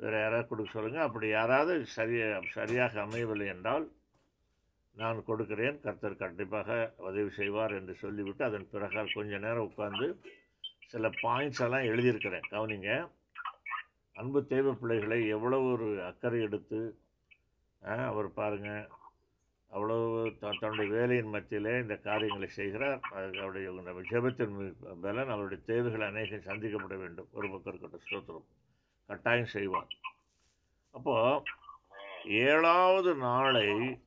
[SPEAKER 1] வேறு யாராவது கொடுக்க சொல்லுங்கள் அப்படி யாராவது சரியாக சரியாக அமையவில்லை என்றால் நான் கொடுக்கிறேன். கர்த்தர் கண்டிப்பாக உதவி செய்வார் என்று சொல்லிவிட்டு அதன் பிறகு கொஞ்ச நேரம் உட்காந்து சில பாயிண்ட்ஸ் எல்லாம் எழுதியிருக்கிறேன். கவனிங்க. அன்பு தேவ பிள்ளைகளை எவ்வளவு ஒரு அக்கறை எடுத்து அவர் பாருங்கள் அவ்வளோ த- தன்னுடைய வேலையின் மத்தியிலே இந்த காரியங்களை செய்கிறார். அவருடைய இந்த ஜெபத்தின் பலன் அவருடைய தேவைகள் அநேகம் சந்திக்கப்பட வேண்டும். ஒரு பக்கம் இருக்கட்டும் ஸ்தோத்திரம். கட்டாயம் செய்வார். அப்போது ஏழாவது நாளை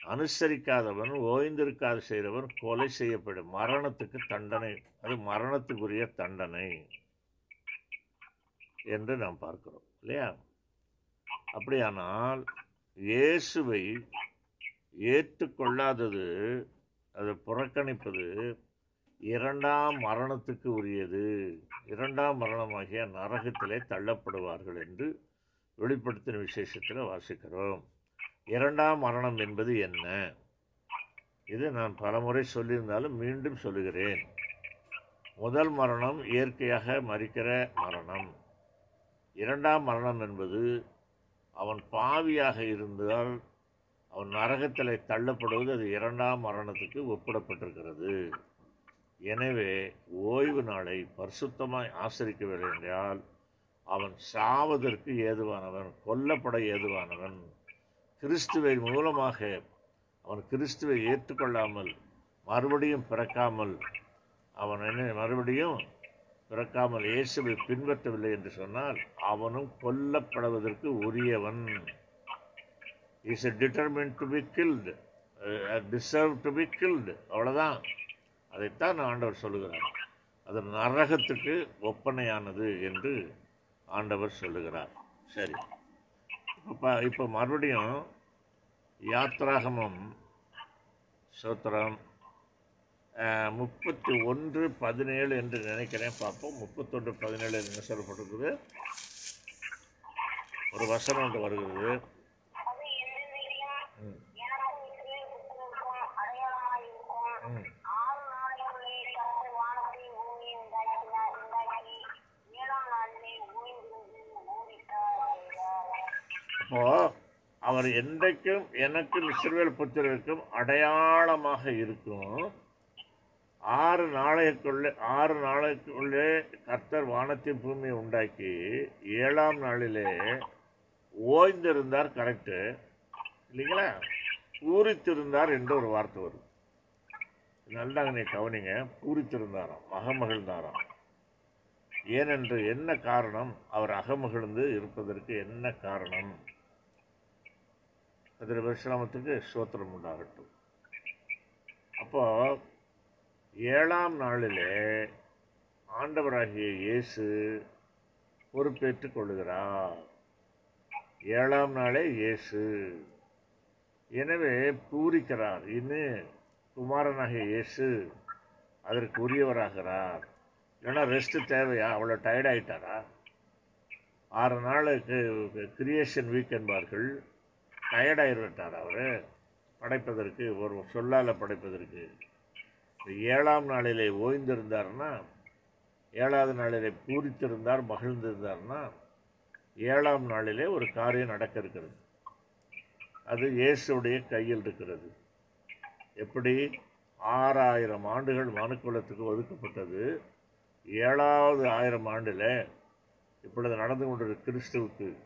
[SPEAKER 1] அனுசரிக்காதவன் ஓய்ந்திருக்காது செய்கிறவன் கொலை செய்யப்படும். மரணத்துக்கு தண்டனை அது மரணத்துக்குரிய தண்டனை என்று நாம் பார்க்கிறோம் இல்லையா? அப்படியானால் இயேசுவை ஏற்றுக்கொள்ளாதது அதை புறக்கணிப்பது இரண்டாம் மரணத்துக்கு உரியது. இரண்டாம் மரணமாகிய நரகத்திலே தள்ளப்படுவார்கள் என்று வெளிப்படுத்தின விசேஷத்தில் வாசிக்கிறோம். இரண்டாம் மரணம் என்பது என்ன? இது நான் பலமுறை சொல்லியிருந்தாலும் மீண்டும் சொல்லுகிறேன். முதல் மரணம் இயற்கையாக மறிக்கிற மரணம். இரண்டாம் மரணம் என்பது அவன் பாவியாக இருந்தால் அவன் நரகத்தில் தள்ளப்படுவது அது இரண்டாம் மரணத்துக்கு ஒப்பிடப்பட்டிருக்கிறது. எனவே ஓய்வு நாளை பரிசுத்தமாய் ஆசரிக்கவில்லை என்றால் அவன் சாவதற்கு ஏதுவானவன் கொல்லப்பட ஏதுவானவன் கிறிஸ்துவை மூலமாக அவன் கிறிஸ்துவை ஏற்றுக்கொள்ளாமல் மறுபடியும் பிறக்காமல் அவன் என்ன மறுபடியும் பிறக்காமல் இயேசுவை பின்பற்றவில்லை என்று சொன்னால் அவனும் கொல்லப்படுவதற்கு உரியவன். Is a determined to be killed deserve to be killed அவ்வளோதான் அதைத்தான் ஆண்டவர் சொல்லுகிறார். அது நரகத்துக்கு ஒப்பனையானது என்று ஆண்டவர் சொல்லுகிறார். சரி. இப்போ இப்போ மறுபடியும் யாத்ராகமம் சூத்திரம் முப்பத்தி ஒன்று பதினேழு என்று நினைக்கிறேன் பார்ப்போம். முப்பத்தொன்று பதினேழு என்று சொல்லப்பட்டிருக்குது. ஒரு வசனம் ஒன்று வருகிறது. ம், அப்போ அவர் என்றைக்கும் எனக்கும் இஸ்ரவேல் புத்திரருக்கும் அடையாளமாக இருக்கும். ஆறு நாளைக்குள்ளே ஆறு நாளைக்குள்ளே கர்த்தர் வானத்தின் பூமியை உண்டாக்கி ஏழாம் நாளிலே ஓய்ந்திருந்தார் கரெக்டு இல்லைங்களா? பூரித்திருந்தார் என்று ஒரு வார்த்தை வரும். நல்லதாக நீ கவனிங்க பூரித்திருந்தாராம் மகமகிழ்ந்தாராம் ஏனென்று என்ன காரணம்? அவர் அகமகிழ்ந்து இருப்பதற்கு என்ன காரணம்? அதில் விஸ்ராமத்துக்கு ஸ்தோத்திரம் உண்டாகட்டும் அப்போ ஏழாம் நாளிலே ஆண்டவராகிய இயேசு பொறுப்பேற்றுக் கொள்கிறார் ஏழாம் நாளே இயேசு எனவே பூரிக்கிறார் இன்னும் குமாரனாகிய இயேசு அதற்கு உரியவராகிறார் ஏன்னா ரெஸ்ட் தேவையா அவ்வளோ டயர்டாயிட்டாரா ஆறு நாளுக்கு கிரியேஷன் வீக் என்பார்கள் டயர்டாகிவிட்டார் அவர்? படைப்பதற்கு ஒரு சொல்லால் படைப்பதற்கு. ஏழாம் நாளிலே ஓய்ந்திருந்தார்னா ஏழாவது நாளிலே பூரித்திருந்தார் மகிழ்ந்திருந்தார்னா ஏழாம் நாளிலே ஒரு காரியம் நடக்க இருக்கிறது அது இயேசுடைய கையில் இருக்கிறது. எப்படி? ஆறாயிரம் ஆண்டுகள் மனுக்குலத்துக்கு ஒதுக்கப்பட்டது. ஏழாவது ஆயிரம் ஆண்டில் இப்பொழுது நடந்து கொண்டிருக்கிற கிறிஸ்துவுக்கு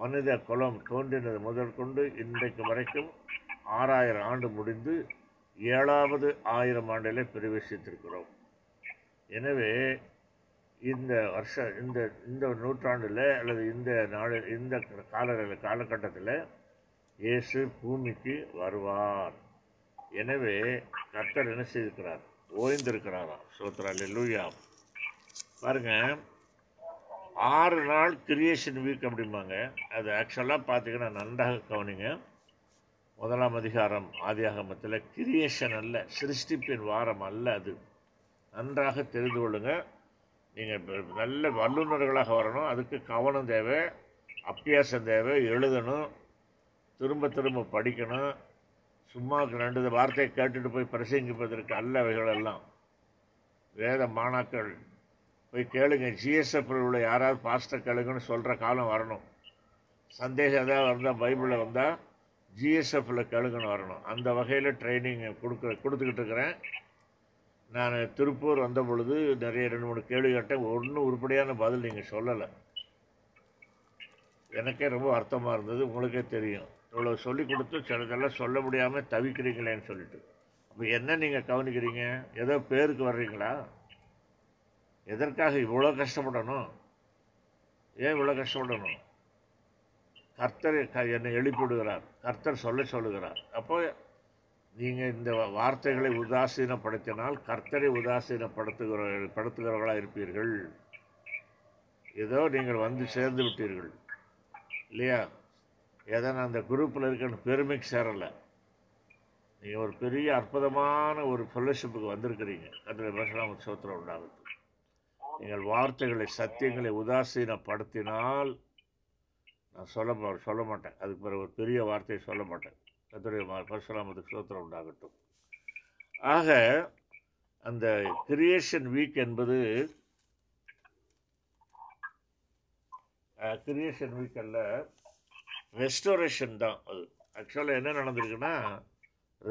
[SPEAKER 1] மனித குலம் தோன்றினது முதற்கொண்டு இன்றைக்கு வரைக்கும் ஆறாயிரம் ஆண்டு முடிந்து ஏழாவது ஆயிரம் ஆண்டிலே பிரவேசித்திருக்கிறோம். எனவே இந்த வருஷ இந்த இந்த நூற்றாண்டில் அல்லது இந்த நாள் இந்த கால காலகட்டத்தில் இயேசு பூமிக்கு வருவார். எனவே கர்த்தர் என்ன செய்திருக்கிறார்? ஓய்ந்திருக்கிறாராம். சோத்ரா லூயா பாருங்க ஆறு நாள் கிரியேஷன் வீக் அப்படிம்பாங்க. அது ஆக்சுவலாக பார்த்தீங்கன்னா நன்றாக கவனிங்க. முதலாம் அதிகாரம் ஆதியாகமத்தில் கிரியேஷன் அல்ல சிருஷ்டிப்பின் வாரம் அல்ல அது. நன்றாக தெரிந்து கொள்ளுங்கள் நீங்கள் நல்ல வல்லுநர்களாக வரணும். அதுக்கு கவனம் தேவை அப்பியாசம் தேவை எழுதணும் திரும்ப திரும்ப படிக்கணும். சும்மா ரெண்டு வார்த்தையை கேட்டுட்டு போய் பிரசங்கிப்பதற்கு அல்ல அவைகளெல்லாம் வேத மாணாக்கள் போய் கேளுங்க. ஜிஎஸ்எஃப்ல உள்ள யாராவது பாஸ்டர் கேளுங்கன்னு சொல்கிற காலம் வரணும். சந்தேகம் ஏதாவது வந்தால் பைபிளில் வந்தால் ஜிஎஸ்எஃப்பில் கேளுங்கன்னு வரணும். அந்த வகையில் ட்ரைனிங் கொடுக்க கொடுத்துக்கிட்டு இருக்கிறேன். நான் திருப்பூர் வந்த பொழுது நிறைய ரெண்டு மூணு கேள்வி கேட்டேன். ஒன்றும் உருப்படியான பதில் நீங்கள் சொல்லலை. எனக்கே ரொம்ப வருத்தமாக இருந்தது. உங்களுக்கே தெரியும். இவ்வளோ சொல்லி கொடுத்து சிலதெல்லாம் சொல்ல முடியாமல் தவிக்கிறீங்களேன்னு சொல்லிட்டு. அப்போ என்ன நீங்கள் கவனிக்கிறீங்க? ஏதோ பேருக்கு வர்றீங்களா? எதற்காக இவ்வளோ கஷ்டப்படணும்? ஏன் இவ்வளோ கஷ்டப்படணும்? கர்த்தர் க- என்னை எழுப்பிவிடுகிறார். கர்த்தர் சொல்ல சொல்லுகிறார். அப்போ நீங்கள் இந்த வார்த்தைகளை உதாசீனப்படுத்தினால் கர்த்தரை உதாசீனப்படுத்துகிற படுத்துகிறவர்களாக இருப்பீர்கள். ஏதோ நீங்கள் வந்து சேர்ந்து விட்டீர்கள். இல்லையா? ஏதோ நான் அந்த குரூப்பில் இருக்கிற பெருமைக்கு சேரலை. நீங்கள் ஒரு பெரிய அற்புதமான ஒரு ஃபெல்லோஷிப்புக்கு வந்திருக்கிறீங்க. அதில் பேசலாம் சோத்திரம் உண்டாகுது நீங்கள் வார்த்தைகளை சத்தியங்களை உதாசீனப்படுத்தினால் நான் சொல்ல சொல்ல மாட்டேன். அதுக்கு பிறகு ஒரு பெரிய வார்த்தையை சொல்ல மாட்டேன். கத்துடைய பரசுராமத்துக்கு சோத்திரம் உண்டாகட்டும். ஆக அந்த கிரியேஷன் வீக் என்பது கிரியேஷன் வீக் அல்ல ரெஸ்டோரேஷன் தான் அது. ஆக்சுவலாக என்ன நடந்திருக்குன்னா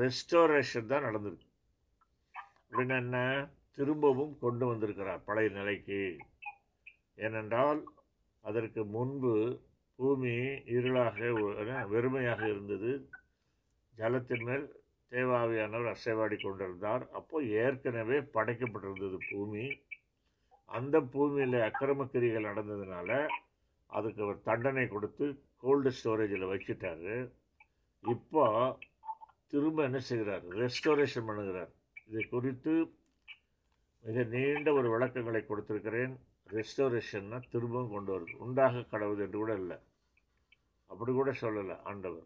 [SPEAKER 1] ரெஸ்டோரேஷன் தான் நடந்திருக்கு. அப்படின்னா என்ன? திரும்பவும் கொண்டு வந்திருக்கிறார் பழைய நிலைக்கு. ஏனென்றால் அதற்கு முன்பு பூமி இருளாக வெறுமையாக இருந்தது. ஜலத்தின் மேல் தேவாவியானவர் அசைவாடி கொண்டிருந்தார். அப்போ ஏற்கனவே படைக்கப்பட்டிருந்தது பூமி. அந்த பூமியில் அக்கிரமக்கிரிகள் நடந்ததுனால அதுக்கு அவர் தண்டனை கொடுத்து கோல்டு ஸ்டோரேஜில் வச்சுட்டாரு. இப்போ திரும்ப என்ன செய்கிறார்? ரெஸ்டோரேஷன் பண்ணுகிறார். இது குறித்து மிக நீண்ட ஒரு விளக்கங்களை கொடுத்துருக்கிறேன். ரெஸ்டோரேஷன்னா திரும்பவும் கொண்டு வருது. உண்டாக கடவுள் என்று கூட இல்லை. அப்படி கூட சொல்லலை ஆண்டவர்.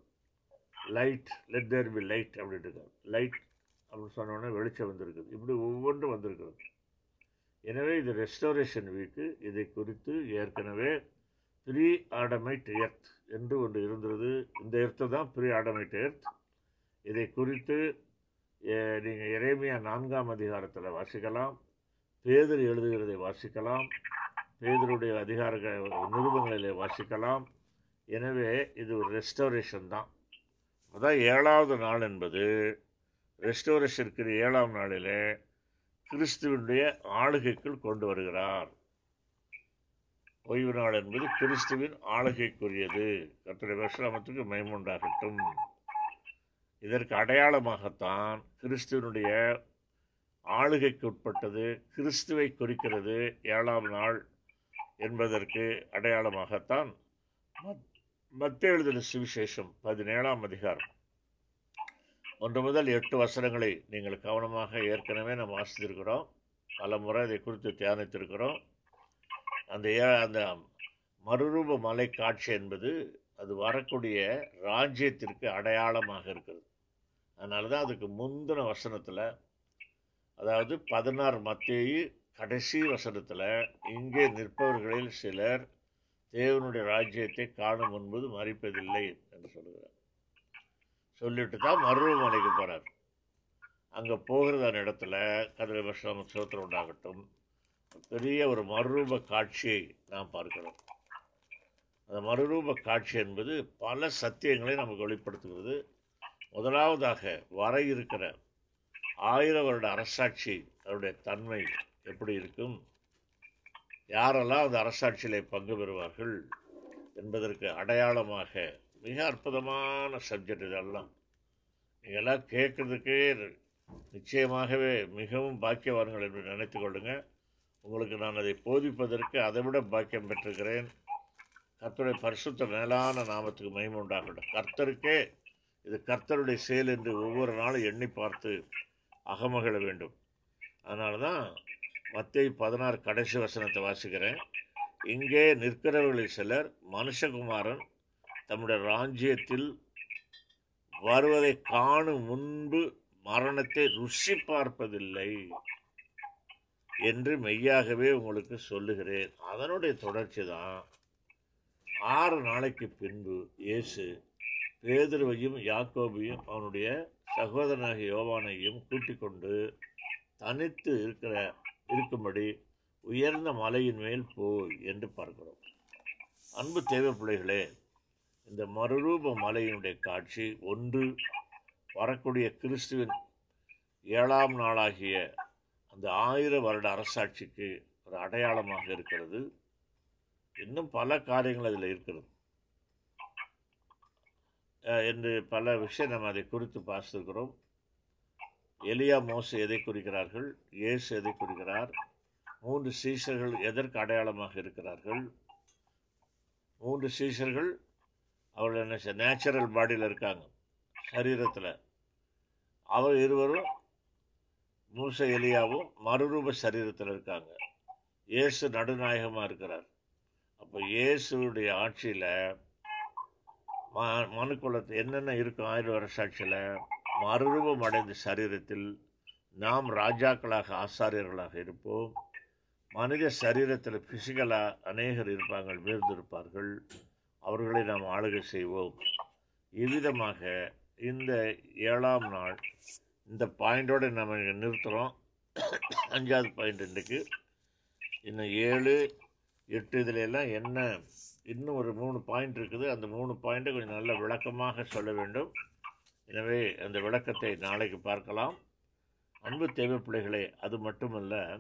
[SPEAKER 1] Light let there be light அப்படின்ட்டு லைட் அப்படின்னு சொன்னோன்னே வெளிச்சம் வந்திருக்குது. இப்படி ஒவ்வொன்றும் வந்திருக்கிறது. எனவே இது ரெஸ்டோரேஷன் வீக்கு. இதை குறித்து ஏற்கனவே ப்ரீ ஆடமைட் எர்த் என்று ஒன்று இருந்தது. இந்த எர்த்தை தான் ப்ரீ ஆடமைட் எர்த் இதை குறித்து நீங்கள் எரேமியா நான்காம் அதிகாரத்தில் வாசிக்கலாம். பேதர் எழுதுகிறதை வாசிக்கலாம். பேதருடைய அதிகார நிருபங்களிலே வாசிக்கலாம். எனவே இது ஒரு ரெஸ்டோரேஷன் தான். அதான் ஏழாவது நாள் என்பது. ரெஸ்டோரேஷனுக்கு ஏழாம் நாளிலே கிறிஸ்துவனுடைய ஆளுகைக்குள் கொண்டு வருகிறார். ஓய்வு நாள் என்பது கிறிஸ்துவின் ஆளுகைக்குரியது. கர்த்தருடைய விசிராமத்துக்கு மேம்புண்டாகட்டும் இதற்கு அடையாளமாகத்தான் கிறிஸ்துவனுடைய ஆளுகைக்கு உட்பட்டது கிறிஸ்துவை குறிக்கிறது ஏழாம் நாள் என்பதற்கு அடையாளமாகத்தான் மத்திய எழுதின சுவிசேஷம் பதினேழாம் அதிகாரம். ஒன்று முதல் எட்டு வசனங்களை நீங்கள் கவனமாக ஏற்கனவே நாம் வாசித்திருக்கிறோம். பல முறை இதை குறித்து தியானித்திருக்கிறோம். அந்த ஏ- அந்த மறுரூப மலை காட்சி என்பது அது வரக்கூடிய ராஜ்யத்திற்கு அடையாளமாக இருக்கிறது. அதனால தான் அதுக்கு முந்தின வசனத்தில் அதாவது பதினாறு மத்தேயு கடைசி வசனத்தில் இங்கே நிற்பவர்களில் சிலர் தேவனுடைய ராஜ்யத்தை காணும் முன்பது மறிப்பதில்லை என்று சொல்கிறார் சொல்லிட்டு தான் மருவமனைக்கு போகிறார் அங்கே போகிறதான இடத்துல கதிர விஷம் சோத்திரம் உண்டாகட்டும். பெரிய ஒரு மறுரூப காட்சியை நாம் பார்க்கிறோம். அந்த மறுரூப காட்சி என்பது பல சத்தியங்களை நமக்கு வெளிப்படுத்துகிறது. முதலாவதாக வர இருக்கிற ஆயிரம் வருட அரசாட்சி அதனுடைய தன்மை எப்படி இருக்கும்? யாரெல்லாம் அந்த அரசாட்சியிலே பங்கு பெறுவார்கள் என்பதற்கு அடையாளமாக மிக அற்புதமான சப்ஜெக்ட் இதெல்லாம். இதெல்லாம் கேட்குறதுக்கே நிச்சயமாகவே மிகவும் பாக்கியவான்கள் என்று நினைத்து கொள்ளுங்க. உங்களுக்கு நான் அதை போதிப்பதற்கு அதை விட பாக்கியம் பெற்றிருக்கிறேன். கர்த்தருடைய பரிசுத்த மேலான நாமத்துக்கு மகிமை உண்டாகட்டும். கர்த்தருக்கே இது கர்த்தருடைய செயல் என்று ஒவ்வொரு நாளும் எண்ணி பார்த்து அகமகிழ வேண்டும். அதனால தான் மத்திய பதினாறு கடைசி வசனத்தை வாசிக்கிறேன். இங்கே நிற்கிறவர்களில் சிலர் மனுஷகுமாரன் தம்முடைய ராஜ்யத்தில் வருவதை காணும் முன்பு மரணத்தை ருசி பார்ப்பதில்லை என்று மெய்யாகவே உங்களுக்கு சொல்லுகிறேன். அதனுடைய தொடர்ச்சி தான் ஆறு நாளைக்கு பின்பு இயேசு பேதுருவையும் யாக்கோபையும் அவனுடைய சகோதரனாகிய யோவானையும் கூட்டிக் கொண்டு தனித்து இருக்கிற இருக்கும்படி உயர்ந்த மலையின் மேல் போ என்று பார்க்கிறோம். அன்பு தேவை பிள்ளைகளே இந்த மறுரூப மலையினுடைய காட்சி ஒன்று வரக்கூடிய கிறிஸ்துவின் ஏழாம் நாளாகிய அந்த ஆயிர வருட அரசாட்சிக்கு ஒரு அடையாளமாக இருக்கிறது. இன்னும் பல காரியங்கள் அதில் இருக்கிறது. என்று பல விஷயம் நம்ம அதை குறித்து பார்த்துருக்கிறோம். எலியா மோசு எதை குறிக்கிறார்கள்? இயேசு எதை குறிக்கிறார்? மூன்று சீஷர்கள் எதற்கு அடையாளமாக இருக்கிறார்கள்? மூன்று சீஷர்கள் அவர்கள் என்ன நேச்சுரல் பாடியில் இருக்காங்க சரீரத்தில். அவர் இருவரும் மூச எலியாவும் மறுரூப சரீரத்தில் இருக்காங்க. இயேசு நடுநாயகமாக இருக்கிறார். அப்போ இயேசுடைய ஆட்சியில் மனுக்குலத்து என்னென்ன இருக்கும் ஆயிரம் வருஷ மறுரூபம் அடைந்த சரீரத்தில் நாம் ராஜாக்களாக ஆசாரியர்களாக இருப்போம். மனித சரீரத்தில் பிசிக்கலாக அநேகர் இருப்பாங்க வீர்ந்திருப்பார்கள். அவர்களை நாம் ஆளுகை செய்வோம். இவ்விதமாக இந்த ஏழாம் நாள் இந்த பாயிண்டோடு நம்ம நிறுத்துகிறோம் அஞ்சாவது பாயிண்ட் இன்றைக்கு. இன்னும் ஏழு எட்டு இதுல எல்லாம் என்ன இன்னும் ஒரு மூணு பாயிண்ட் இருக்குது. அந்த மூணு பாயிண்ட்டை கொஞ்சம் நல்ல விளக்கமாக சொல்ல வேண்டும். எனவே அந்த விளக்கத்தை நாளைக்கு பார்க்கலாம். அன்பு தேவை பிள்ளைகளே அது மட்டுமல்ல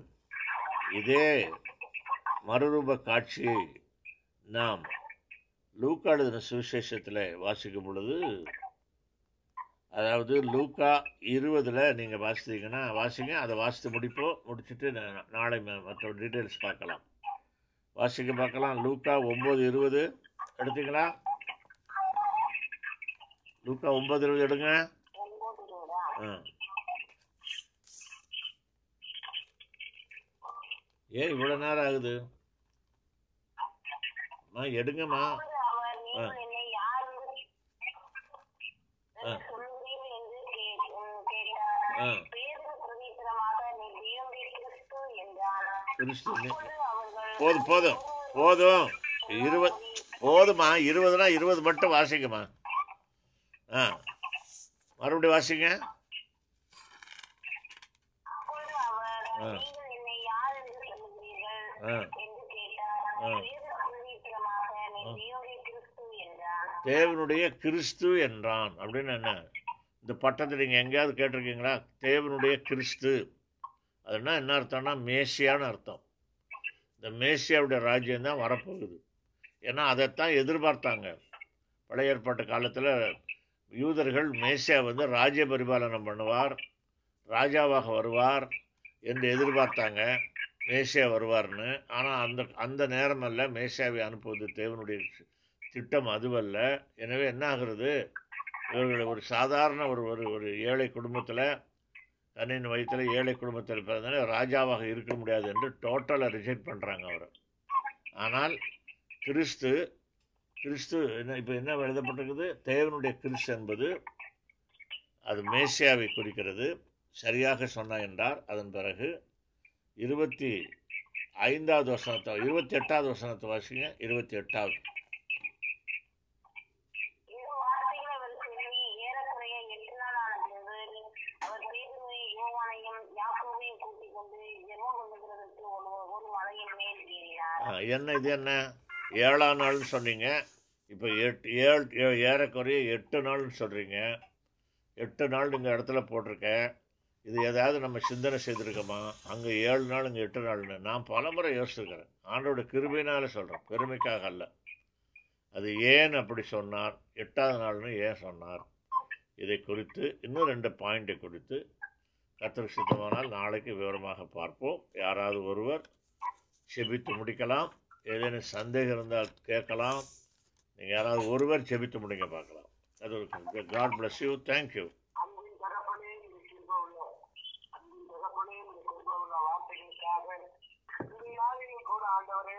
[SPEAKER 1] இதே மறுரூப காட்சியை நாம் லூக்காடுதின சுவிசேஷத்தில் வாசிக்கும் பொழுது அதாவது லூக்கா இருபதில் நீங்கள் வாசித்தீங்கன்னா வாசிங்க. அதை வாசித்து முடிப்போம். முடிச்சுட்டு நாளை ம- மற்ற டீட்டெயில்ஸ் பார்க்கலாம். வாசிக்க பார்க்கலாம். லூக்கா ஒம்பது இருபது. எடுத்தீங்களா? லூக்கா ஒம்பது இருபது எடுங்க. ஆ. ஏன் இவ்வளோ நேரம் ஆகுது. அம்மா எடுங்கம்மா. ஆ. ஆ.
[SPEAKER 2] தேவனுடைய கிறிஸ்து
[SPEAKER 1] போதும் போதும். போதும். இருபது போதுமா இருபதுனா இருபது மட்டும் வாசிங்கம்மா. ஆ. மறுபடியும் வாசிங்க. ஆ. ஆ. ஆ.
[SPEAKER 2] தேவனுடைய கிறிஸ்து என்றான்.
[SPEAKER 1] தேவனுடைய கிறிஸ்து என்றான் அப்படின்னு என்ன? இந்த பட்டத்தை நீங்கள் எங்கேயாவது கேட்டிருக்கீங்களா? தேவனுடைய கிறிஸ்து. அதுனா என்ன அர்த்தம்னா மேசியான்னு அர்த்தம். இந்த மேசியாவுடைய ராஜ்யம் தான் வரப்போகுது. ஏன்னா அதைத்தான் எதிர்பார்த்தாங்க. பழைய ஏற்பாட்டு காலத்தில் யூதர்கள் மேசியா வந்து ராஜ்ய பரிபாலனம் பண்ணுவார் ராஜாவாக வருவார் என்று எதிர்பார்த்தாங்க. மேசியா வருவார்னு. ஆனால் அந்த அந்த நேரமல்ல மேசியாவை அனுப்புவது தேவனுடைய திட்டம் அதுவல்ல. எனவே என்ன ஆகுறது? இவர்கள் ஒரு சாதாரண ஒரு ஒரு ஒரு ஏழை குடும்பத்தில் தன்னின் வயிற்றில் ஏழை குடும்பத்தில் பிறந்தனால ராஜாவாக இருக்க முடியாது என்று டோட்டலாக ரிஜெக்ட் பண்ணுறாங்க அவர். ஆனால் கிறிஸ்து கிறிஸ்து என்ன இப்போ என்ன எழுதப்பட்டிருக்குது? தேவனுடைய கிறிஸ்து என்பது அது மேசியாவை குறிக்கிறது. சரியாக சொன்ன என்றார். அதன் பிறகு இருபத்தி ஐந்தாவது வசனத்தை இருபத்தி எட்டாவது வசனத்தை வாசிங்க. இருபத்தி எட்டாவது. என்ன இது என்ன? ஏழாம் நாள்னு சொன்னீங்க. இப்போ எட்டு ஏழு ஏ- ஏறக்குறைய எட்டு நாள்னு சொல்கிறீங்க எட்டு நாள் இங்கே இடத்துல போட்டிருக்கேன் இது ஏதாவது நம்ம சிந்தனை செய்திருக்கோமா? அங்கே ஏழு நாள் இங்கே எட்டு நாள்னு. நான் பலமுறை யோசிச்சிருக்கிறேன். ஆண்டோட கிருபையினால சொல்கிறேன் பெருமைக்காக அல்ல. அது ஏன் அப்படி சொன்னார்? எட்டாவது நாள்னு ஏன் சொன்னார்? இதை குறித்து இன்னும் ரெண்டு பாயிண்டை குறித்து கத்திர சித்தமானால் நாளைக்கு விவரமாக பார்ப்போம். யாராவது ஒருவர் செபித்து முடிக்கலாம். ஏதேனும் சந்தேகம் இருந்தால் கேட்கலாம். நீங்கள் யாராவது ஒருவர் செபித்து முடிங்க பார்க்கலாம். அது ஒரு காட் பிளஸ் யூ தேங்க்யூ
[SPEAKER 2] வார்த்தைகளுக்காக இந்த கூட ஆண்டவரே